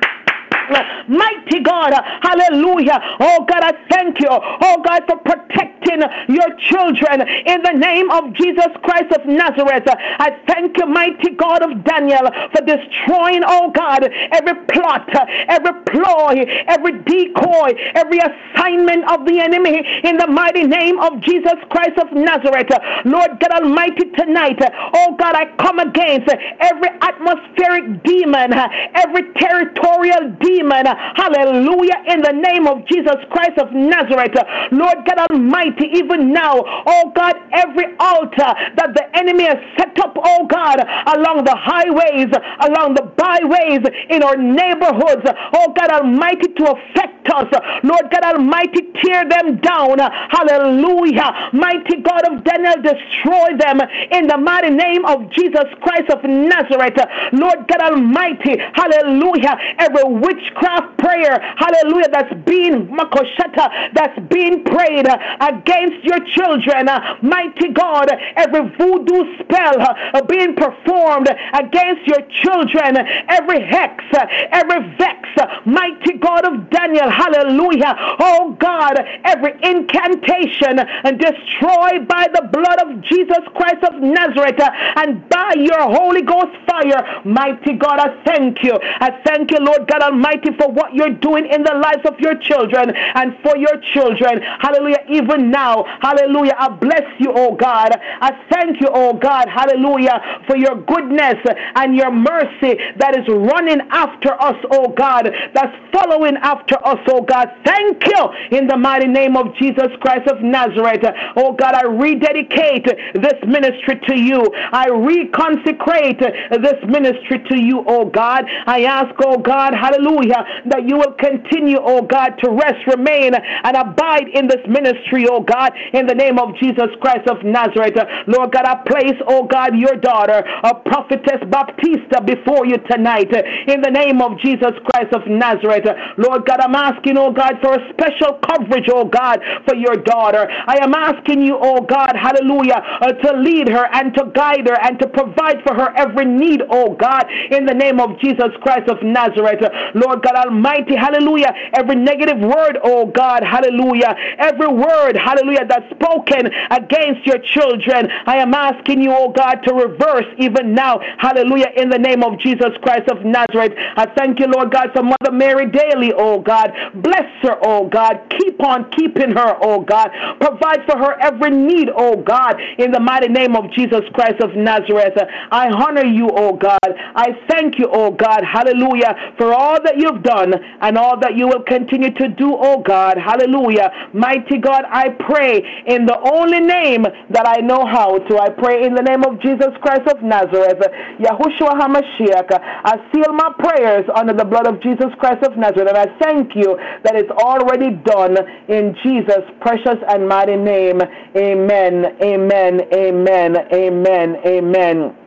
Mighty God, hallelujah. Oh God, I thank you. Oh God, for protecting your children in the name of Jesus Christ of Nazareth. I thank you, mighty God of Daniel, for destroying, oh God, every plot, every ploy, every decoy, every assignment of the enemy in the mighty name of Jesus Christ of Nazareth. Lord God Almighty, tonight, oh God, I come against every atmospheric demon, every territorial demon, hallelujah, in the name of Jesus Christ of Nazareth. Lord God Almighty, even now, oh God, every altar that the enemy has set up, oh God, along the highways, along the byways, in our neighborhoods, oh God Almighty, to affect us, Lord God Almighty, tear them down, hallelujah, mighty God of Daniel, destroy them in the mighty name of Jesus Christ of Nazareth, Lord God Almighty, hallelujah, every witchcraft prayer, hallelujah, that's being makoshata, that's being prayed uh, against your children, uh, mighty God, every voodoo spell uh, being performed against your children, every hex, uh, every vex, mighty God of Daniel, hallelujah, oh God, every incantation and destroyed by the blood of Jesus Christ of Nazareth and by your Holy Ghost fire, mighty God, I thank you. I thank you, Lord God Almighty, for what you're doing in the lives of your children and for your children. Hallelujah. Even now, hallelujah. I bless you, oh God. I thank you, oh God, hallelujah, for your goodness and your mercy that is running after us, oh God, that's following after us, oh God. Thank you in the mighty name of Jesus Christ of Nazareth. Oh God, I rededicate this ministry to you. I reconsecrate this ministry to you, oh God. I ask, oh God, hallelujah, that you will continue, oh God, to rest, remain, and abide in this ministry, oh God, in the name of Jesus Christ of Nazareth. Lord God, I place, oh God, your daughter, a prophetess Baptista, before you tonight, in the name of Jesus Christ of Nazareth. Lord God, I'm asking, oh God, for a special coverage, oh God, for your daughter. I am asking you, oh God, hallelujah, uh, to lead her and to guide her and to provide for her every need, oh God, in the name of Jesus Christ of Nazareth. Lord God Almighty, hallelujah, every negative word, oh God, hallelujah, every word, hallelujah, that's spoken against your children, I am asking you, oh God, to reverse even now, hallelujah, in the name of Jesus Christ of Nazareth. I thank you, Lord God, for Mother Mary Daly, oh God. Bless her, oh God. Keep on keeping her, oh God. Provide for her every need, oh God, in the mighty name of Jesus Christ of Nazareth. I honor you, oh God. I thank you, oh God. Hallelujah. For all that you've done and all that you will continue to do, oh God. Hallelujah. Mighty God, I pray in the only name that I know how to. I pray in the name of Jesus Christ of Nazareth. Yahushua HaMashiach. I seal my prayers under the blood of Jesus Christ of Nazareth. And I thank you that it's already done in Jesus' precious and mighty name. Amen. Amen. Amen. Amen. Amen.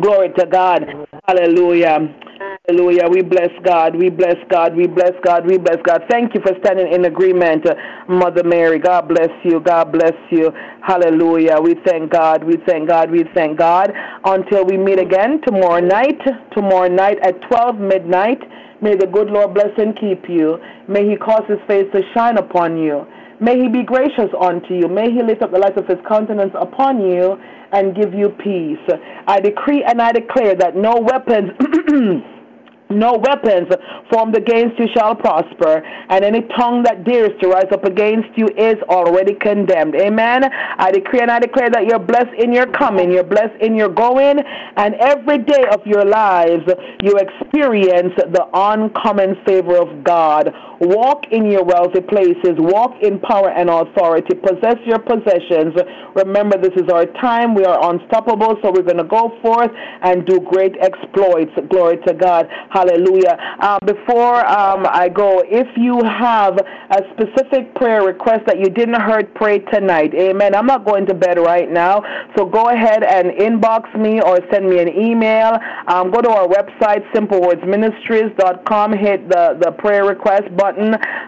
Glory to God. Hallelujah. Hallelujah. We bless God. We bless God. We bless God. We bless God. Thank you for standing in agreement, Mother Mary. God bless you. God bless you. Hallelujah. We thank God. We thank God. We thank God. Until we meet again tomorrow night. Tomorrow night at 12 midnight. May the good Lord bless and keep you. May he cause his face to shine upon you. May he be gracious unto you. May he lift up the light of his countenance upon you and give you peace. I decree and I declare that no weapons no weapons formed against you shall prosper, and any tongue that dares to rise up against you is already condemned. Amen. I decree and I declare that you're blessed in your coming, you're blessed in your going, and every day of your lives you experience the uncommon favor of God. Walk in your wealthy places, walk in power and authority, possess your possessions. Remember, this is our time. We are unstoppable, so we're going to go forth and do great exploits. Glory to God. Hallelujah. Uh, before um, I go, if you have a specific prayer request that you didn't heard pray tonight, amen. I'm not going to bed right now, so go ahead and inbox me or send me an email. Um, go to our website, simplewordsministries.com, hit the, the prayer request button,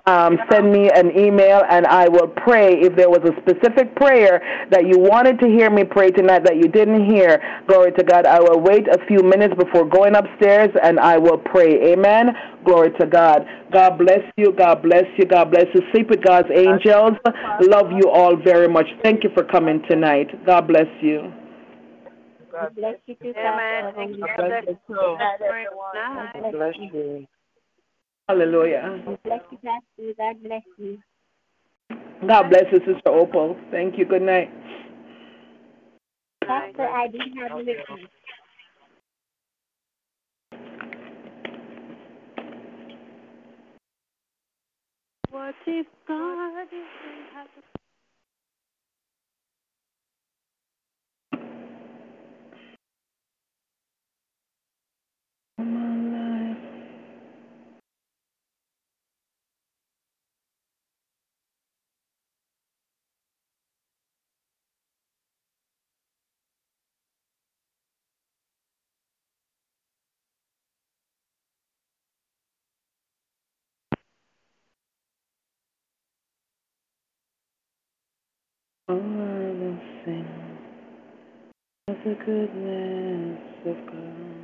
um, send me an email, and I will pray. If there was a specific prayer that you wanted to hear me pray tonight that you didn't hear, glory to God, I will wait a few minutes before going upstairs and I will pray. Amen. Glory to God. God bless you. God bless you. God bless you. Sleep with God's angels. Love you all very much. Thank you for coming tonight. God bless you. God bless you too, Amen. Thank you. God God bless bless you. you. God Very bless nice. Bless you. Hallelujah. God bless you, Pastor. God bless you. God bless you, Sister Opal. Thank you. Good night. Pastor, I do have a request. What if God didn't have to Oh, I will sing of the goodness of God.